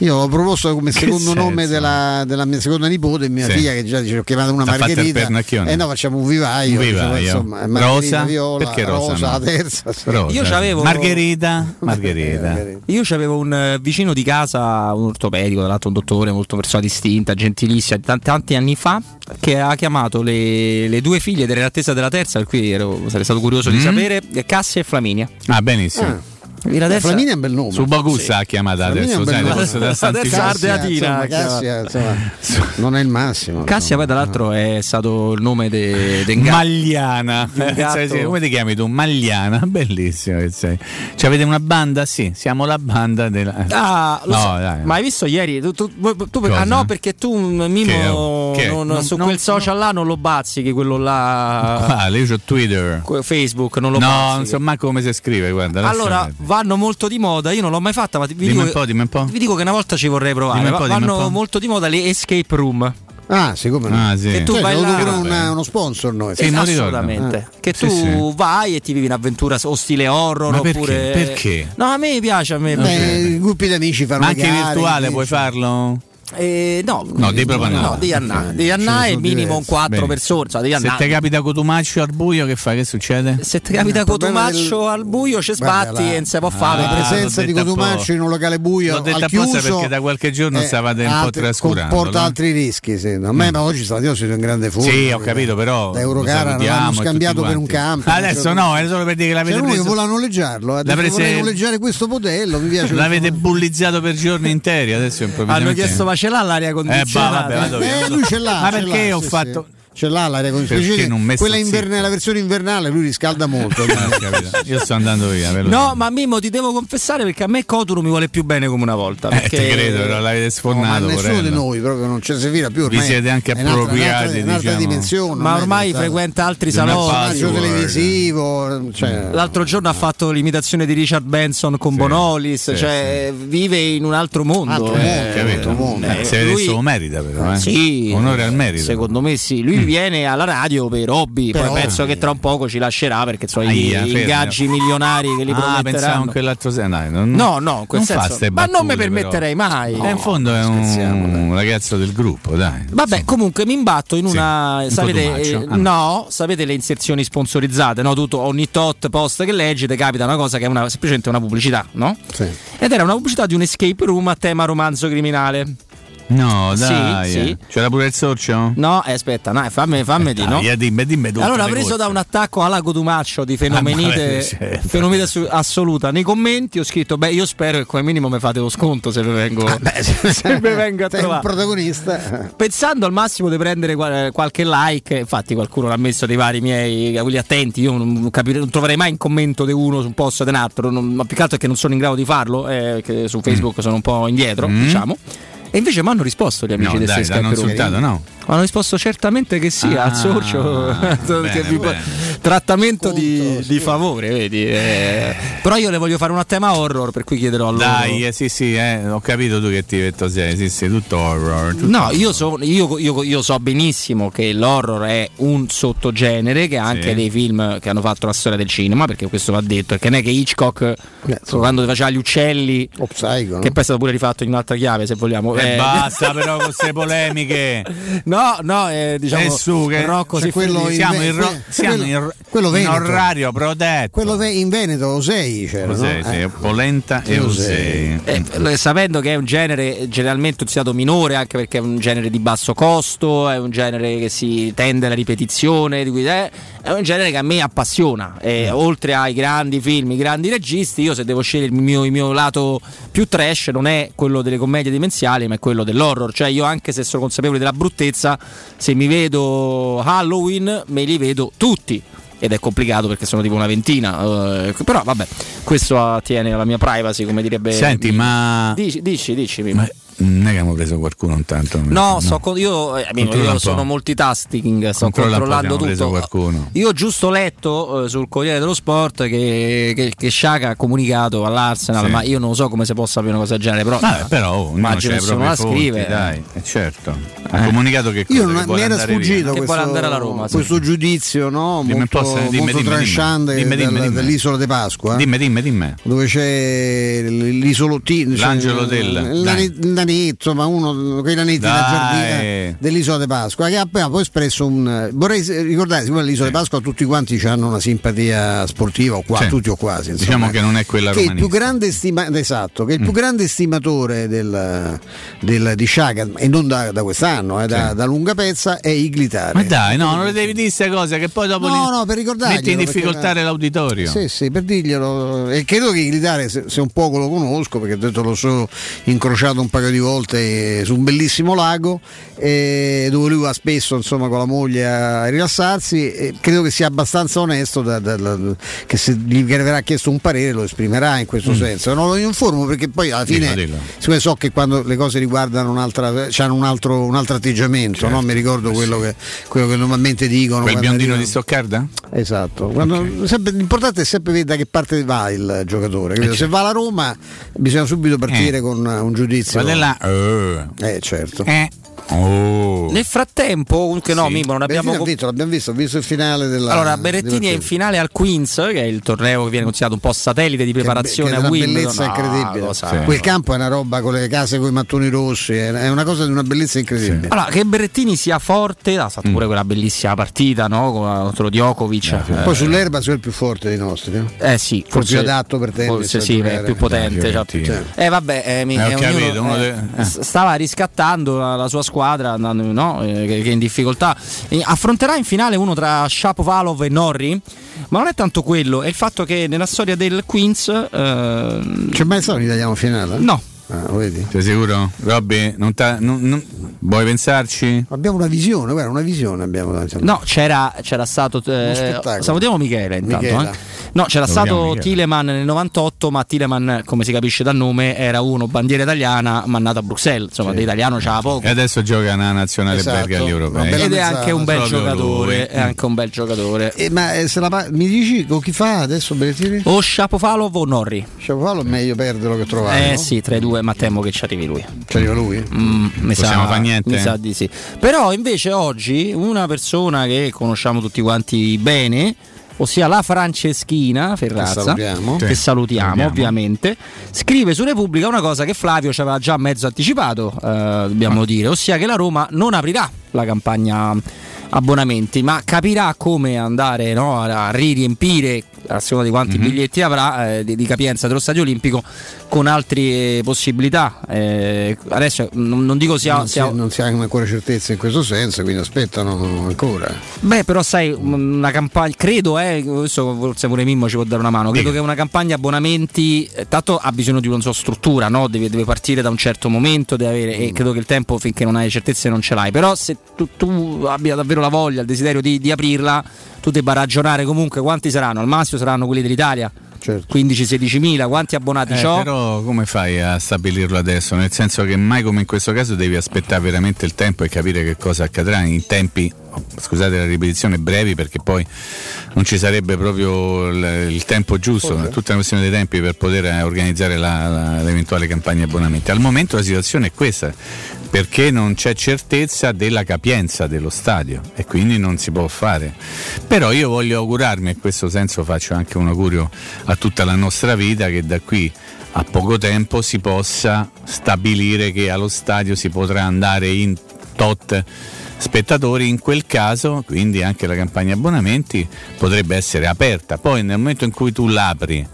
Io l'ho proposto come secondo nome della, della mia seconda nipote, mia Sì. figlia che già dice ho chiamato una T'ha Margherita. pernacchione? Eh no, facciamo un vivaio. Un vivaio. Insomma, Margherita Rosa? Viola, Perché Rosa no? la terza. sì. Rosa. Io c'avevo- Margherita. <laughs> Margherita. Io avevo un eh, vicino di casa, un ortopedico, tra l'altro un dottore, molto persona distinta, gentilissima, tanti, tanti anni fa, che ha chiamato le, le due figlie ed era in attesa della terza, per cui ero- sarei stato curioso di Mm. sapere, Cassia e Flaminia. Ah, benissimo. Ah. La terza- Flaminia è un bel nome. Su Bogussa ha chiamata Flaminia è adesso, sai, da Adesso chiamata. Cassia, insomma, non è il massimo. Cassia poi tra l'altro è stato il nome de, de Magliana, Di sai, <laughs> sì, come ti chiami tu? Magliana, bellissimo che sei. Ci avete una banda? Sì, siamo la banda della. Ah, lo No, so. dai. ma hai visto ieri? Tu, tu- tu- ah no, perché tu Mimo Che? Che? non- Non- su non- quel social là non lo bazzichi, quello là Quale? Io ho Twitter. Facebook, non lo No, bazzichi. non so manco come si scrive, guarda. Allora. Vanno molto di moda, io non l'ho mai fatta, ma vi, dico, un po', dimmi un po'. vi dico che una volta ci vorrei provare. Un vanno po'. molto di moda le escape room. Ah, siccome no. Ah, sì. Che tu Cioè, vai là- pure una- uno sponsor noi. Sì, assolutamente. Che Sì, tu sì. vai e ti vivi un'avventura o stile horror Ma perché? oppure. Perché? No, a me piace, a me Beh, piace. i gruppi di amici fanno Ma anche gare, virtuale invece. puoi farlo? Eh, no, No, devi proprio no, andare. devi andare, devi andare sono minimo diversi. quattro Bene. persone. Insomma, devi Se andare. ti capita Cotumaccio al buio, che fai? Che succede? Se ti capita Cotumaccio del- al buio ci sbatti la- e non si può Ah, fare. la presenza di Cotumaccio in un locale buio L'ho detto al apposta chiuso perché da qualche giorno eh, stavate un po' altri- trascurando, comporta no? altri rischi sì. a me ma oggi stamattina sono in grande forma Sì, ho capito, però. da Eurocara l'hanno scambiato per un campo Adesso no, è solo per dire che l'avete preso. vuole noleggiarlo prese- vorrei noleggiare questo modello mi piace L'avete bullizzato per giorni interi, adesso improvvisamente. Hanno chiesto ce l'ha l'aria Eh, bah, condizionata? vabbè. Eh, lui ce l'ha. Ma perché ho fatto. sì. Ce l'ha l'aria condizionata. Quella inverne- la versione invernale lui riscalda molto. Ah. Io sto andando via. lo No, ma Mimmo ti devo confessare perché a me Coturo mi vuole più bene come una volta. Eh, Perché... te credo, però l'avete No, ma nessuno di noi proprio non ci serviva più. Vi ormai siete anche un'altra- appropriati, un'altra, un'altra diciamo. dimensione. Ma ormai frequenta altri Di Password. televisivo. Cioè, L'altro giorno ha fatto l'imitazione di Richard Benson con Sì, Bonolis, sì, cioè vive in un altro mondo. Altro eh. mondo, altro mondo. Eh, se vede solo merita, però. Eh. Sì, Onore al merito. Secondo me sì. Lui viene alla radio per hobby, Per poi hobby. penso che tra un poco ci lascerà perché so, Aia, i fermo. ingaggi milionari che li Ah, pensavo in prometteranno. quell'altro senso. Dai, non, No, no, quel non senso. Ma non mi permetterei però. mai. Eh, in fondo è un ragazzo del gruppo, dai. Vabbè, comunque mi imbatto in Sì, una. un sapete, cotumaccio. eh, Ah, no. no, sapete le inserzioni sponsorizzate, no? Tutto, ogni tot post che leggi ti capita una cosa che è una, semplicemente una pubblicità, no? sì. Ed era una pubblicità di un escape room a tema romanzo criminale. No, Sì, dai. sì. eh. C'era pure il sorcio? No, eh, aspetta, no, fammi, fammi di no. Dai, dimmi, dimmi Allora, preso da un attacco alla Cotumaccio di Ah, fenomenite, lei, certo. fenomenite assu- assoluta, nei commenti ho scritto: Beh, io spero che come minimo mi fate lo sconto se vi vengo, <laughs> se vi vengo a Sei un trovare. protagonista. Pensando al massimo di prendere qual- qualche like, infatti qualcuno l'ha messo dei vari miei quelli attenti, io non, capire- non troverei mai in commento di uno su un post di un altro, non- ma più che altro è che non sono in grado di farlo, eh, che su Facebook sono un po' indietro, Mm. diciamo. E invece mi hanno risposto gli amici No, del dai, l'hanno Peroni. insultato, no? Hanno risposto certamente che sì, Ah, al sorcio bene, <laughs> bene. trattamento di, di favore, vedi. eh. Però io le voglio fare una tema horror, per cui chiederò a loro. Dai, eh, sì, sì, eh, ho capito tu che ti vetto sei, sì, sì, tutto horror. tutto No, horror. io so, io- io- io so benissimo che l'horror è un sottogenere che ha anche Sì. dei film che hanno fatto la storia del cinema, perché questo va detto, perché non è che Hitchcock quando faceva gli uccelli, O Psycho, no? che poi è stato pure rifatto in un'altra chiave se vogliamo. E eh, basta però con queste <laughs> polemiche. No, no, eh, diciamo su, che- Rocco si quello in siamo Ve- in, ro- siamo in, quello in orario protetto. Quello ve- in Veneto, Osei c'era. Osei, no? sì, Eh. polenta e Osei. osei. Eh, sapendo che è un genere generalmente utilizzato minore, anche perché è un genere di basso costo, è un genere che si tende alla ripetizione, di cui è, è un genere che a me appassiona. E oltre ai grandi film, i grandi registi, io se devo scegliere il mio, il mio lato più trash non è quello delle commedie dimensiali, ma è quello dell'horror. Cioè, io anche se sono consapevole della bruttezza, se mi vedo Halloween, me li vedo tutti. Ed è complicato perché sono tipo una ventina. eh, però vabbè, questo attiene alla mia privacy, come direbbe. Senti, ma Dici, dici, dici. Ma non è che abbiamo preso qualcuno intanto? No, sto con- io, eh, io sono multitasking, sto controllando tutto. Io ho giusto letto eh, sul Corriere dello Sport che, che, che Sciaca ha comunicato all'Arsenal, Sì. ma io non so come si possa sapere una cosa del genere. Però, Vabbè, però oh, immagino che la scrive. dai, eh, certo. Ha comunicato che cosa? Io non, mi era sfuggito Che questo, vuole andare alla Roma, sì. questo giudizio no? Dimmi molto, po' se- dimmi, molto dimmi, tranchante dimmi. Dimmi, dimmi, del- dimmi. dell'isola di Pasqua Dimmi, dimmi, dimmi. dove c'è l'isolottino L'angelo del- il, dai. nane- il nanetto ma uno quei nanetti da Dai. giardino dell'isola di Pasqua che ha poi espresso un vorrei ricordare siccome l'isola di Pasqua tutti quanti hanno una simpatia sportiva o qua, Sì. tutti o quasi insomma, Diciamo che non è quella che il più romanista. grande stima- esatto che il Mm. più grande stimatore del, del- di Sciaga e non da, da quest'anno eh, da, Sì. da lunga pezza è Iglitare Ma dai, no, non le devi dire queste cose che poi dopo No, li- no, per metti in perché- difficoltà l'auditorio. Sì, sì, per dirglielo. E credo che Iglitare, se, se un poco lo conosco, perché ho detto l'ho solo incrociato un paio di volte su un bellissimo lago, eh, dove lui va spesso insomma, con la moglie a rilassarsi, e credo che sia abbastanza onesto da- da- da- che se gli verrà chiesto un parere lo esprimerà in questo Mm. senso. Non lo informo perché poi alla fine dillo. siccome so che quando le cose riguardano un'altra, hanno un altro, un altro atteggiamento, no? mi ricordo quello, che, quello che normalmente dicono. Certo, Quel biondino arrivano- di Stoccarda? Esatto, Quando- sempre- l'importante è sempre vedere da che parte va il giocatore. capito? Se va alla Roma bisogna subito partire Eh. con un giudizio. Eh. Eh certo. Eh. Oh. Nel frattempo, comunque no, Sì. Mimmo, non abbiamo... Ha vinto, l'abbiamo visto, visto il finale della Allora, Berrettini è in finale al Queens, che è il torneo che viene considerato un po' satellite di preparazione che è a una bellezza No, incredibile. cosa- Quel campo è una roba con le case con i mattoni rossi, è è una cosa di una bellezza incredibile. Allora, che Berrettini sia forte, ha fatto pure quella bellissima partita no? contro Djokovic. Eh, Poi sull'erba sei il più forte dei nostri. no? Eh sì, Forse più adatto per tennis. Forse sì, è più potente. Sì. Eh vabbè, eh, mi- Eh, ho eh, capito, eh, eh. stava riscattando la sua squadra andando, no? Eh, che, che è in difficoltà. Affronterà in finale uno tra Shapovalov e Norri, ma non è tanto quello, è il fatto che nella storia del Queens... eh, C'è mai stato un italiano finale? No. Ah, lo vedi? Sei sicuro? Robby, non t'ha- non- non- vuoi pensarci? Abbiamo una visione, guarda, una visione abbiamo davanti a noi. No, c'era, c'era stato. Eh, spettacolo. salutiamo Michele intanto. Eh. No, c'era stato. Tileman nel 98, ma Tileman, come si capisce dal nome, era uno bandiera italiana, ma nato a Bruxelles. Insomma, di italiano c'ha poco. E adesso gioca nella nazionale Esatto. belga agli europei. Ed è mezzala, anche un bel giocatore. lui. È anche un bel giocatore. Eh, ma eh, se la pa- mi dici con chi fa adesso Berrettini? O Shapovalov o Norri? Shapovalov è meglio perderlo che trovare. Eh no? sì, tra i due, ma temo che ci arrivi lui. Ci arriva lui? Mm, mi Possiamo sa, fare niente? Mi sa di sì. Però invece oggi una persona che conosciamo tutti quanti bene, ossia la Franceschina Ferrazza, Che salutiamo. che salutiamo salutiamo. ovviamente, scrive su Repubblica una cosa che Flavio ci aveva già mezzo anticipato, eh, dobbiamo dire, ossia che la Roma non aprirà la campagna abbonamenti, ma capirà come andare no, a riempire a seconda di quanti Mhm. biglietti avrà eh, di, di capienza dello stadio olimpico con altre possibilità. Eh, adesso non, non dico sia, non, si, sia- non si hanno ancora certezze in questo senso, quindi aspettano ancora. Beh, però sai, una campagna, credo, eh, questo forse pure Mimmo ci può dare una mano, credo che una campagna abbonamenti, eh, tanto ha bisogno di una sua struttura, no? deve, deve partire da un certo momento, deve avere, Mm. e credo che il tempo finché non hai certezze non ce l'hai, però se tu, tu abbia davvero la voglia, il desiderio di, di aprirla, tu debba ragionare comunque quanti saranno, al massimo saranno quelli dell'Italia. 15-16 mila, quanti abbonati Eh, ho? però come fai a stabilirlo adesso? Nel senso che mai come in questo caso devi aspettare veramente il tempo e capire che cosa accadrà in tempi, scusate la ripetizione, brevi perché poi non ci sarebbe proprio il, il tempo giusto, è tutta una questione dei tempi per poter eh, organizzare la- la- l'eventuale campagna abbonamenti. Al momento la situazione è questa, perché non c'è certezza della capienza dello stadio e quindi non si può fare. Però io voglio augurarmi, e in questo senso faccio anche un augurio a tutta la nostra vita, che da qui a poco tempo si possa stabilire che allo stadio si potrà andare in tot spettatori in quel caso quindi anche la campagna abbonamenti potrebbe essere aperta. Poi nel momento in cui tu l'apri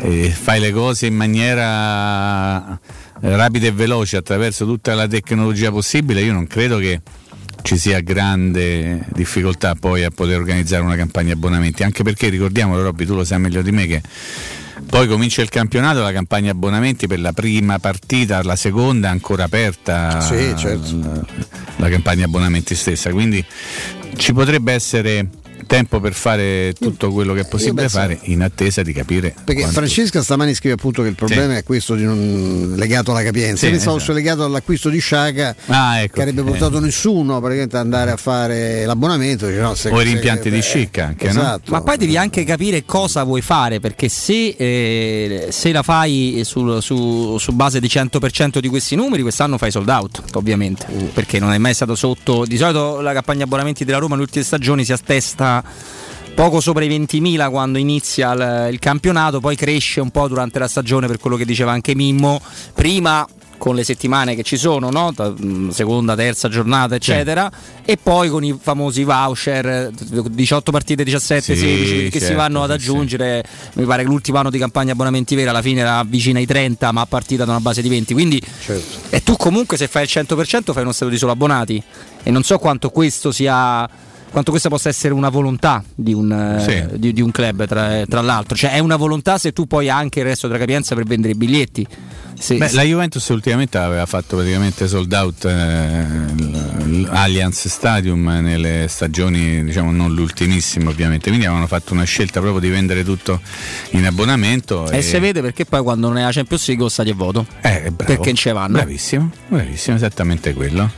e fai le cose in maniera eh, rapida e veloce attraverso tutta la tecnologia possibile, io non credo che ci sia grande difficoltà poi a poter organizzare una campagna abbonamenti, anche perché ricordiamolo Robby, tu lo sai meglio di me che poi comincia il campionato, la campagna abbonamenti per la prima partita, la seconda ancora aperta Sì, certo. la, la campagna abbonamenti stessa, quindi ci potrebbe essere tempo per fare tutto quello che è possibile fare in attesa di capire Perché quanto- Francesca stamani scrive appunto che il problema è questo di non- legato alla capienza. Sì, pensavo esatto. fosse legato all'acquisto di Sciaga Ah, ecco, che avrebbe eh. portato nessuno praticamente ad andare a fare l'abbonamento. Dice, no, se- o i rimpianti di eh, Schick anche, no? esatto. Ma poi devi anche capire cosa vuoi fare, perché se, eh, se la fai sul- su, su base di 100% di questi numeri, quest'anno fai sold out, ovviamente, perché non è mai stato sotto. Di solito la campagna abbonamenti della Roma nelle ultime stagioni si attesta poco sopra i 20.000 quando inizia il, il campionato, poi cresce un po' durante la stagione per quello che diceva anche Mimmo. Prima con le settimane che ci sono, no? Mh, seconda, terza giornata, eccetera, e poi con i famosi voucher, eh, 18 partite, 17, Sì, 16 che si certo, vanno ad sì, aggiungere. Mi pare che l'ultimo anno di campagna abbonamenti vera alla fine era vicina ai 30, ma a partita da una base di 20. Quindi Certo. e tu comunque se fai il 100% fai uno stato di solo abbonati e non so quanto questo sia quanto questa possa essere una volontà di un, eh, Sì. di, di un club tra, tra l'altro cioè è una volontà se tu poi hai anche il resto della capienza per vendere i biglietti Se- Beh, la Juventus ultimamente aveva fatto praticamente sold out eh, l'Allianz Stadium nelle stagioni, diciamo non l'ultimissima ovviamente, quindi avevano fatto una scelta proprio di vendere tutto in abbonamento. e si vede perché poi quando non è la Champions League lo stadio è vuoto Eh, bravo. perché non ci vanno Bravissimo, bravissimo, esattamente quello.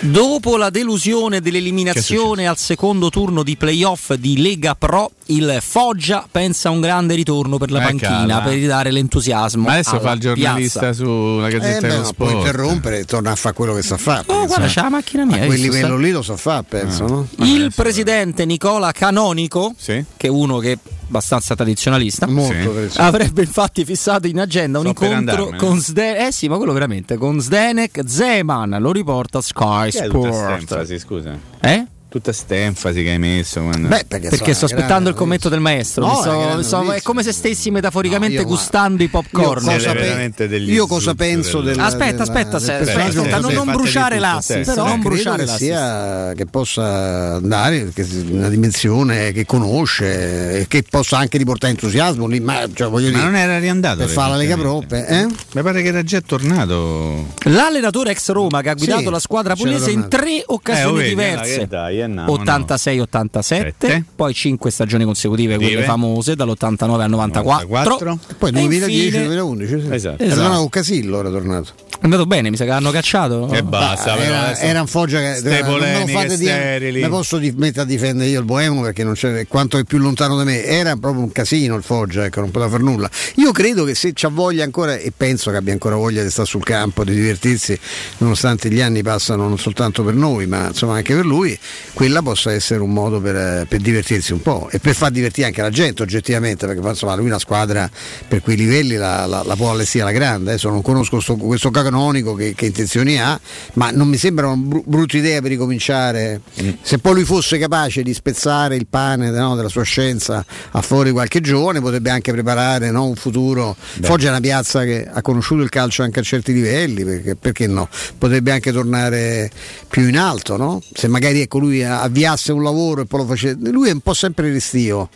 Dopo la delusione dell'eliminazione al secondo turno di playoff di Lega Pro, il Foggia pensa a un grande ritorno per la Eh, panchina cala. per ridare l'entusiasmo. Ma adesso fa il giornalista piazza. sulla Eh, Gazzetta beh, dello può Sport. interrompere e torna a fare quello che sa fare. Oh, guarda, c'è la macchina mia. A hai quel livello sta- lì lo sa fare, penso, Ah. no? Il presidente Nicola Canonico, che è uno che abbastanza tradizionalista, Molto Sì. avrebbe infatti fissato in agenda un per incontro con Zdenek, eh sì, ma quello veramente, con Zdenek Zeman, lo riporta Sky Che è tutta sta Sport. enfasi, scusa? Eh? Tutta sta enfasi che hai messo. quando- perché, sto aspettando il commento del maestro. No, Mi sto- è come se stessi metaforicamente No, gustando i popcorn. io cosa pe- io cosa penso del Aspetta, aspetta, del aspetta, personaggio aspetta, non, così. non bruciare l'assi, però non credo bruciare che l'assi. sia che possa andare che una dimensione che conosce e che possa anche riportare entusiasmo lì, ma, cioè, voglio Ma dire, non era riandato per fare la Lega Pro recentemente? eh? Mi pare che era già tornato. L'allenatore ex Roma che ha guidato Sì, la squadra pugliese in tre occasioni Eh, oh, diverse. Allora, che dai, eh, no, no. 86-87, Sette. poi 5 stagioni consecutive, quelle famose, dall'89 al 94. 94. poi E infine- 2010-2011 sì. Esatto. Era Esatto. tornato con Casillo era tornato È andato bene, mi sa che l'hanno cacciato. E basta, però era, adesso- era un foggia che Ste non polemiche fate dire sterili. mi posso di- mettere a difendere io il Boemo perché non c'è quanto è più lontano da me era proprio un casino il foggia ecco non poteva fare nulla io credo che se c'ha voglia ancora e penso che abbia ancora voglia di stare sul campo di divertirsi nonostante gli anni passano non soltanto per noi ma insomma anche per lui quella possa essere un modo per, eh, per divertirsi un po' e per far divertire anche la gente oggettivamente perché insomma lui una squadra per quei livelli la, la- la può allestire alla grande adesso non conosco sto- questo canonico che, che intenzioni ha ma non mi sembra una bru- brutta idea per ricominciare se poi lui fosse capace di spezzare il pane no, della sua scienza a fuori qualche giovane potrebbe anche preparare no, un futuro Foggia è una piazza che ha conosciuto il calcio anche a certi livelli perché, perché no potrebbe anche tornare più in alto no? se magari ecco, lui avviasse un lavoro e poi lo facesse lui è un po' sempre restio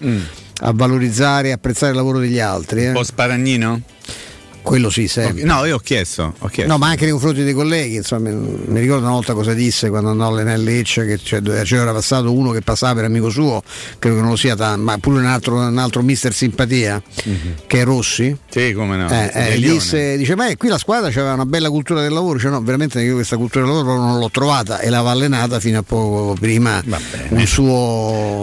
a valorizzare e apprezzare il lavoro degli altri eh. Un po' sparagnino? Quello sì sempre No, io ho chiesto. Ho chiesto. No, ma anche nei confronti dei colleghi, insomma, mi ricordo una volta cosa disse quando andò all'Enel Lecce, che c'è- c'era passato uno che passava per amico suo, credo che non lo sia tanto, ma pure un altro, un altro mister simpatia, che è Rossi. Sì, come no. Eh, eh, disse, dice, ma qui la squadra aveva una bella cultura del lavoro, dice no, veramente io questa cultura del lavoro non l'ho trovata e l'aveva allenata fino a poco prima un suo...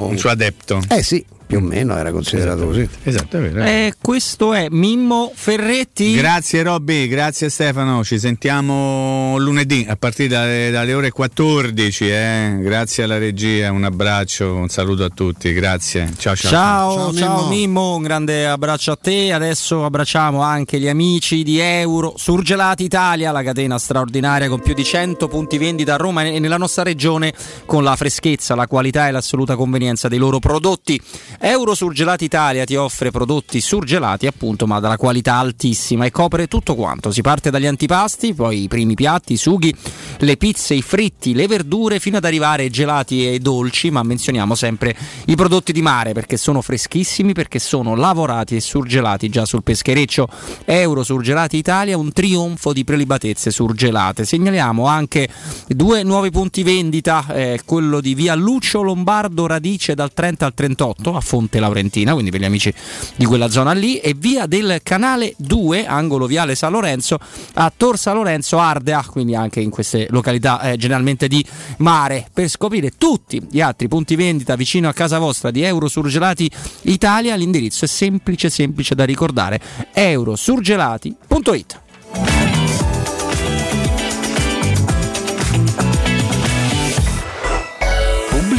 Un suo adepto. Eh sì, più o meno era considerato così. Esatto, è vero. E questo è Mimmo Ferretti. Grazie Robby, grazie Stefano, ci sentiamo lunedì a partire dalle, dalle ore 14. eh. Grazie alla regia, un abbraccio, un saluto a tutti, grazie. Ciao ciao. Ciao, ciao, Mimmo. un grande abbraccio a te. Adesso abbracciamo anche gli amici di Euro Surgelati Italia, la catena straordinaria con più di 100 punti vendita a Roma e nella nostra regione con la freschezza, la qualità e l'assoluta convenienza dei loro prodotti. Euro Surgelati Italia ti offre prodotti surgelati appunto ma dalla qualità altissima e copre tutto quanto. Si parte dagli antipasti, poi i primi piatti, i sughi, le pizze, i fritti, le verdure fino ad arrivare ai gelati e dolci, ma menzioniamo sempre i prodotti di mare perché sono freschissimi, perché sono lavorati e surgelati già sul peschereccio. Euro Surgelati Italia, un trionfo di prelibatezze surgelate. Segnaliamo anche due nuovi punti vendita, eh, quello di via Lucio Lombardo Radice dal 30 al 38 a Fonte Laurentina, quindi per gli amici di quella zona lì, e via del Canale 2, angolo viale San Lorenzo, a Tor San Lorenzo Ardea, quindi anche in queste località eh, generalmente di mare. Per scoprire tutti gli altri punti vendita vicino a casa vostra di Euro Surgelati Italia, l'indirizzo è semplice, semplice da ricordare, eurosurgelati.it.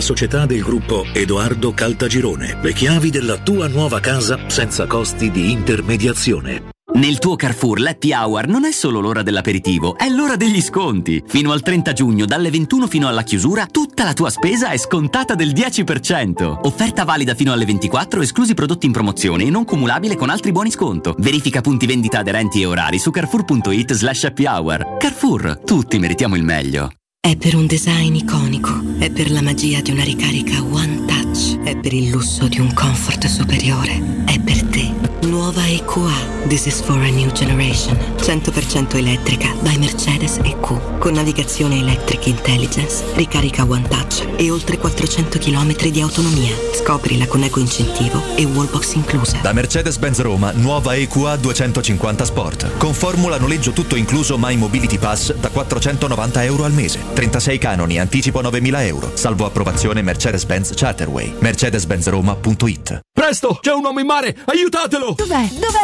società del gruppo Edoardo Caltagirone. Le chiavi della tua nuova casa senza costi di intermediazione. Nel tuo Carrefour l'Happy Hour non è solo l'ora dell'aperitivo, è l'ora degli sconti. Fino al 30 giugno, dalle 21 fino alla chiusura, tutta la tua spesa è scontata del 10%. Offerta valida fino alle 24, esclusi prodotti in promozione e non cumulabile con altri buoni sconto. Verifica punti vendita aderenti e orari su carrefour.it slash happy hour. Carrefour, tutti meritiamo il meglio. È per un design iconico, è per la magia di una ricarica One Touch, è per il lusso di un comfort superiore, è per te. EQA. This is for a new generation. 100% elettrica by Mercedes EQ. Con navigazione electric intelligence, ricarica One Touch e oltre 400 km di autonomia. Scoprila con eco incentivo e wallbox inclusa. Da Mercedes-Benz Roma, nuova EQA 250 Sport. Con formula noleggio tutto incluso My Mobility Pass da 490 euro al mese. 36 canoni, anticipo 9.000 euro. Salvo approvazione Mercedes-Benz Charterway. Mercedes-Benzroma.it Presto, c'è un uomo in mare, aiutatelo! Dov'è? Dov'è?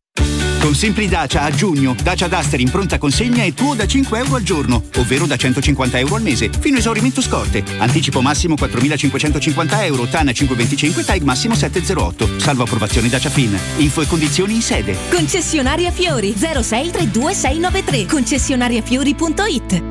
Con Simpli Dacia a giugno, Dacia Duster in pronta consegna è tuo da 5 euro al giorno, ovvero da 150 euro al mese, fino a esaurimento scorte. Anticipo massimo 4.550 euro, TAN 525, TAG massimo 708. Salvo approvazione Dacia Fin. Info e condizioni in sede. Concessionaria Fiori 0632693 concessionariafiori.it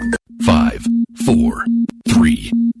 5, 4, 3, 2, 1.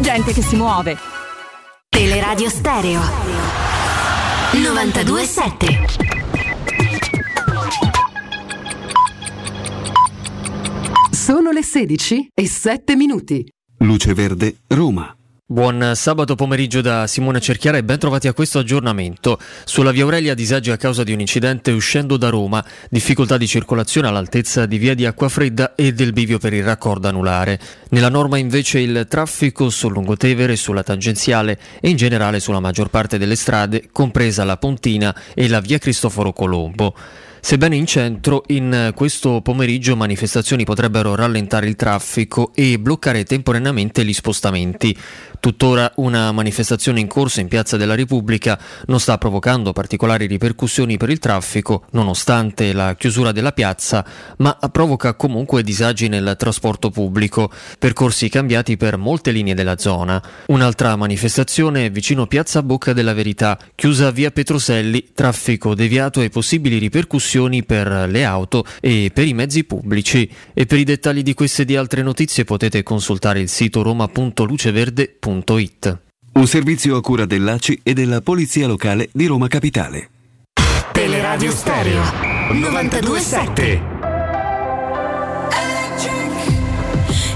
gente che si muove. Teleradio Stereo 927 Sono le 16 e 7 minuti. Luce Verde, Roma. Buon sabato pomeriggio da Simone Cerchiara e ben trovati a questo aggiornamento. Sulla via Aurelia disagi a causa di un incidente uscendo da Roma, difficoltà di circolazione all'altezza di via di Acquafredda e del bivio per il raccordo anulare. Nella norma invece il traffico sul Lungotevere, sulla tangenziale e in generale sulla maggior parte delle strade, compresa la Pontina e la via Cristoforo Colombo. Sebbene in centro, in questo pomeriggio manifestazioni potrebbero rallentare il traffico e bloccare temporaneamente gli spostamenti. Tuttora una manifestazione in corso in Piazza della Repubblica non sta provocando particolari ripercussioni per il traffico, nonostante la chiusura della piazza, ma provoca comunque disagi nel trasporto pubblico, percorsi cambiati per molte linee della zona. Un'altra manifestazione vicino Piazza Bocca della Verità, chiusa via Petroselli, traffico deviato e possibili ripercussioni per le auto e per i mezzi pubblici. E per i dettagli di queste e di altre notizie potete consultare il sito roma.luceverde.it. Un servizio a cura dell'ACI e della Polizia Locale di Roma Capitale. Teleradio Stereo 927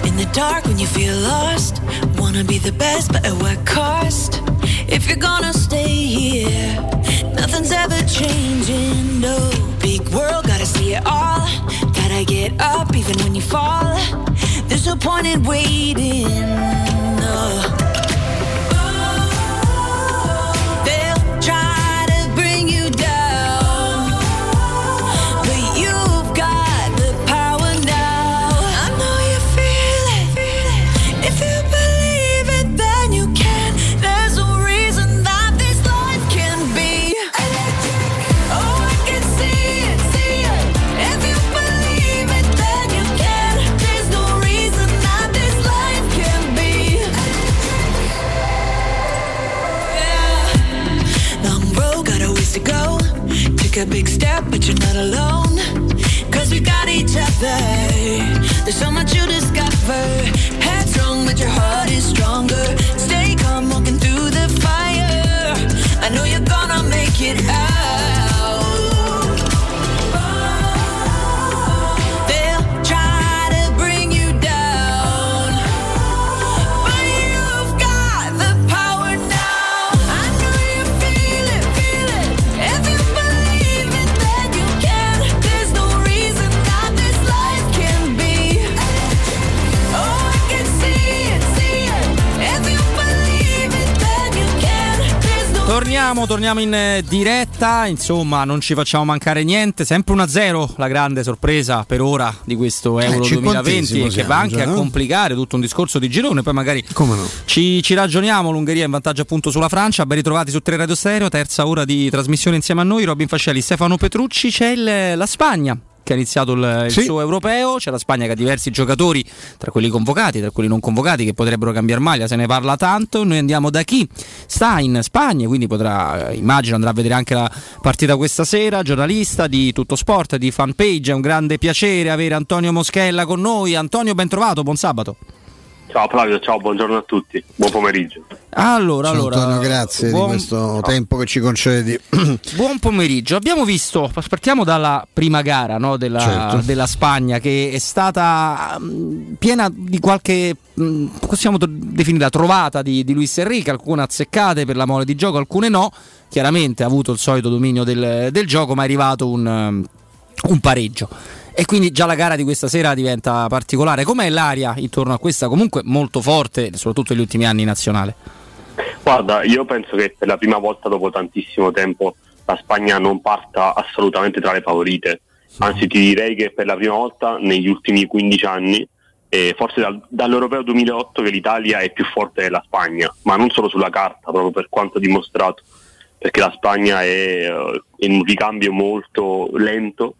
In the dark when you feel lost, wanna be the best, but at what cost? If you're gonna stay here, nothing's ever changing. No big world, gotta see it all. Gotta get up even when you fall. There's no point in waiting. No. Take a big step, but you're not alone. Cause we got each other. There's so much you discover. Headstrong, but your heart is stronger. Stay calm, walking through the fire. I know you're gonna make it out. Torniamo, torniamo in eh, diretta, insomma non ci facciamo mancare niente, sempre 1-0 la grande sorpresa per ora di questo Euro 2020 cinquantesimo che siamo va anche già, a no? complicare tutto un discorso di girone, poi magari ci, ci ragioniamo, l'Ungheria in vantaggio appunto sulla Francia, ben ritrovati su 3 Radio Stereo, terza ora di trasmissione insieme a noi, Robin Fascelli, Stefano Petrucci, c'è il- la Spagna che ha iniziato il, il Sì. suo europeo, c'è la Spagna che ha diversi giocatori, tra quelli convocati, tra quelli non convocati, che potrebbero cambiare maglia, se ne parla tanto, noi andiamo da chi? Sta in Spagna, quindi potrà, eh, immagino andrà a vedere anche la partita questa sera, giornalista di Tutto Sport, di Fanpage, è un grande piacere avere Antonio Moschella con noi, Antonio ben trovato, buon sabato. Ciao Flavio, ciao, buongiorno a tutti, buon pomeriggio. Allora, Ciao, allora, Antonio, grazie buon- di questo <clears throat> tempo che ci concedi. <clears throat> Buon pomeriggio, abbiamo visto, partiamo dalla prima gara no, della, Certo. della Spagna che è stata mm, piena di qualche, mm, possiamo definirla trovata di, di Luis Enrique, alcune azzeccate per la mole di gioco, alcune no, chiaramente ha avuto il solito dominio del, del gioco ma è arrivato un, um, un pareggio. E quindi già la gara di questa sera diventa particolare. Com'è l'aria intorno a questa comunque molto forte, soprattutto negli ultimi anni in nazionale? Guarda, io penso che per la prima volta dopo tantissimo tempo la Spagna non parta assolutamente tra le favorite, anzi ti direi che per la prima volta negli ultimi 15 anni, eh, forse dal- dall'Europeo 2008 che l'Italia è più forte della Spagna, ma non solo sulla carta, proprio per quanto dimostrato, perché la Spagna è eh, in un ricambio molto lento,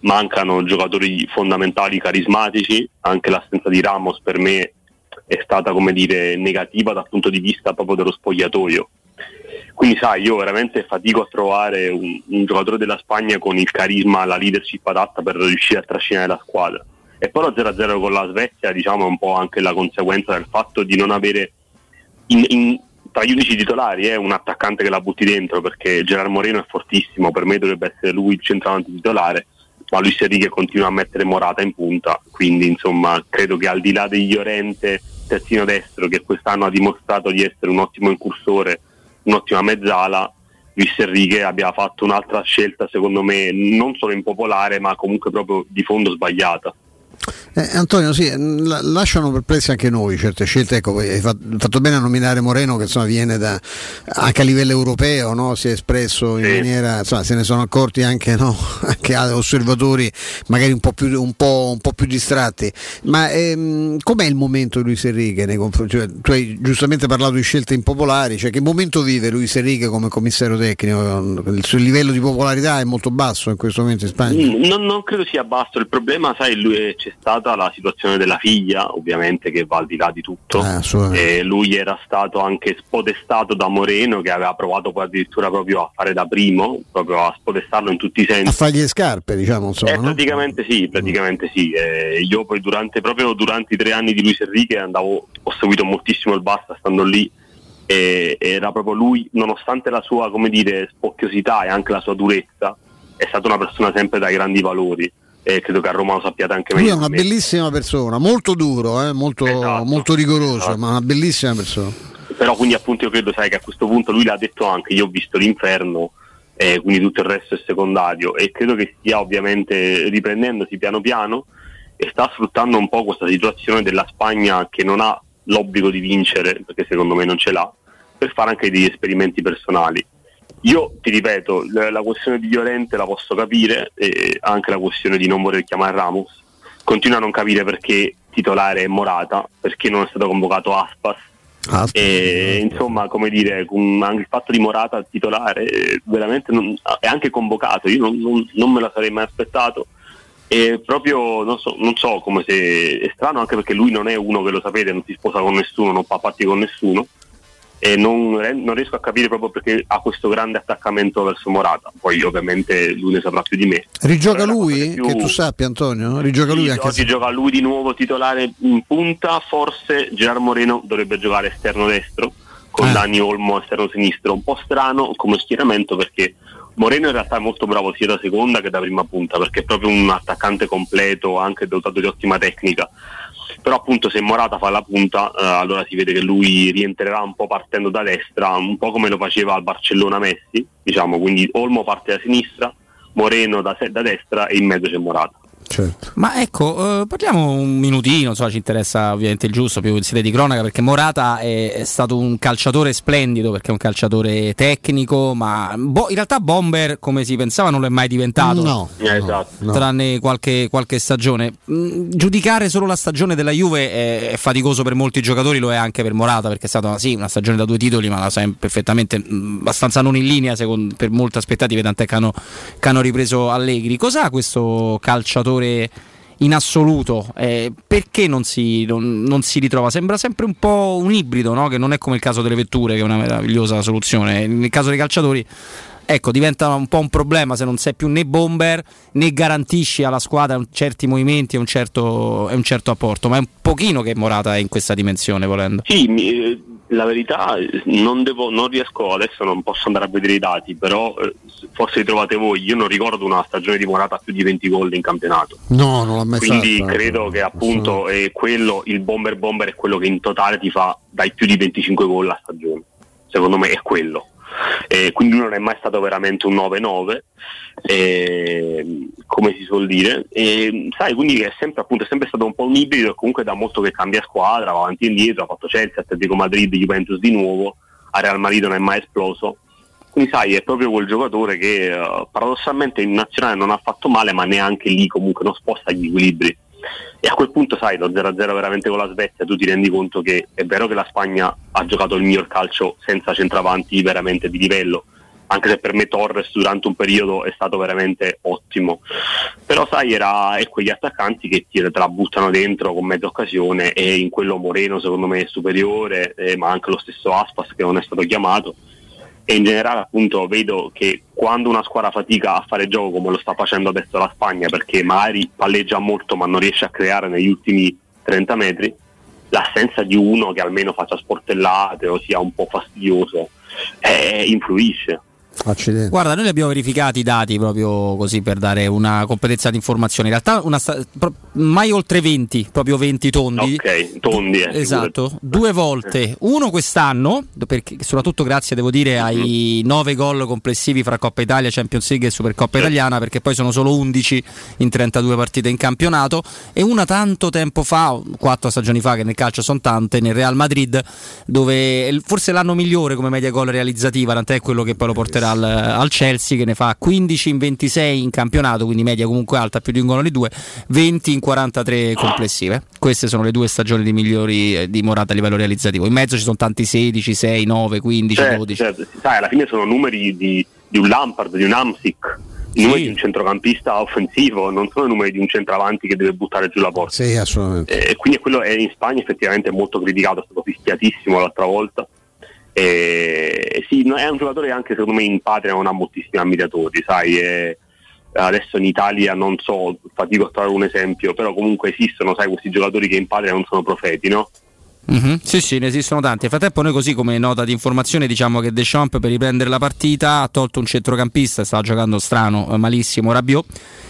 mancano giocatori fondamentali carismatici, anche l'assenza di Ramos per me è stata come dire negativa dal punto di vista proprio dello spogliatoio. Quindi sai, io veramente fatico a trovare un, un giocatore della Spagna con il carisma, la leadership adatta per riuscire a trascinare la squadra. E poi lo 0-0 con la Svezia diciamo è un po' anche la conseguenza del fatto di non avere in- in- tra gli unici titolari è un attaccante che la butti dentro perché Gerard Moreno è fortissimo, per me dovrebbe essere lui il centravanti titolare, ma Luis Enrique continua a mettere Morata in punta, quindi insomma credo che al di là degli Llorente terzino destro che quest'anno ha dimostrato di essere un ottimo incursore, un'ottima mezzala, Luis Enrique abbia fatto un'altra scelta secondo me non solo impopolare ma comunque proprio di fondo sbagliata. Eh, Antonio, sì, la- lasciano perplessi anche noi certe scelte. Ecco, hai fa- fatto bene a nominare Moreno, che insomma viene da, anche a livello europeo, no? si è espresso in maniera, insomma, se ne sono accorti anche, no? <laughs> anche osservatori magari un po' più, un po', un po' più distratti. Ma ehm, com'è il momento di Luis Enrique? nei confronti- cioè, tu hai giustamente parlato di scelte impopolari, cioè che momento vive Luis Enrique come commissario tecnico? Il suo livello di popolarità è molto basso in questo momento in Spagna. Mm, Non, non credo sia basso, il problema, sai, lui, c'è stata la situazione della figlia, ovviamente che va al di là di tutto. assolutamente. E lui era stato anche spodestato da Moreno che aveva provato poi addirittura proprio a fare da primo, proprio a spodestarlo in tutti i sensi. A fargli le scarpe, diciamo, insomma. Eh, no? praticamente sì, praticamente sì. Eh, io poi durante, proprio durante i tre anni di Luis Enrique andavo, ho seguito moltissimo il Basta stando lì e era proprio lui, nonostante la sua, come dire, spocchiosità e anche la sua durezza, è stata una persona sempre dai grandi valori e credo che a Roma lo sappiate anche Lui è meglio. una bellissima persona, molto duro, eh, molto, Esatto. molto rigoroso, ma una bellissima persona. Però quindi appunto io credo sai che a questo punto lui l'ha detto anche, io ho visto l'inferno, eh, quindi tutto il resto è secondario e credo che stia ovviamente riprendendosi piano piano e sta sfruttando un po' questa situazione della Spagna che non ha l'obbligo di vincere, perché secondo me non ce l'ha, per fare anche degli esperimenti personali. Io ti ripeto, la, questione di Llorente la posso capire, e anche la questione di non voler chiamare Ramos. Continuo a non capire perché titolare è Morata, perché non è stato convocato Aspas. E, insomma, come dire, anche il fatto di Morata titolare veramente non- è anche convocato. Io non, non- non me la sarei mai aspettato. E proprio non so, non so come se è strano anche perché lui non è uno che lo sapete, non si sposa con nessuno, non fa patti con nessuno e non, non riesco a capire proprio perché ha questo grande attaccamento verso Morata. Poi ovviamente lui ne saprà più di me. Rigioca lui? che più- Che tu sappia Antonio? Rigioca lui sì, anche oggi gioca lui di nuovo titolare in punta, forse Gerard Moreno dovrebbe giocare esterno destro con Dani Olmo esterno sinistro, un po' strano come schieramento perché Moreno in realtà è molto bravo sia da seconda che da prima punta perché è proprio un attaccante completo, anche dotato di ottima tecnica. Però appunto se Morata fa la punta eh, allora si vede che lui rientrerà un po' partendo da destra, un po' come lo faceva al Barcellona Messi, diciamo, quindi Olmo parte da sinistra, Moreno da, da destra e in mezzo c'è Morata. Ma ecco, eh, parliamo un minutino, insomma, ci interessa ovviamente il giusto, più in sede di cronaca, perché Morata è, è stato un calciatore splendido, perché è un calciatore tecnico, ma bo- in realtà bomber, come si pensava, non lo è mai diventato. No, esatto. Tranne qualche, qualche stagione. Mm, giudicare solo la stagione della Juve è, è faticoso per molti giocatori, lo è anche per Morata, perché è stata sì, una stagione da due titoli, ma la sai perfettamente, mm, abbastanza non in linea secondo, per molte aspettative, tant'è che hanno, che hanno ripreso Allegri. Cos'ha questo calciatore in assoluto? Eh, perché non si, non- non si ritrova? Sembra sempre un po' un ibrido, no? che non è come il caso delle vetture, che è una meravigliosa soluzione. Nel caso dei calciatori ecco, diventa un po' un problema se non sei più né bomber né garantisci alla squadra certi movimenti e un certo, un certo apporto. Ma è un pochino che Morata è in questa dimensione, volendo. Sì, mi- eh, la verità eh, non, devo, non riesco adesso, non posso andare a vedere i dati, però eh, forse li trovate voi. Io non ricordo una stagione di Morata a più di 20 gol in campionato. No, non l'ha mai Quindi fatta. credo che appunto è quello, il bomber bomber è quello che in totale ti fa dai più di 25 gol a stagione. Secondo me è quello. E quindi lui non è mai stato veramente un 9-9, e, come si suol dire. E, sai, quindi è sempre, appunto, è sempre stato un po' un ibrido e comunque da molto che cambia squadra, va avanti e indietro, ha fatto Chelsea, Atletico Madrid, Juventus di nuovo, a Real Madrid non è mai esploso. Quindi sai, è proprio quel giocatore che eh, paradossalmente in nazionale non ha fatto male, ma neanche lì comunque non sposta gli equilibri. E a quel punto, sai, lo 0-0 veramente con la Svezia, tu ti rendi conto che è vero che la Spagna ha giocato il miglior calcio senza centravanti veramente di livello, anche se per me Torres durante un periodo è stato veramente ottimo. Però sai, era è quegli attaccanti che ti, te la buttano dentro con mezza occasione e in quello Moreno secondo me è superiore, eh, ma anche lo stesso Aspas che non è stato chiamato e in generale appunto vedo che quando una squadra fatica a fare gioco come lo sta facendo adesso la Spagna perché magari palleggia molto ma non riesce a creare negli ultimi 30 metri l'assenza di uno che almeno faccia sportellate o sia un po' fastidioso eh, influisce Accidenti. Guarda, noi li abbiamo verificati i dati proprio così per dare una competenza di informazione. In realtà una sta- pro- mai oltre 20, proprio 20 tondi. Ok, tondi. Eh, Esatto, due volte, uno quest'anno, perché soprattutto grazie devo dire ai 9 gol complessivi fra Coppa Italia, Champions League e Supercoppa Italiana, perché poi sono solo 11 in 32 partite in campionato, e una tanto tempo fa, quattro stagioni fa, che nel calcio sono tante, nel Real Madrid, dove forse l'anno migliore come media gol realizzativa, tant'è quello che poi lo porterà al, al Chelsea, che ne fa 15 in 26 in campionato, quindi media comunque alta, più di un gol ogni due, 20 in 43 complessive. Queste sono le due stagioni di migliori eh, di Morata a livello realizzativo. In mezzo ci sono tanti 16, 6, 9, 15, Certo, 12. certo. Sai, alla fine sono numeri di, di un Lampard, di un Amsic, i numeri di un centrocampista offensivo, non sono i numeri di un centravanti che deve buttare giù la porta. Sì, assolutamente. E quindi quello è in Spagna effettivamente è molto criticato, è stato fischiatissimo l'altra volta. E, sì, no, è un giocatore che anche secondo me in patria non ha moltissimi ammiratori, sai, e adesso in Italia non so, fatico a trovare un esempio, però comunque esistono, sai, questi giocatori che in patria non sono profeti, no? Mhm, Sì, sì, ne esistono tanti. Nel frattempo, noi, così come nota di informazione, diciamo che Deschamps per riprendere la partita ha tolto un centrocampista, stava giocando strano, eh, malissimo Rabiot,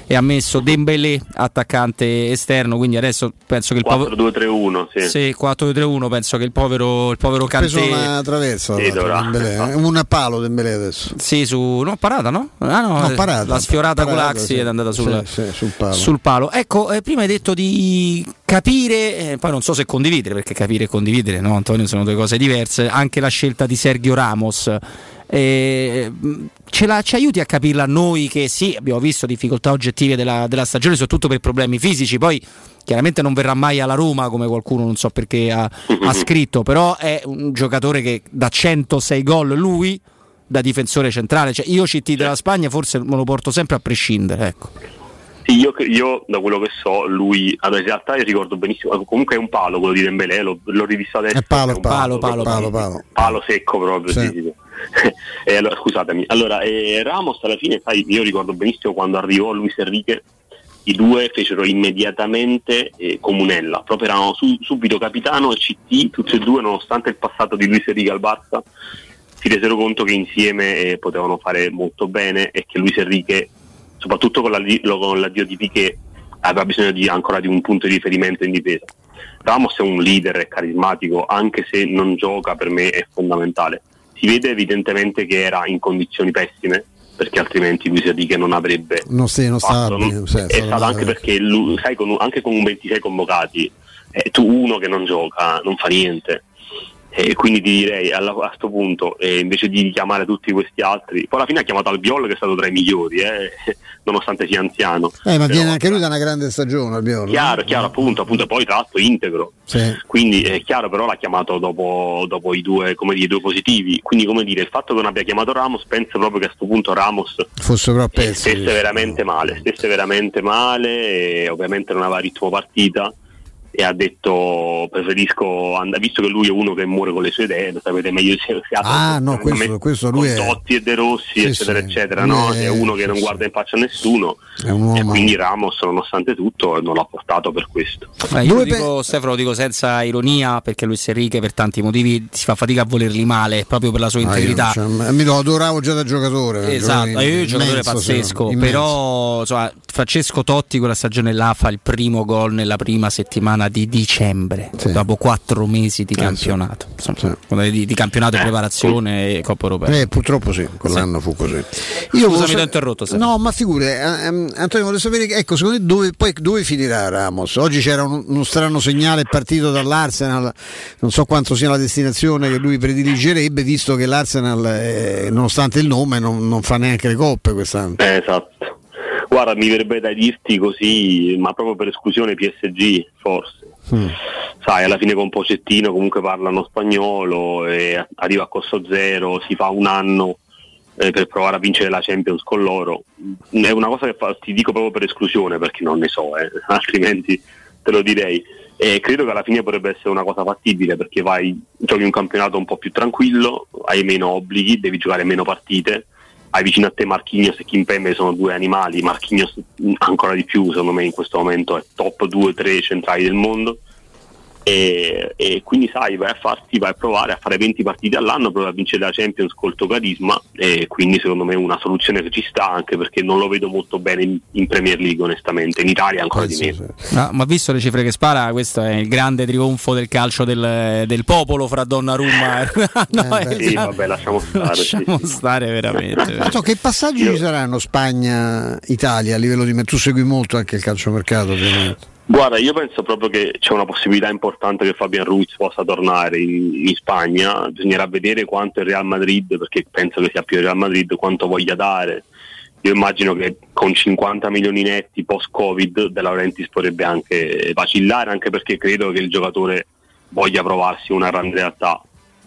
e ha messo Dembélé attaccante esterno. Quindi adesso penso che il povero. 4-2-3-1, sì. Sì, 4-2-3-1. Penso che il povero, il povero Ha preso Kanté. una traversa, Sì. Dembélé, eh. un palo Dembélé adesso. Sì, su. No, parata, no? Ah, no, No, parata, la sfiorata con parata, l'Axi sì. ed è andata sul, Sì, sì, sul palo. sul palo. Ecco, eh, prima hai detto di capire, eh, poi non so se condividere, perché capire e condividere, no, Antonio, sono due cose diverse. Anche la scelta di Sergio Ramos. eh, la- ci aiuti a capirla noi che sì, abbiamo visto difficoltà oggettive della, della stagione, soprattutto per problemi fisici, poi chiaramente non verrà mai alla Roma come qualcuno non so perché ha, ha <laughs> scritto, però è un giocatore che da 106 gol lui da difensore centrale, cioè io CT della Spagna forse me lo porto sempre a prescindere, ecco. Sì, io, io da quello che so, lui allora, in realtà io ricordo benissimo, comunque è un palo quello di Dembélé, l'ho, l'ho rivisto adesso. È palo, è un palo, proprio, palo, palo. palo secco proprio, sì, sì, sì. <laughs> E allora, scusatemi, allora eh, Ramos alla fine, sai, io ricordo benissimo quando arrivò Luis Enrique, i due fecero immediatamente eh, comunella, proprio erano su- subito capitano e CT, tutti e due, nonostante il passato di Luis Enrique al Barça, si resero conto che insieme eh, potevano fare molto bene e che Luis Enrique, soprattutto con, la, con l'addio di Piquet, aveva bisogno di, ancora di un punto di riferimento in difesa. Ramos è un leader, è carismatico, anche se non gioca per me è fondamentale. Si vede evidentemente che era in condizioni pessime, perché altrimenti Luis Enrique non avrebbe Non, sì, non fatto, bene, non- sì, è stato anche perché lui- sai, con anche con un 26 convocati, eh, tu uno che non gioca non fa niente. E quindi ti direi alla- a questo punto, eh, invece di chiamare tutti questi altri, poi alla fine ha chiamato Albiol che è stato tra i migliori, eh, <laughs> nonostante sia anziano. Eh, ma Però- viene anche lui da una grande stagione, Albiol. Chiaro, chiaro, appunto, appunto, poi tra l'altro integro. Sì. Quindi è chiaro, però l'ha chiamato dopo, dopo i, due, come dire, i due positivi. Quindi, come dire, il fatto che non abbia chiamato Ramos, penso proprio che a questo punto Ramos Fosse a eh, stesse veramente male, stesse veramente male ovviamente non aveva ritmo partita e ha detto preferisco andare, visto che lui è uno che muore con le sue idee, lo sapete meglio se ha Ah, no, questo, questo con lui è, Totti e De Rossi, Sì, eccetera, sì. eccetera, no? è- È uno che non sì, guarda in faccia a nessuno è un e quindi Ramos, nonostante tutto, non l'ha portato per questo. Eh, io lo dico, Stefano, lo dico senza ironia perché Luis Enrique per tanti motivi si fa fatica a volerli male proprio per la sua Ah, io, integrità. cioè, mi lo adoravo già da giocatore. Esatto, giocatore io un giocatore immenso, pazzesco, però insomma, Francesco Totti quella stagione là fa il primo gol nella prima settimana di dicembre, Sì. dopo quattro mesi di Eh, campionato, Insomma, di, di campionato e preparazione e Coppa Europea. Eh, purtroppo sì, quell'anno fu così. Scusami, volevo ti ho interrotto, Stefano. No, ma figure, eh, ehm, Antonio, volevo sapere, ecco, secondo te dove, poi, dove finirà Ramos? Oggi c'era un- uno strano segnale partito dall'Arsenal, non so quanto sia la destinazione che lui prediligerebbe, visto che l'Arsenal, eh, nonostante il nome, non, non fa neanche le coppe quest'anno. Eh, esatto. Guarda, mi verrebbe da dirti così, ma proprio per esclusione PSG, forse. Mm. Sai, alla fine con Pocettino comunque parlano spagnolo, e arriva a costo zero, si fa un anno eh, per provare a vincere la Champions con loro. È una cosa che fa- ti dico proprio per esclusione perché non ne so, eh, <laughs> altrimenti te lo direi. E credo che alla fine potrebbe essere una cosa fattibile perché vai, giochi un campionato un po' più tranquillo, hai meno obblighi, devi giocare meno partite, hai vicino a te Marquinhos e Kimpembe sono due animali, Marquinhos mh, ancora di più secondo me in questo momento è top 2-3 centrali del mondo e, e quindi sai vai a farti vai a provare a fare 20 partite all'anno provi a vincere la Champions col tuo carisma e quindi secondo me è una soluzione che ci sta anche perché non lo vedo molto bene in, in Premier League onestamente in Italia ancora di meno Ah, ma visto le cifre che spara, questo è il grande trionfo del calcio del, del popolo fra Donnarumma e <laughs> no, è sì, vabbè lasciamo stare sì, lasciamo sì. stare veramente. <laughs> So, che passaggi ci saranno Spagna-Italia a livello di tu segui molto anche il calciomercato ovviamente. Guarda, io penso proprio che c'è una possibilità importante che Fabian Ruiz possa tornare in, in Spagna, bisognerà vedere quanto il Real Madrid, perché penso che sia più il Real Madrid, quanto voglia dare. Io immagino che con 50 milioni netti post-Covid De Laurentiis potrebbe anche vacillare, anche perché credo che il giocatore voglia provarsi una grande realtà.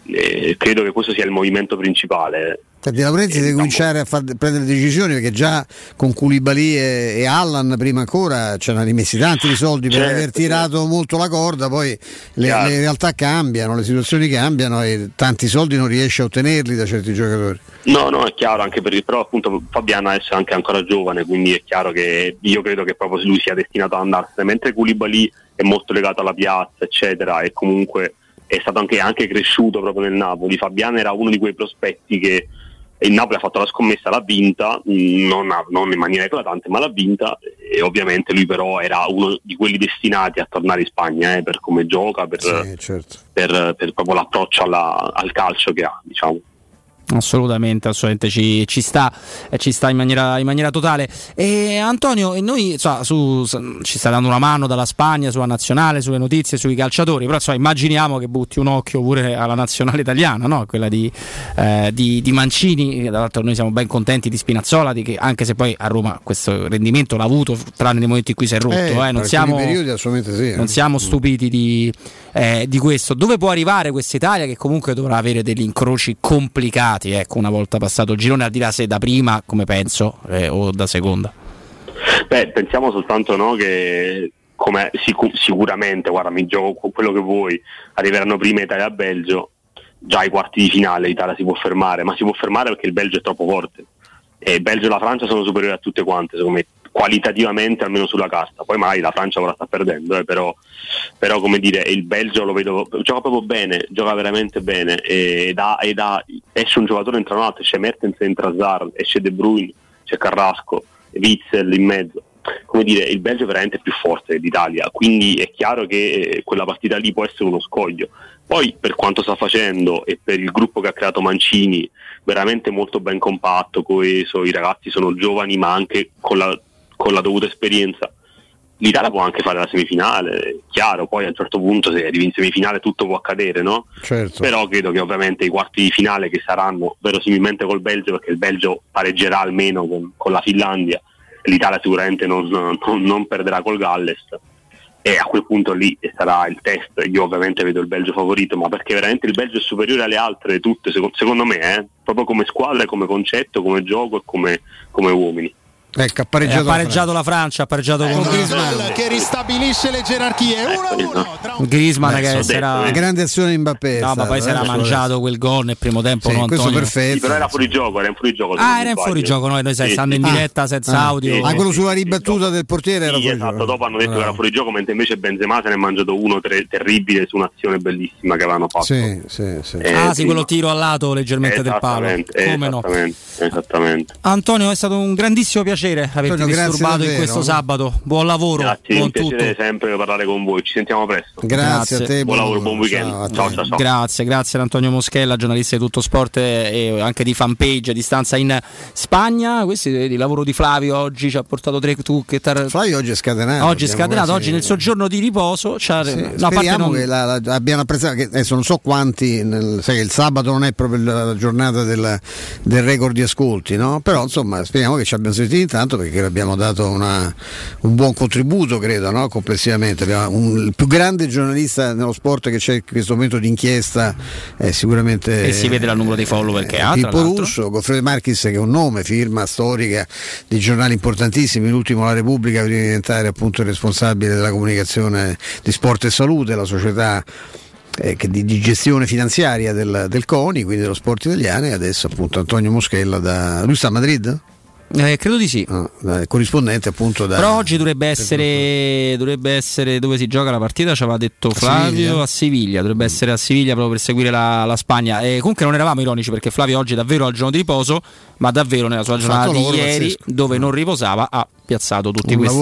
Eh, credo che questo sia il movimento principale. Di Laurenti deve cominciare a far- prendere decisioni perché già con Koulibaly e, e Allan prima ancora ci hanno rimessi tanti di soldi per Certo, aver tirato molto la corda, poi le, le realtà cambiano, le situazioni cambiano e tanti soldi non riesci a ottenerli da certi giocatori. No, no, è chiaro, anche perché però appunto Fabiano adesso è anche ancora giovane, quindi è chiaro che io credo che proprio lui sia destinato ad andarsene, mentre Koulibaly è molto legato alla piazza, eccetera, e comunque è stato anche, anche cresciuto proprio nel Napoli. Fabiano era uno di quei prospetti che il Napoli ha fatto la scommessa, l'ha vinta, mh, non, ha- non in maniera eclatante, ma l'ha vinta e ovviamente lui però era uno di quelli destinati a tornare in Spagna eh, per come gioca, per, certo. per- per proprio l'approccio alla- al calcio che ha, diciamo. Assolutamente, assolutamente ci, ci sta, eh, ci sta in maniera, in maniera totale. E Antonio, e noi insomma, su- ci sta dando una mano dalla Spagna sulla nazionale, sulle notizie, sui calciatori, però insomma, immaginiamo che butti un occhio pure alla nazionale italiana, no? quella di, eh, di- di Mancini. Tra l'altro noi siamo ben contenti di Spinazzola, di che, anche se poi a Roma questo rendimento l'ha avuto, tranne nei momenti in cui si è rotto. Eh, eh, Non, siamo, periodi sì. eh. non siamo stupiti di, eh, di questo. Dove può arrivare questa Italia che comunque dovrà avere degli incroci complicati, ecco, una volta passato il girone, al di là se da prima, come penso, eh, o da seconda. Beh, pensiamo soltanto no, che come sicu- sicuramente, guarda, mi gioco quello che vuoi, arriveranno prima Italia e Belgio, già ai quarti di finale l'Italia si può fermare, ma si può fermare perché il Belgio è troppo forte. E il Belgio e la Francia sono superiori a tutte quante, secondo me, qualitativamente almeno sulla casta. Poi magari la Francia ora sta perdendo, eh, però, però come dire, il Belgio lo vedo, gioca proprio bene, gioca veramente bene ed ha, ed ha- esce un giocatore entra un altro, c'è Mertens entra Hazard, esce De Bruyne, c'è Carrasco, Witzel in mezzo. Come dire, il Belgio è veramente più forte dell'Italia, quindi è chiaro che eh, quella partita lì può essere uno scoglio. Poi per quanto sta facendo e per il gruppo che ha creato Mancini, veramente molto ben compatto, coeso, i ragazzi sono giovani ma anche con la, con la dovuta esperienza. L'Italia può anche fare la semifinale, chiaro, poi a un certo punto se arrivi in semifinale tutto può accadere, no? Certo. Però credo che ovviamente i quarti di finale che saranno verosimilmente col Belgio, perché il Belgio pareggerà almeno con, con la Finlandia, l'Italia sicuramente non, non- non perderà col Galles. E a quel punto lì sarà il test. Io ovviamente vedo il Belgio favorito, ma perché veramente il Belgio è superiore alle altre tutte, secondo, secondo me, eh? proprio come squadra, come concetto, come gioco e come, come uomini. Ecco, ha Eh, pareggiato, ha pareggiato la Francia, ha pareggiato con Griezmann. che ristabilisce le gerarchie. Griezmann Beh, che sarà eh. grande azione di Mbappé. No, ma poi si era eh, mangiato quel gol nel primo tempo, Sì, no, questo Antonio? perfetto. Sì, però era fuori gioco, era in fuori gioco. Ah, era in fuori gioco, noi, noi sai, Sì, stando in diretta senza Ah, audio. Ah, quello sulla ribattuta del portiere era fuori esatto, gioco. dopo hanno detto Ah. che era fuori gioco, mentre invece Benzema se ne è mangiato uno tre- terribile su un'azione bellissima che avevano fatto. Sì, sì, sì. Eh, ah, sì, quello tiro al lato leggermente del palo. Come no? esattamente, esattamente. Antonio, è stato un grandissimo piacere averti Antonio, grazie disturbato in questo sabato. Buon lavoro, Grazie, buon un piacere tutto. sempre parlare con voi. Ci sentiamo presto. Grazie a te, Buon buon lavoro, buon weekend. Ciao. Ciao, ciao, ciao. Grazie, grazie ad Antonio Moschella, giornalista di Tutto Sport e anche di fanpage a distanza in Spagna. Questo è il lavoro di Flavio oggi ci ha portato tre tu che tar- Flavio oggi è scatenato. Oggi è scatenato, quasi- oggi nel soggiorno di riposo Sì, no, speriamo non- che la- la- abbiano apprezzato che adesso non so quanti nel- sai che il sabato non è proprio la, la giornata del, del record di ascolti no? però insomma speriamo che ci abbiano sentito intanto perché abbiamo dato una- un buon contributo credo no? complessivamente un- il più grande giornalista nello sport che c'è in questo momento di inchiesta è sicuramente e si vede dal numero dei follower che ha. Pippo. Russo, Goffredo Marchis che è un nome, firma storica di giornali importantissimi, l'ultimo La Repubblica di diventare appunto il responsabile della comunicazione di sport e salute, la società eh, di, di gestione finanziaria del, del CONI, quindi dello sport italiano e adesso appunto Antonio Moschella da... lui sta a Madrid? Eh, credo di sì. Ah, dai, corrispondente appunto da... Però oggi dovrebbe essere, dovrebbe essere dove si gioca la partita, ci aveva detto Flavio, Siviglia. a Siviglia, dovrebbe essere a Siviglia proprio per seguire la, la Spagna. E comunque non eravamo ironici perché Flavio oggi davvero al giorno di riposo, ma davvero nella sua giornata di ieri, pazzesco. dove non riposava, ha piazzato tutti questi,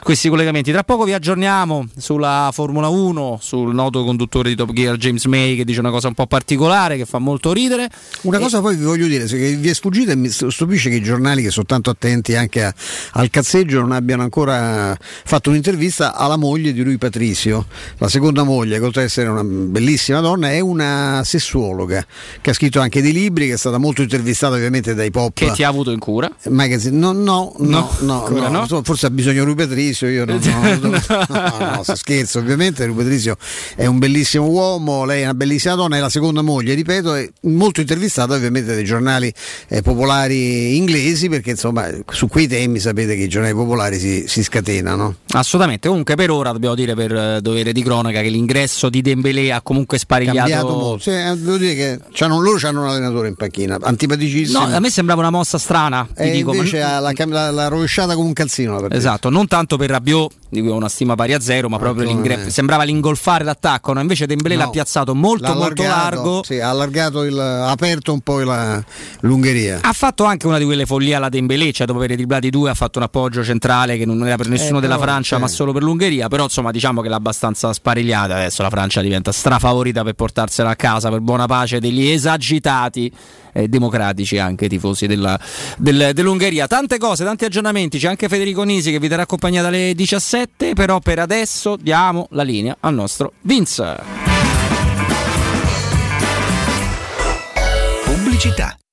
questi collegamenti. Tra poco vi aggiorniamo sulla Formula 1, sul noto conduttore di Top Gear James May che dice una cosa un po' particolare che fa molto ridere. Una cosa poi vi voglio dire, se vi è sfuggita e mi stupisce che i giornali che sono tanto attenti anche a- al cazzeggio non abbiano ancora fatto un'intervista alla moglie di lui Patrizio, la seconda moglie, che oltre ad essere una bellissima donna, è una sessuologa che ha scritto anche dei libri, che è stata molto intervistata ovviamente dai pop. Che ti ha avuto in cura? Magazine. No, no, no, no, ancora no. no? forse ha bisogno Rui Patrizio, io non <laughs> no, no, no, no, scherzo ovviamente, Rui Patrizio è un bellissimo uomo, lei è una bellissima donna, è la seconda moglie, ripeto, è molto intervistata ovviamente dai giornali eh, popolari inglesi perché insomma su quei temi sapete che i giornali popolari si, si scatenano. Assolutamente, comunque per ora dobbiamo dire per eh, dovere di cronaca che l'ingresso di Dembélé ha comunque sparigliato Cambiato molto. Sì, eh, devo dire che c'hanno- loro hanno un allenatore in panchina, antipaticissimo. No, a me sembrava una mossa strana, ti e dico, ma- invece ha la, la- la rovesciata come un calzino. Esatto, non tanto per Rabiot, di cui ho una stima pari a zero, ma proprio sembrava l'ingolfare l'attacco, no? invece Dembélé No. l'ha piazzato molto molto largo. sì, ha allargato il, ha aperto un po' la- l'Ungheria. Ha fatto anche una di quelle follie alla Dembélé, cioè dopo aver dribblati due ha fatto un appoggio centrale che non era per nessuno Eh, della però, Francia sì. ma solo per l'Ungheria, però insomma diciamo che l'ha abbastanza sparigliata, adesso la Francia diventa strafavorita per portarsela a casa per buona pace degli esagitati eh, democratici anche tifosi della- del- dell'Ungheria. Tante cose, tanti aggiornamenti, c'è anche Federico Nisi che vi terrà compagnia dalle 17, però per adesso diamo la linea al nostro Vince. Pubblicità.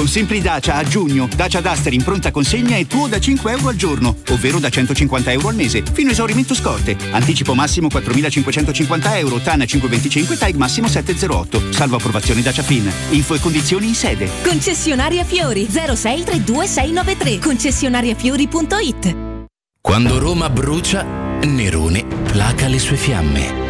Con Simpli Dacia a giugno, Dacia Duster in pronta consegna è tuo da 5 euro al giorno, ovvero da 150 euro al mese, fino a esaurimento scorte. Anticipo massimo 4.550 euro, TAN 525, TAG massimo 708. Salvo approvazione Dacia Fin. Info e condizioni in sede. Concessionaria Fiori 06 32693 concessionariafiori.it Quando Roma brucia, Nerone placa le sue fiamme.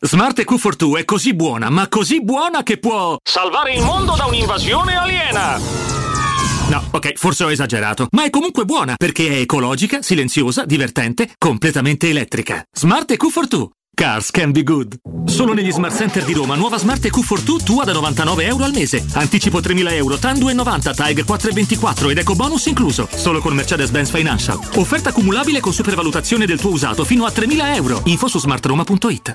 Smart EQ42 è così buona, ma così buona che può salvare il mondo da un'invasione aliena! No, ok, forse ho esagerato, ma è comunque buona perché è ecologica, silenziosa, divertente, completamente elettrica. Smart EQ42. Cars can be good. Solo negli Smart Center di Roma, nuova Smart EQ42 tua da 99 euro al mese. Anticipo 3.000 euro, TAN 2,90, TAG 4,24 ed eco bonus incluso. Solo con Mercedes-Benz Financial. Offerta cumulabile con supervalutazione del tuo usato fino a 3.000 euro. Info su smartroma.it.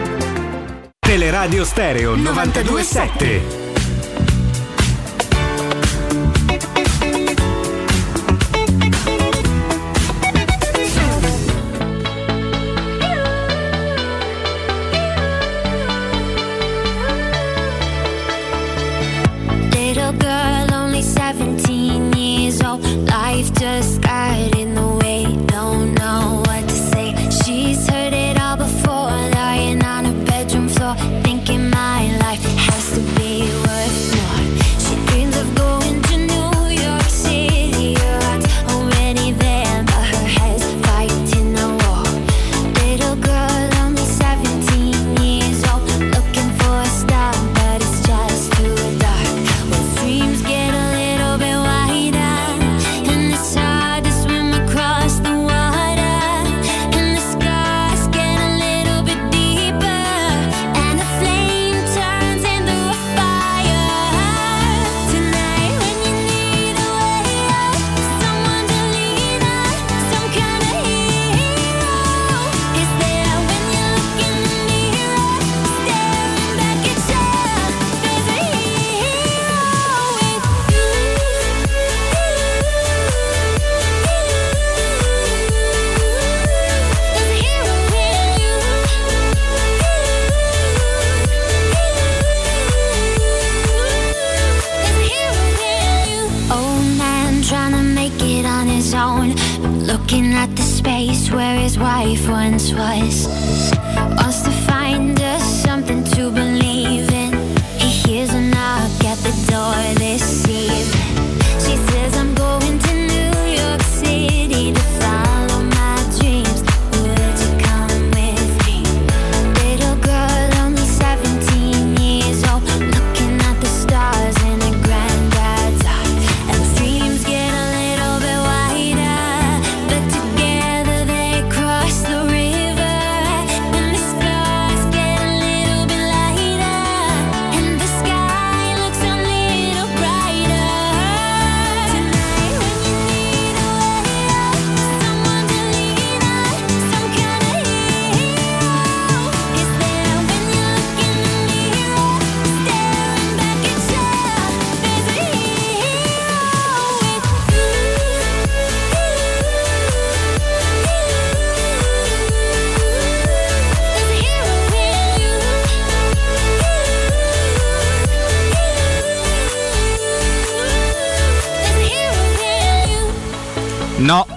Teleradio Stereo 927. Little girl, only 17 years old. Life just got in the way. Don't life once was. Wants to find us something to believe in. He hears a knock at the door this evening. She says, I'm going to New York City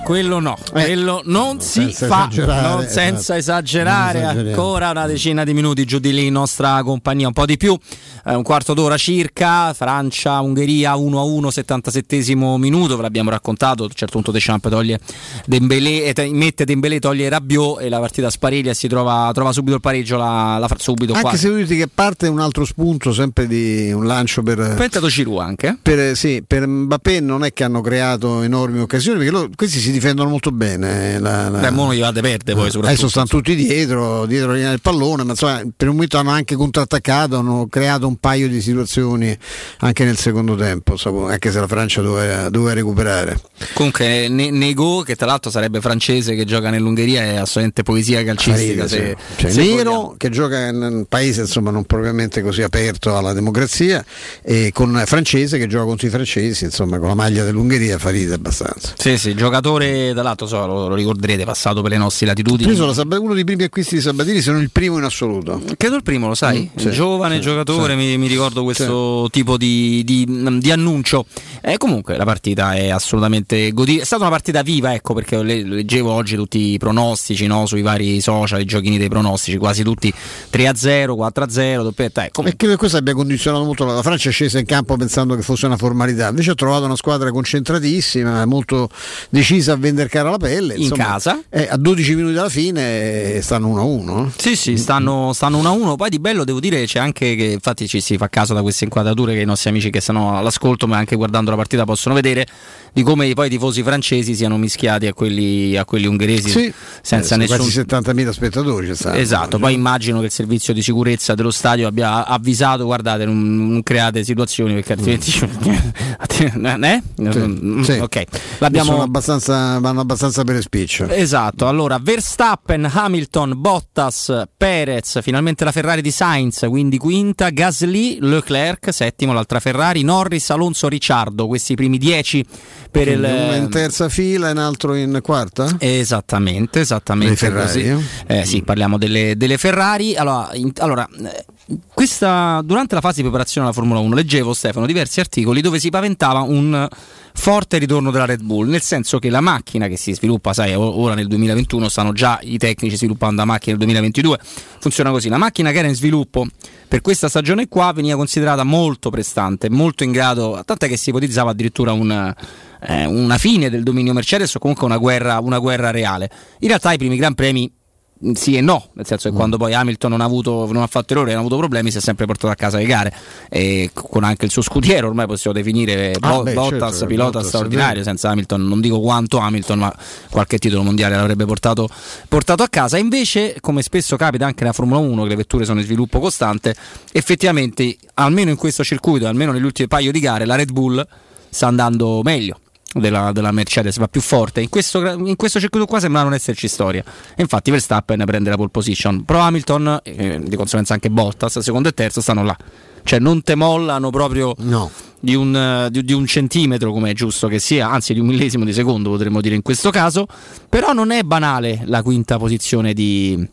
quello no, eh, quello non si fa, non esatto. senza esagerare, Non esageriamo. ancora una decina di minuti giù di lì in nostra compagnia, un po' di più, eh, un quarto d'ora circa, Francia, Ungheria 1-1, 77 minuto, ve l'abbiamo raccontato, a un certo punto Deschamps toglie Dembélé, eh, te- mette Dembélé, toglie Rabiot e la partita spariglia si trova, trova subito il pareggio, la, la fa subito qua. Anche se vedi che parte un altro spunto, sempre di un lancio per. Pentato Giroud anche. Per, sì, per Mbappé non è che hanno creato enormi occasioni perché loro- questi si difendono molto bene. eh, La, la- Beh, mo non gli vade perde poi soprattutto. Adesso stanno tutti dietro, dietro la linea del pallone, ma insomma, per un momento hanno anche contrattaccato, hanno creato un paio di situazioni anche nel secondo tempo, anche se la Francia doveva, doveva recuperare. Comunque Ne- Nego, che tra l'altro sarebbe francese che gioca nell'Ungheria, è assolutamente poesia calcistica. Faride, se- sì. Cioè, se Nero vogliamo. che gioca in un paese insomma, non propriamente così aperto alla democrazia e con francese che gioca contro i francesi, insomma con la maglia dell'Ungheria Faride abbastanza. Sì, sì, giocatore, tra l'altro so, lo, lo ricorderete, passato per le nostre latitudini. Preso Sab- uno dei primi acquisti di Sabatini, se non il primo in assoluto. Credo il primo, lo sai? Mm, sì, Giovane sì, giocatore, sì. Mi, mi ricordo questo tipo di, di- di annuncio. Eh, comunque la partita è assolutamente godibile. È stata una partita viva, ecco, perché le- leggevo oggi tutti i pronostici no, sui vari social, i giochini dei pronostici, quasi tutti 3-0, 4-0, doppietta. Eh, comunque- E questo abbia condizionato molto la Francia è scesa in campo pensando che fosse una formalità, invece ha trovato una squadra concentratissima, molto decisa a vendere cara la pelle. In insomma. casa. Eh, a 12 minuti dalla fine eh, stanno 1-1. Sì, sì, stanno, stanno 1-1. Poi di bello devo dire c'è anche che infatti ci si fa caso da queste inquadrature che i nostri amici che stanno all'ascolto, ma anche guardando la partita possono vedere di come poi i tifosi francesi siano mischiati a quelli, a quelli ungheresi Sì. senza Eh, nessun quasi 70.000 spettatori stato. Esatto, poi immagino che il servizio di sicurezza dello stadio abbia avvisato, guardate, non, non create situazioni perché altrimenti... <laughs> eh? Mm, Sì. Ok, Sono l'abbiamo... abbastanza, vanno abbastanza per spiccio. Esatto, allora Verstappen, Hamilton, Bottas, Perez, finalmente la Ferrari di Sainz, quindi quinta, Gasly, Leclerc, settimo l'altra Ferrari, Norris, Alonso, Ricciardo, questi primi dieci per il... Una in terza fila e un altro in quarta? Esattamente, esattamente Le Ferrari, così. Eh, sì, parliamo delle, delle Ferrari. Allora, in- allora, eh, questa, durante la fase di preparazione alla Formula 1 leggevo, Stefano, diversi articoli dove si paventava un forte ritorno della Red Bull, nel senso che la macchina che si sviluppa, sai, ora nel 2021 stanno già i tecnici sviluppando la macchina nel 2022, funziona così, la macchina che era in sviluppo per questa stagione qua veniva considerata molto prestante, molto in grado, tant'è che si ipotizzava addirittura un, eh, una fine del dominio Mercedes o comunque una guerra, una guerra reale. In realtà i primi Gran Premi sì e no, nel senso che quando poi Hamilton non ha, avuto, non ha fatto errori, non ha avuto problemi, si è sempre portato a casa le gare e con anche il suo scudiero, ormai possiamo definire Ah, Bo- Bottas certo, pilota Bottas, straordinario, senza Hamilton non dico quanto Hamilton, ma qualche titolo mondiale l'avrebbe portato, portato a casa. Invece, come spesso capita anche nella Formula 1, che le vetture sono in sviluppo costante, effettivamente, almeno in questo circuito, almeno negli ultimi paio di gare, la Red Bull sta andando meglio. Della, della Mercedes va più forte. In questo, in questo circuito qua sembra non esserci storia. E infatti Verstappen prende la pole position. Però Hamilton eh, di conseguenza anche Bottas secondo e terzo stanno là. Cioè non te mollano proprio di, un, di- di un centimetro come è giusto che sia anzi di un millesimo di secondo potremmo dire in questo caso. Però non è banale la quinta posizione di,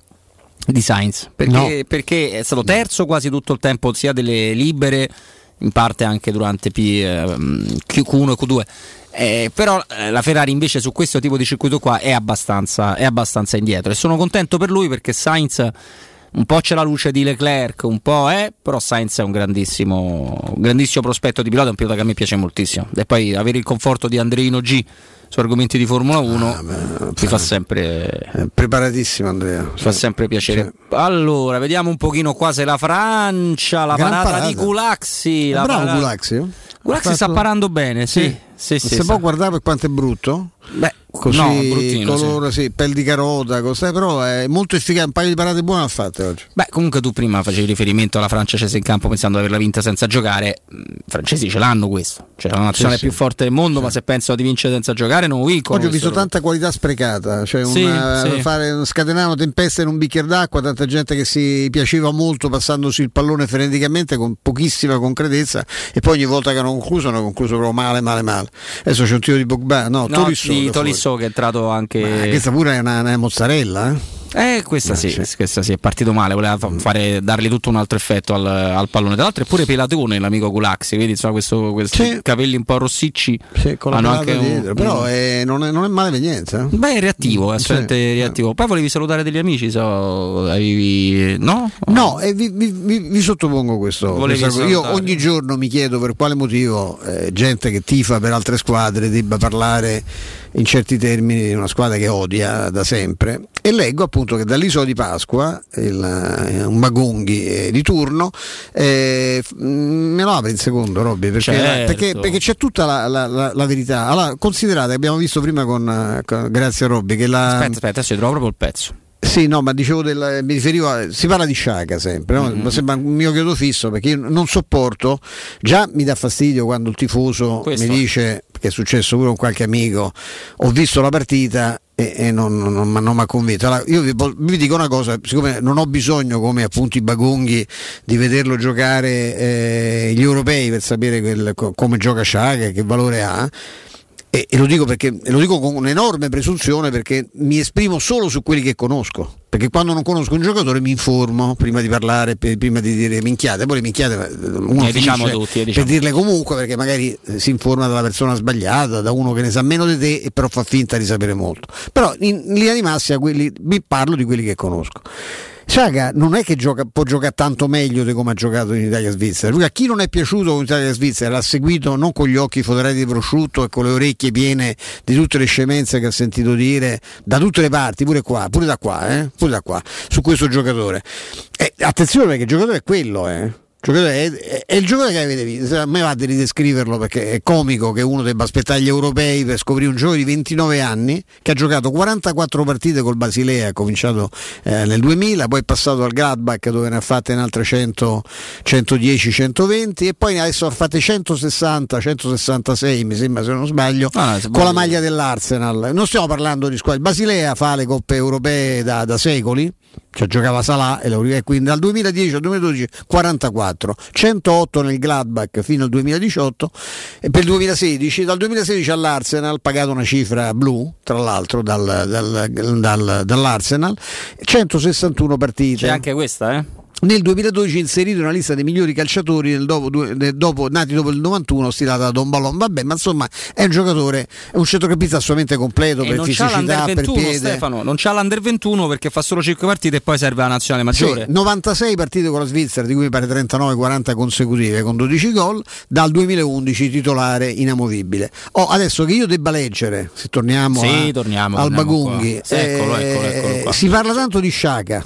di Sainz. Perché, No. perché è stato terzo quasi tutto il tempo sia delle libere in parte anche durante P, ehm, Q1 e Q2 Eh, però eh, la Ferrari invece su questo tipo di circuito qua è abbastanza, è abbastanza indietro e sono contento per lui perché Sainz un po' c'è la luce di Leclerc, un po' è, però Sainz è un grandissimo, un grandissimo prospetto di pilota, un pilota che a me piace moltissimo. E poi avere il conforto di Andreino G su argomenti di Formula 1 mi fa sempre È preparatissimo Andrea. fa sempre piacere. Allora, vediamo un pochino qua se la Francia, la Gran parata, parata. di Gulaxi. La bravo parata- Gulaxi? Gulaxi Ha sta fatto- parando bene, sì. sì, sì, se sta- può guardare per quanto è brutto? Beh, Così no, bruttino, sì. colore, sì. pel di carota, cos'è, però è molto efficace, un paio di parate buone ha fatte oggi. Beh, comunque tu prima facevi riferimento alla Francia scesa in campo pensando di averla vinta senza giocare. Mm, I francesi ce l'hanno questo. Cioè, la nazionale Sì, più sì. forte del mondo, ma se pensano di vincere senza giocare non vincono. Oggi ho visto tanta qualità sprecata, cioè Sì, una- sì. fare scatenare una tempesta in un bicchiere d'acqua, tanta gente che si piaceva molto passandosi il pallone freneticamente con pochissima concretezza e poi ogni volta che hanno concluso hanno concluso proprio male, male, male. Adesso c'è un tiro di Pogba, no, No, Tolisso. fuori. Tolisso che è entrato anche. Ma questa pure è una, una mozzarella, eh? Eh, questa, sì, questa sì, è partito male, voleva fare, dargli tutto un altro effetto al, al pallone. Tra l'altro è pure Pelatone l'amico Gulaxi, vedi insomma questo, questi Sì. capelli un po' rossicci. Sì, hanno anche un- però un- è- non, è, non è male per niente. eh. Beh, è reattivo, è assolutamente Sì. reattivo. Poi volevi salutare degli amici, so, avevi... no? No, e vi, vi- vi- vi sottopongo questo. Cosa. Io ogni giorno mi chiedo per quale motivo eh, gente che tifa per altre squadre debba parlare in certi termini una squadra che odia da sempre. E leggo appunto che dall'isola di Pasqua, il, eh, un Magonghi eh, di turno, eh, mm, me lo apri in secondo, Robby, perché, Certo. perché- perché c'è tutta la, la- la- la verità. Allora, considerate, abbiamo visto prima con, eh, con- grazie a Robby, che la, Aspetta, aspetta, ti trovo proprio il pezzo. Sì, no, ma dicevo del, mi riferivo a, si parla di Sciaga sempre, no? Mm-hmm. Sembra un mio chiodo fisso perché io non sopporto, già mi dà fastidio quando il tifoso Questo. mi dice, che è successo pure con qualche amico, ho visto la partita e, e non, non, non, non mi ha convinto. Allora, io vi, vi dico una cosa, siccome non ho bisogno come appunto i Bagonghi di vederlo giocare eh, gli europei per sapere quel- co- come gioca Sciaga e che valore ha. E, e lo dico perché lo dico con un'enorme presunzione perché mi esprimo solo su quelli che conosco. Perché quando non conosco un giocatore mi informo prima di parlare, pe- prima di dire minchiate, poi le minchiate eh, uno Eh, diciamo tutti, eh, diciamo. per dirle comunque perché magari eh, si informa dalla persona sbagliata, da uno che ne sa meno di te e però fa finta di sapere molto. Però in, in linea di massima quelli, vi parlo di quelli che conosco. Sciaga non è che gioca, può giocare tanto meglio di come ha giocato in Italia-Svizzera. Lui a chi non è piaciuto con Italia-Svizzera l'ha seguito non con gli occhi foderati di prosciutto e con le orecchie piene di tutte le scemenze che ha sentito dire da tutte le parti, pure qua, pure da qua, eh, pure da qua, su questo giocatore. Eh, attenzione perché il giocatore è quello, eh. È, è- è il giocatore che avete visto. A me va di ridescriverlo perché è comico che uno debba aspettare gli europei per scoprire un giocatore di 29 anni che ha giocato 44 partite col Basilea, ha cominciato eh, nel 2000, poi è passato al Gladbach dove ne ha fatte in altre 100, 110, 120 e poi adesso ha fatte 160, 166 mi sembra se non sbaglio, Ah, se con la maglia dell'Arsenal. Non stiamo parlando di squadre, il Basilea fa le coppe europee da, da secoli. Cioè giocava Salah e e quindi dal 2010 al 2012 44, 108 nel Gladbach fino al 2018 e per il 2016 dal 2016 all'Arsenal pagato una cifra blu tra l'altro dal- dal- dal- dall'Arsenal 161 partite C'è anche questa, eh? Nel 2012 inserito nella lista dei migliori calciatori dopo, dopo- nati dopo il 91 stilata da Don Ballon vabbè ma insomma è un giocatore è un centrocampista assolutamente completo E per fisicità l'Under per 21, piede Stefano, non c'ha l'Under 21 perché fa solo 5 partite e poi serve alla nazionale maggiore. Sì, 96 partite con la Svizzera, di cui pare 39-40 consecutive con 12 gol, dal 2011 titolare inamovibile. Oh, adesso che io debba leggere, se torniamo, Sì, a- torniamo, al torniamo Bagunghi. Sì, eccolo, eccolo, eccolo qua. si parla tanto di Sciaca,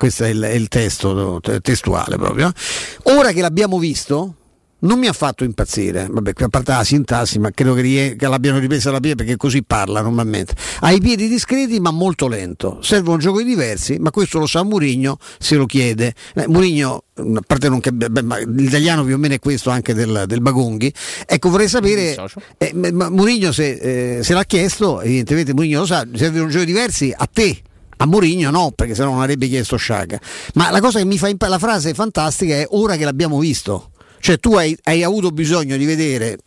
questo è il, è il testo testuale proprio. eh. Ora che l'abbiamo visto, non mi ha fatto impazzire, vabbè, a parte la sintassi, ma credo che, rie- che l'abbiano ripresa la piede perché così parla normalmente. Ha i piedi discreti ma molto lento, servono giochi diversi, ma questo lo sa Murigno, se lo chiede. Eh, Murigno, a parte non che, beh, ma l'italiano più o meno è questo anche del, del Bagonghi, ecco vorrei sapere, eh, Murigno se, eh, se l'ha chiesto, evidentemente Murigno lo sa, servono giochi diversi a te. A Mourinho no, perché sennò non avrebbe chiesto Sciaga. Ma la cosa che mi fa impa- la frase fantastica è ora che l'abbiamo visto. Cioè tu hai, hai avuto bisogno di vedere,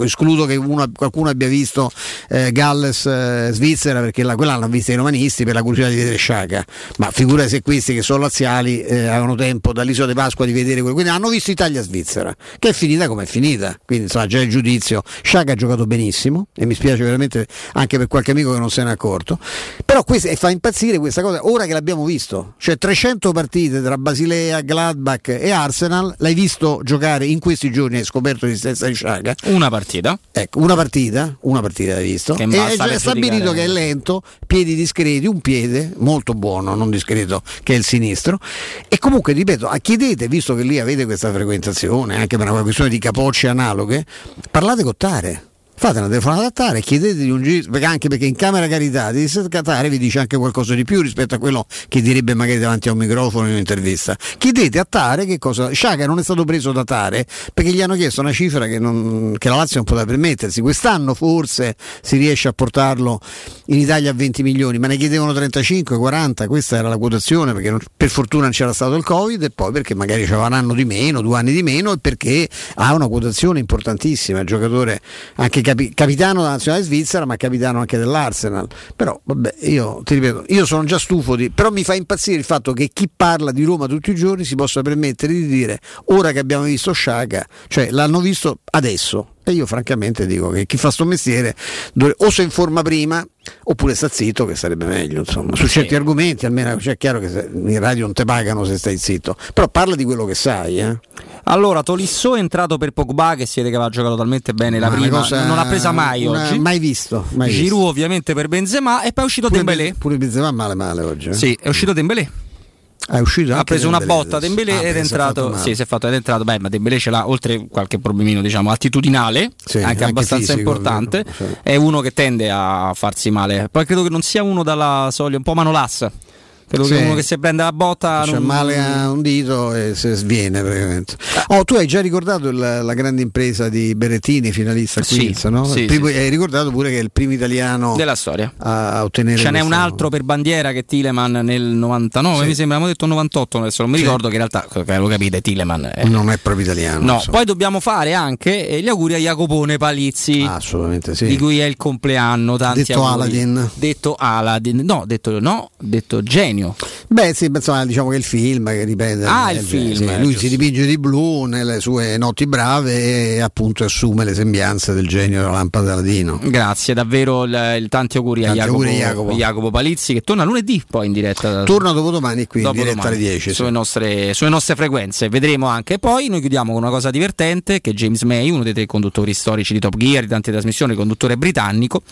escludo che uno- qualcuno abbia visto eh, Galles eh, perché la, quella l'hanno vista i romanisti per la curiosità di vedere Sciaga, ma figura se questi che sono laziali eh, avevano tempo dall'isola di Pasqua di vedere quello, quindi hanno visto Italia-Svizzera, che è finita come è finita, quindi insomma già il giudizio, Sciaga ha giocato benissimo e mi spiace veramente anche per qualche amico che non se n'è accorto, però questo, fa impazzire questa cosa ora che l'abbiamo visto, cioè 300 partite tra Basilea, Gladbach e Arsenal, l'hai visto giocare in questi giorni, hai scoperto l'esistenza di Sciaga, Una partita. Ecco, una partita, una partita hai visto. Che e è per stabilito che è lento, piedi discreti, un piede molto buono, non discreto, che è il sinistro. E comunque, ripeto, a- chiedete, visto che lì avete questa frequentazione, anche per una questione di capocce analoghe, parlate con Tare. Fate una telefonata a Tare, chiedete di un giro, anche perché in Camera Carità di Tare vi dice anche qualcosa di più rispetto a quello che direbbe magari davanti a un microfono in un'intervista. Chiedete a Tare che cosa. Sciaga non è stato preso da Tare perché gli hanno chiesto una cifra che, non- che la Lazio non poteva permettersi. Quest'anno forse si riesce a portarlo in Italia a 20 milioni, ma ne chiedevano 35, 40, questa era la quotazione perché non- per fortuna non c'era stato il Covid e poi perché magari c'era un anno di meno, due anni di meno e perché ha una quotazione importantissima, il giocatore anche capi- capitano della nazionale svizzera, ma capitano anche dell'Arsenal. Però, vabbè, io ti ripeto, io sono già stufo di. Però mi fa impazzire il fatto che chi parla di Roma tutti i giorni si possa permettere di dire ora che abbiamo visto Sciaga, cioè l'hanno visto adesso. E io francamente dico che chi fa sto mestiere o si informa prima oppure sta zitto che sarebbe meglio, insomma, su certi argomenti almeno cioè, è chiaro che in radio non te pagano se stai zitto, però parla di quello che sai. Eh. Allora, Tolisso è entrato per Pogba, che siete che aveva giocato talmente bene la Ma prima, cosa- non l'ha presa mai una- oggi. Mai visto. Mai Giroud visto. ovviamente per Benzema e poi è uscito Pure, Dembélé. pure Benzema male male oggi. eh. Sì, è uscito Dembélé. È uscito ha preso una Dembélé botta. Dembélé Ah, ed è entrato sì si è fatto ed è entrato beh ma Dembélé ce l'ha oltre qualche problemino diciamo attitudinale Sì, anche, anche abbastanza fisico, importante. vero, sì. è uno che tende a farsi male. Poi credo che non sia uno dalla soglia un po' manolassa credo Sì. che uno che se prende la botta C'è non- male a un dito e se sviene praticamente. Oh, tu hai già ricordato il- la grande impresa di Berettini, finalista a Sì, Queens, no? sì, primo- sì, sì. Hai ricordato pure che è il primo italiano della storia a a ottenere Ce n'è un altro per bandiera che Tileman nel 99, Sì. mi sembra, abbiamo detto 98, adesso non mi Sì. ricordo che in realtà, lo capite, Tileman è... Non è proprio italiano. No, insomma. poi dobbiamo fare anche eh, gli auguri a Jacopone Palizzi, assolutamente sì. di cui è il compleanno. Tanti Detto auguri. Aladdin. Detto Aladdin, no, detto, no, detto genio. Beh, sì, insomma, diciamo che il film che ripete. Ah, il sì, film, sì, lui giusto. si dipinge di blu nelle sue notti brave e appunto assume le sembianze del genio della lampada d'Aladino. Grazie, davvero il, il- tanti auguri a Tanti Jacopo, auguri a Jacopo. Jacopo Palizzi che torna lunedì poi in diretta. Torna dopodomani qui in Dopo diretta alle domani, 10. sì. sulle, nostre, sulle nostre frequenze. Vedremo anche. Poi noi chiudiamo con una cosa divertente: che James May, uno dei tre conduttori storici di Top Gear, di tante trasmissioni, conduttore britannico,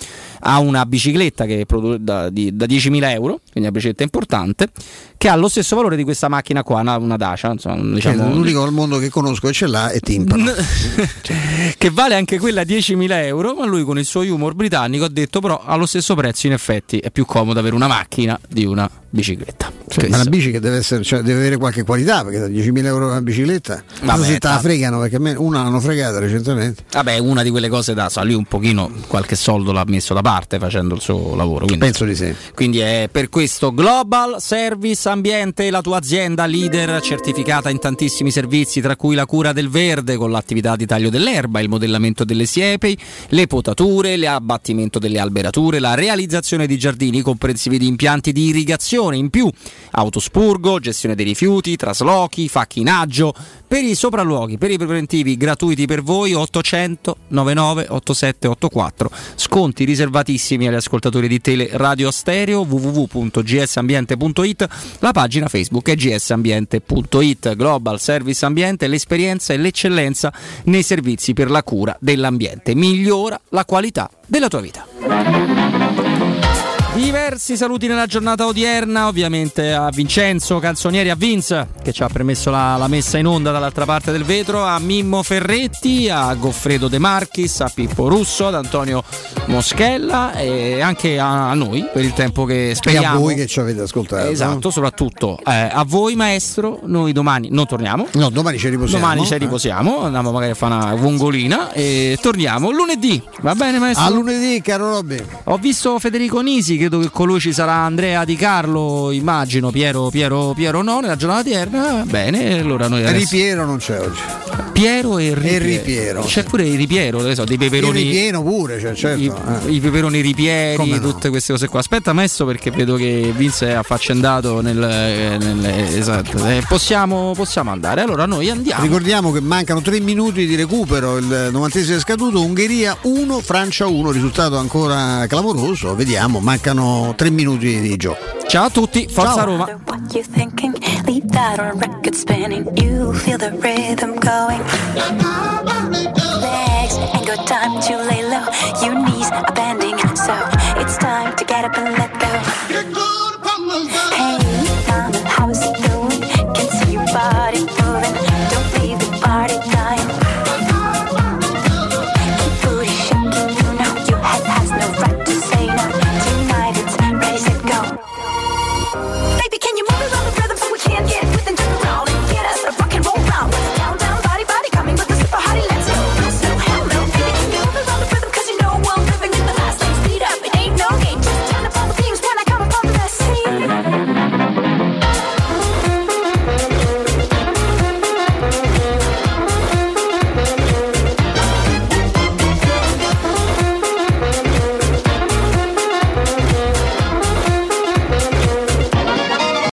ha una bicicletta che produ- da, di- da 10.000 euro, quindi una bicicletta importante, che ha lo stesso valore di questa macchina qua, una, una Dacia. Insomma, diciamo, L'unico al mondo che conosco che ce l'ha è Timpano. <laughs> che vale anche quella 10.000 euro, ma lui con il suo humor britannico ha detto però allo stesso prezzo in effetti è più comodo avere una macchina di una bicicletta. Cioè, ma la bici che deve, essere, cioè, deve avere qualche qualità perché da 10.000 euro una bicicletta Vabbè, si te la fregano perché a me una l'hanno fregata recentemente Vabbè, una di quelle cose da sa, lui un pochino qualche soldo l'ha messo da parte facendo il suo lavoro. Quindi, penso di sì quindi è per questo Global Service Ambiente, la tua azienda leader certificata in tantissimi servizi, tra cui la cura del verde con l'attività di taglio dell'erba, il modellamento delle siepi, le potature, l'abbattimento delle alberature, la realizzazione di giardini comprensivi di impianti di irrigazione, in più autospurgo, gestione dei rifiuti, traslochi, facchinaggio, per i sopralluoghi, per i preventivi gratuiti per voi 800 99 8784. Sconti riservatissimi agli ascoltatori di Tele Radio Stereo www.gsambiente.it. La pagina Facebook è gsambiente.it. Global Service Ambiente, l'esperienza e l'eccellenza nei servizi per la cura dell'ambiente. Migliora la qualità della tua vita. Diversi saluti nella giornata odierna, ovviamente a Vincenzo Canzonieri, a Vince che ci ha permesso la, la messa in onda dall'altra parte del vetro, a Mimmo Ferretti, a Goffredo De Marchis, a Pippo Russo, ad Antonio Moschella e anche a, a noi per il tempo che e speriamo. a voi che ci avete ascoltato Esatto, soprattutto eh, a voi maestro, noi domani non torniamo. no domani ci riposiamo Domani ci eh. riposiamo, andiamo magari a fare una vongolina e torniamo lunedì. Va bene maestro? a lunedì caro Robby Ho visto Federico Nisi, credo che con lui ci sarà Andrea Di Carlo, immagino, Piero, Piero, Piero no, nella giornata odierna. Bene, allora noi adesso... Ripiero non c'è oggi Piero e Ripiero. E Ripiero. C'è pure il Ripiero, so, dei il peperoni... ripieno pure cioè, certo I, eh. i peperoni ripieni, Come no? tutte queste cose qua. Aspetta, messo perché vedo che Vince è affaccendato nel. nel- esatto. Eh, possiamo, possiamo andare. Allora noi andiamo. Ricordiamo che mancano 3 minuti di recupero, il 90 è scaduto, Ungheria 1, Francia 1, risultato ancora clamoroso, vediamo, mancano mancano tre minuti di gioco. Ciao a tutti, Forza Ciao. Roma. Legs ain't got time to lay low. Your knees are bending, so it's time to get up and let